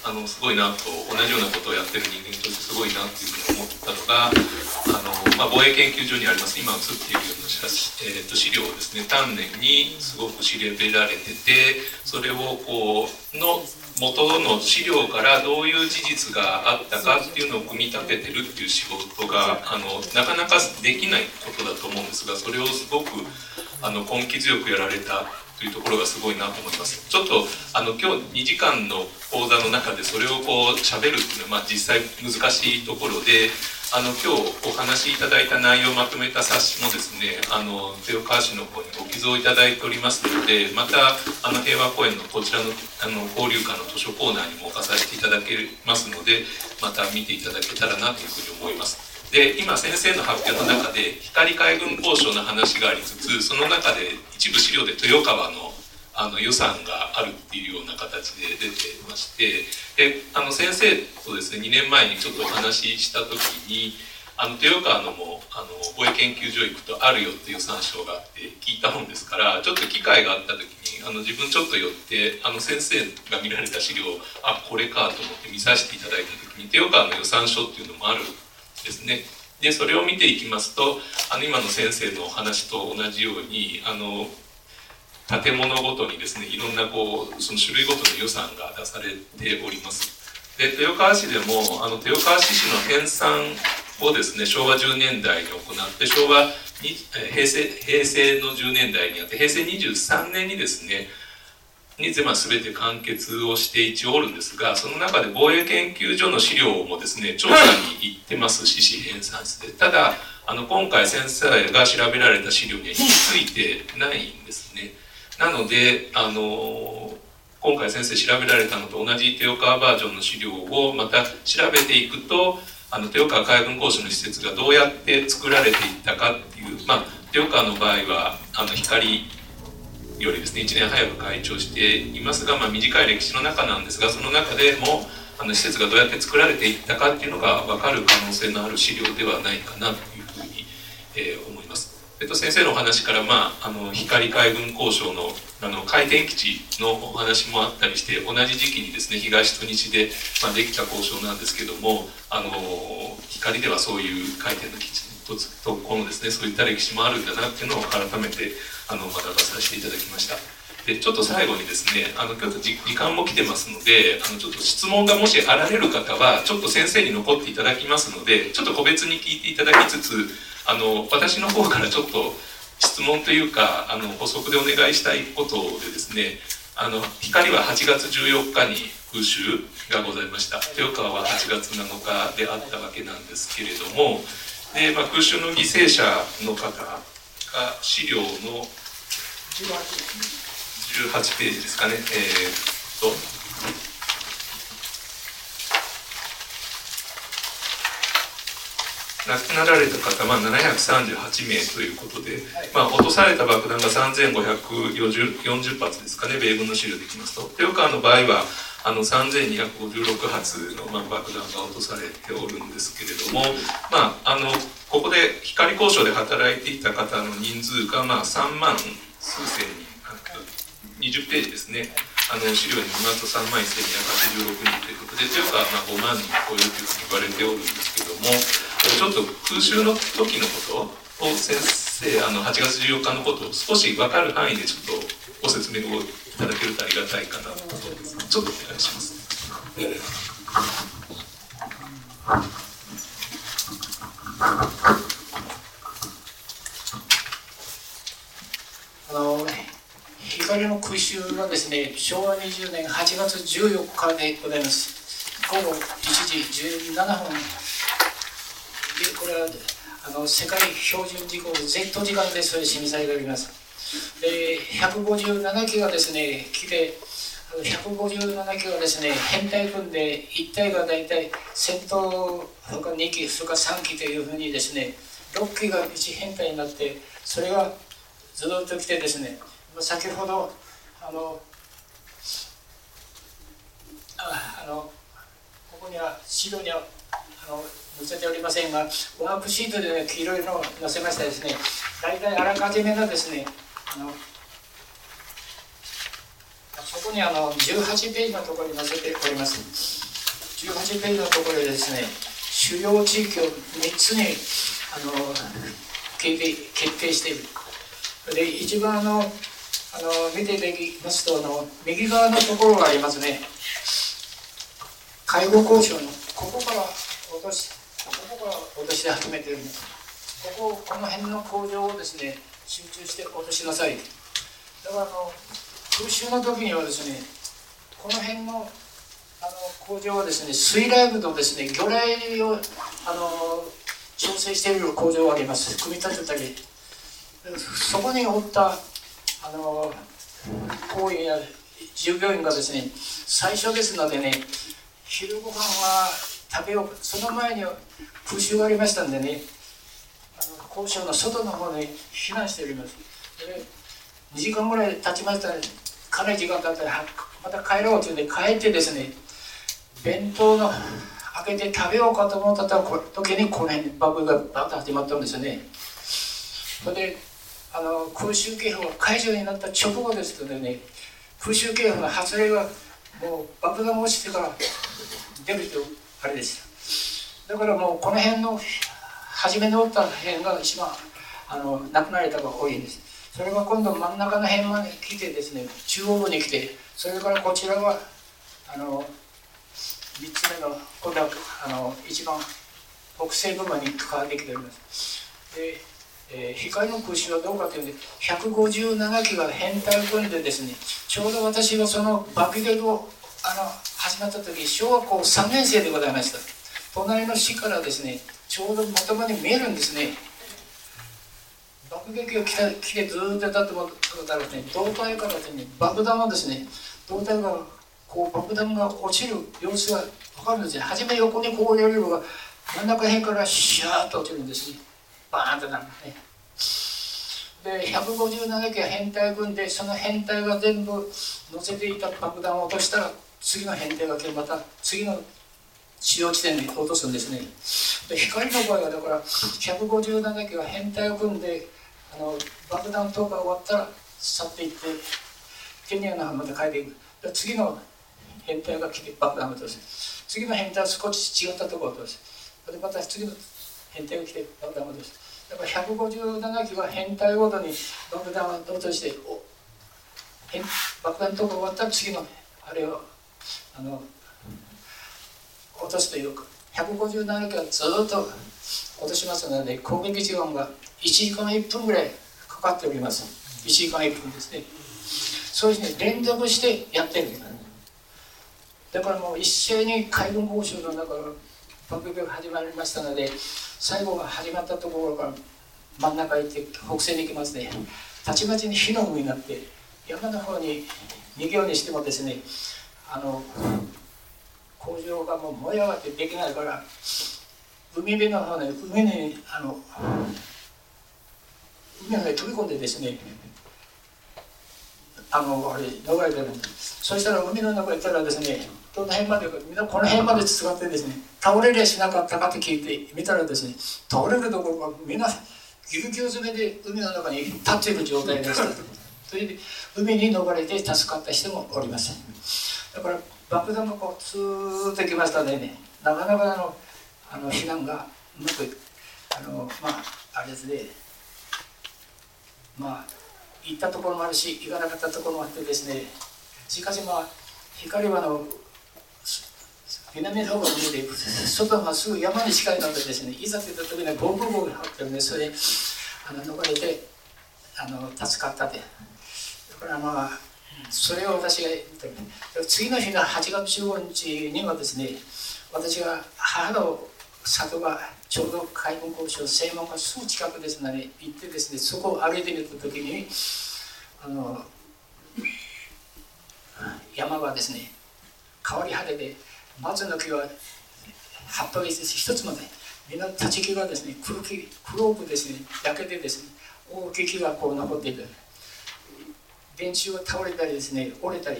あのすごいなと同じようなことをやってる人間としてすごいなっていうふうに思ったのがあの、まあ、防衛研究所にあります今映っているような写えー、と資料をですね。丹念にすごく調べられててそれをこうの元の資料からどういう事実があったかっていうのを組み立ててるっていう仕事があのなかなかできないことだと思うんですがそれをすごくあの根気強くやられたというところがすごいなと思います。ちょっとあの今日2時間の講座の中でそれをこう喋るっていうのは、まあ、実際難しいところであの今日お話しいただいた内容をまとめた冊子もですねあの豊川市の方にご寄贈いただいておりますのでまたあの平和公園のこちらのあの交流館の図書コーナーにも置かさせていただけますのでまた見ていただけたらなというふうに思います。で今先生の発表の中で光海軍交渉の話がありつつその中で一部資料で豊川のあの予算があるっていうような形で出てましてであの先生とですね2年前にちょっとお話しした時にあの豊川のもあの防衛研究所行くとあるよっていう参照があって聞いたもんですからちょっと機会があった時にあの自分ちょっと寄ってあの先生が見られた資料をあこれかと思って見させていただいた時に豊川の予算書っていうのもあるんですね。でそれを見ていきますとあの今の先生のお話と同じようにあの建物ごとにですねいろんなこうその種類ごとの予算が出されております。で豊川市でもあの豊川市市の編纂をですね昭和10年代に行って昭和平成平成の10年代にあって平成23年にですねに全て完結をして一応おるんですがその中で防衛研究所の資料もですね調査に行ってますし市編纂室でただあの今回先生が調べられた資料にはついてないんですねなのであの今回先生調べられたのと同じ豊川バージョンの資料をまた調べていくとあの豊川海軍講師の施設がどうやって作られていったかっていうまあ豊川の場合はあの光よりですね1年早く開庁していますが、まあ、短い歴史の中なんですがその中でもあの施設がどうやって作られていったかっていうのが分かる可能性のある資料ではないかなというふうに、えー、思います。えっと、先生のお話から、まあ、あの光海軍交渉のあの回転基地のお話もあったりして同じ時期にですね東と西で、まあ、できた交渉なんですけどもあの光ではそういう回転の基地ととこのですねそういった歴史もあるんだなっていうのを改めてあの学ばさせていただきました。でちょっと最後にですねあの今日時間も来てますのであのちょっと質問がもしあられる方はちょっと先生に残っていただきますのでちょっと個別に聞いていただきつつあの私の方からちょっと質問というかあの補足でお願いしたいことでですねあの光は8月14日に空襲がございました。豊川は8月7日であったわけなんですけれどもで、まあ、空襲の犠牲者の方が資料の18ページですかね、えー、と亡くなられた方は738名ということで、まあ、落とされた爆弾が3540発ですかね米軍の資料でいきますと。豊川の場合はあの3256発の、まあ、爆弾が落とされておるんですけれども、まあ、あのここで光交渉で働いていた方の人数が、まあ、3万数千人20ページですね。あの資料に見ますと3万1286人ということで豊川はまあ5万人超えるというふうに言われておるんですけどもちょっと空襲の時のことを先生あの8月14日のことを少し分かる範囲でちょっとご説明をいただけるとありがたいかなと思うんですちょっとお願いします。あの光の空襲はですね昭和20年8月14日でございます午後1時17分これはあの世界標準時刻 Z 時間でそういう示されております。で157機がですね来て157機がですね編隊組んで1体が大体戦闘とか2機それから3機というふうにですね6機が1編隊になってそれがずっと来てですね先ほどあのああのここには資料にはあの載せておりませんがワークシートで、ね、黄色いのを載せましたですね大体あらかじめのですねあのそこにあの18ページのところに載せております。18ページのところでですね主要地域を3つにあの決定決定している。で一番あのあの見ていきますとあの右側のところがありますね。介護交渉のここから落とし落とし始めてるんですこここの辺の工場をですね集中して落としなさい。だからあの空襲の時にはですねこの辺のあの工場はですね水雷部とですね魚雷をあの調整している工場があります。組み立てたり。そこにおったあの行員や従業員がですね最初ですのでね昼ご飯は食べよう。その前に空襲がありましたんでねあの交渉の外の方に避難しております。で2時間ぐらい経ちましたらかなり時間経ったらまた帰ろうというんで帰ってですね弁当の開けて食べようかと思った時にこの辺に爆がバッと始まったんですよね。それであの空襲警報が解除になった直後ですけどね空襲警報の発令がもう爆弾が落ちてから出るとあれでしただからもうこの辺の初めにおった辺が一番あの亡くなられた方が多いんです。それが今度真ん中の辺まで来てですね中央部に来てそれからこちらはあの3つ目の今度はあの一番北西部まで関わってきております。で、えー、光の空襲はどうかというと157機が編隊組んでですねちょうど私がその爆撃をあの始まった時小学校3年生でございました。隣の市からですねちょうどまともに見えるんですね。爆撃が来た来てずっとたってもったらですね。胴体からですね爆弾をですね胴体がこう爆弾が落ちる様子が分かるんですね。初め横にこうやるのが真ん中辺からシャーッと落ちるんですね。バーンとなるね。で157機は編隊組んでその編隊が全部乗せていた爆弾を落としたら次の編隊が来てまた次の使用地点に落とすんですね。で光の場合はだから157機が編隊を組んであの爆弾投下が終わったら去っていってケニアの浜で帰っていく。で次の編隊が来て爆弾を落とす次の編隊は少し違ったところを落とすでまた次の編隊が来て爆弾を落とすだから157機は編隊ごとに爆弾を落としてお爆弾投下が終わったら次のあれをあの落とすというか157機はずっと落としますので攻撃時間が1時間1分ぐらいかかっております。1時間1分ですね。そういうふうに連続してやってるだからもう一斉に海軍交渉の中から爆撃が始まりましたので最後が始まったところから真ん中へ行って北西に行きますね。たちまちに火の海になって山の方に逃げようにしてもですねあの工場がもう燃え上がってできないから海辺の方に海にあの海の方に飛び込んでですねあのあれ逃れてるんですそしたら海の中行ったらですねどの辺までみんなこの辺まで使ってですね倒れりゃしなかったかって聞いて見たらですね倒れるところがみんなぎゅうぎゅう詰めで海の中に立っている状態でした。それで海に逃れて助かった人もおりませんだから爆弾がこうツーッときましたねなかなかあのあの避難がうまくあのまああれですねまあ行ったところもあるし行かなかったところもあってですねしかしまあ光はの南の方が見えて外がすぐ山に近いのでですねいざといった時にはボンボンボンが入ってるんでそれであの逃れてあの助かったでだからまあそれを私が言った次の日の8月15日にはですね私が母の里がちょうど海軍交渉正門がすぐ近くですので行ってですねそこを歩いてみた時にあの山はですね変わり果てて松の木は葉っぱが一つもない。みんな立ち木がですね黒木黒くですね焼けてですね大きい木がこう残っている。電柱が倒れたりですね折れたり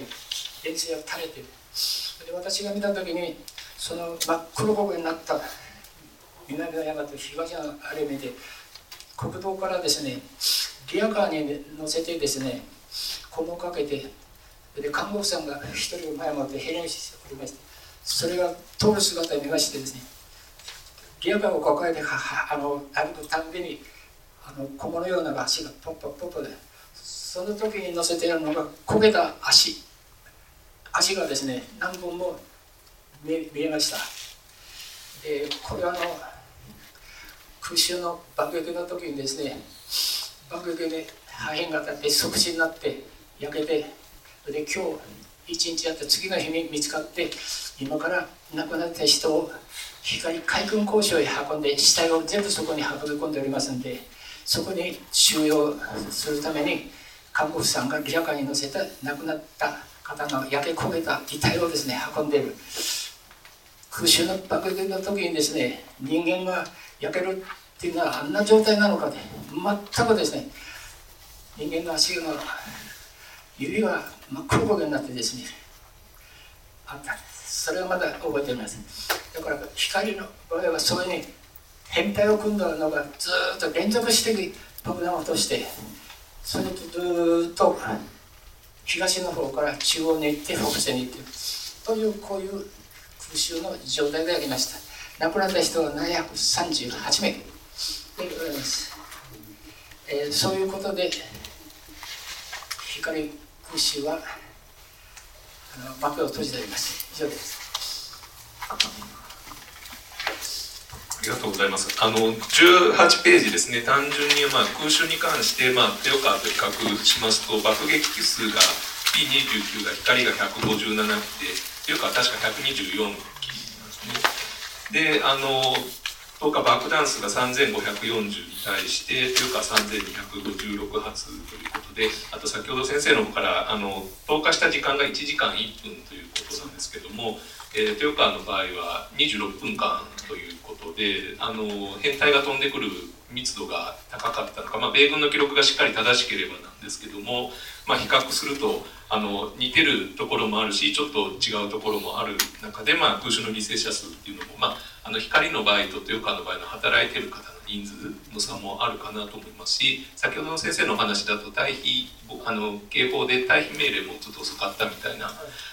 電柱が垂れてで私が見た時にその真っ黒焦げになった南の山と東のあれ目で国道からですねリアカーに乗せてですねこをかけてで看護婦さんが一人を前もってヘレンしておりましてそれが通る姿を見ましてですねリアカーを抱えてあの歩くたんびにあの小物のような足がポッポッポッポでその時に乗せているのが焦げた足。足がですね何本も見えました。でこれはあの空襲の爆撃の時にですね爆撃で破片が立って即死になって焼けてで今日一日やって次の日に見つかって今から亡くなった人を光海軍工場へ運んで死体を全部そこに運び込んでおりますんでそこに収容するために看護婦さんがリアカに乗せた亡くなった方の焼け焦げた遺体をですね運んでいる。空襲の爆撃の時にですね人間が焼けるっていうのはあんな状態なのかで全くですね人間の足が指が真っ黒焦げになってですねあった。それはまだ覚えていますだから光の場合はそういうふうに変態を組んだのがずっと連続して爆弾を落としてそれとずっと東の方から中央に行って北西に行ってというこういう空襲の状態でありました。亡くなった人は738名。でございます、えー、そういうことで光空襲はあの幕を閉じております。以上ですありがとうございます。あの18ページですね、単純にまあ空襲に関して、まあ、手岡と比較しますと、爆撃機数が P29 が光が157機で、手岡は確か124機なんですね。で、あの、10日爆弾数が3540に対して、というか3256発ということで、あと先ほど先生の方から、あの、投下した時間が1時間1分ということなんですけども、えー、豊川の場合は26分間ということであの変態が飛んでくる密度が高かったのか、まあ、米軍の記録がしっかり正しければなんですけども、まあ、比較するとあの似てるところもあるしちょっと違うところもある中で、まあ、空襲の犠牲者数っていうのも、まあ、あの光の場合と豊川の場合の働いてる方の人数の差もあるかなと思いますし先ほどの先生の話だと退避あの警報で退避命令もちょっと遅かったみたいな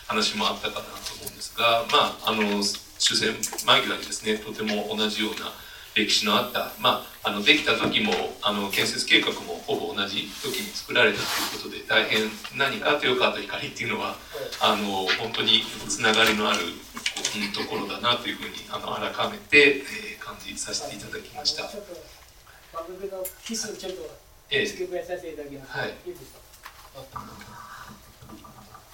話もあったかなと思うんですがまああの終戦間際にですねとても同じような歴史のあった、まあ、あのできた時もあの建設計画もほぼ同じ時に作られたということで大変何か豊川と光っていうのはあの本当につながりのあるところだなというふうにあの改めて、えー、感じさせていただきました。番組のキスちょっと付け加えさせていただきます。はい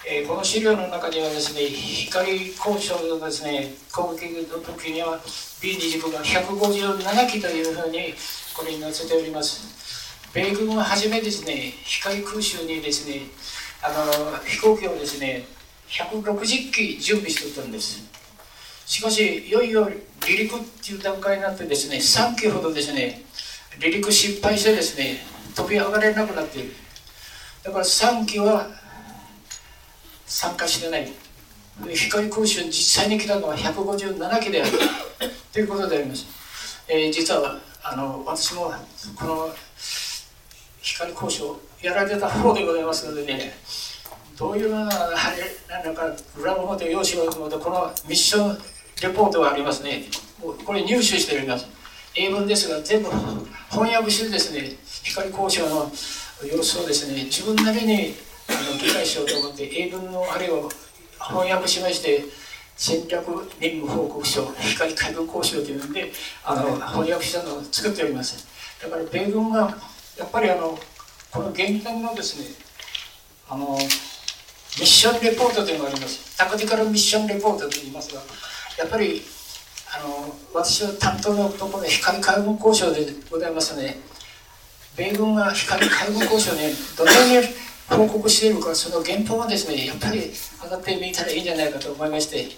えー、この資料の中にはですね、光交渉のですね、攻撃の時には B29 が157機というふうにこれに載せております。米軍は初めですね、光空襲にですね、あの飛行機をですね、160機準備しておったんです。しかし、いよいよ離陸っていう段階になってですね、3機ほどですね、離陸失敗してですね、飛び上がれなくなっている。だから3機は参加してない。光空襲実際に来たのは157機であるということであります。えー、実はあの私もこの光交渉やられた方でございますのでねどういうようなあれなんか裏表用紙をこのミッションレポートがありますねこれ入手しております英文ですが全部翻訳してですね光交渉の様子をですね自分なりにあの理解しようと思って英文のあれを翻訳しまして戦略任務報告書光海軍交渉というのであの翻訳したのを作っております。だから米軍がやっぱりあのこの現代のですねあのミッションレポートというのがあります。タクティカルミッションレポートといいますがやっぱりあの私の担当のところ光海軍交渉でございますので米軍が光海軍交渉にどのように報告しているかその原稿がですねやっぱり上がってみたらいいんじゃないかと思いまして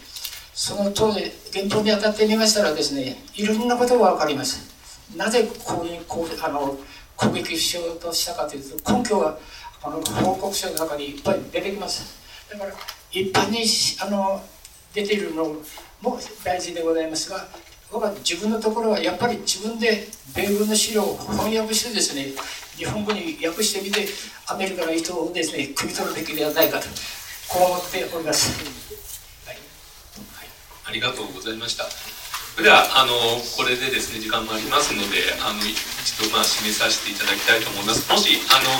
その当時原稿に当たってみましたらですねいろんなことが分かります。なぜこういうこうあの攻撃しようとしたかというと根拠はあの報告書の中にいっぱい出てきます。だから一般にあの出ているのも大事でございますが僕は自分のところはやっぱり自分で米軍の資料を翻訳してですね日本語に訳してみてアメリカの人をですね汲み取るべきではないかとこう思っております、はい、ありがとうございました。ではあのこれでですね時間もありますのであの一度まあ締めさせていただきたいと思います。もしあの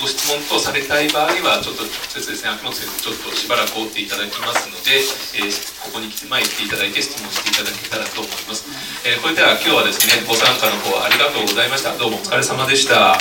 ご質問等されたい場合はちょっと直接ですね秋元先生ちょっとしばらく追っていただきますので、えー、ここに来て前来ていただいて質問していただけたらと思います、えー、これでは今日はですねご参加の方ありがとうございました。どうもお疲れ様でした。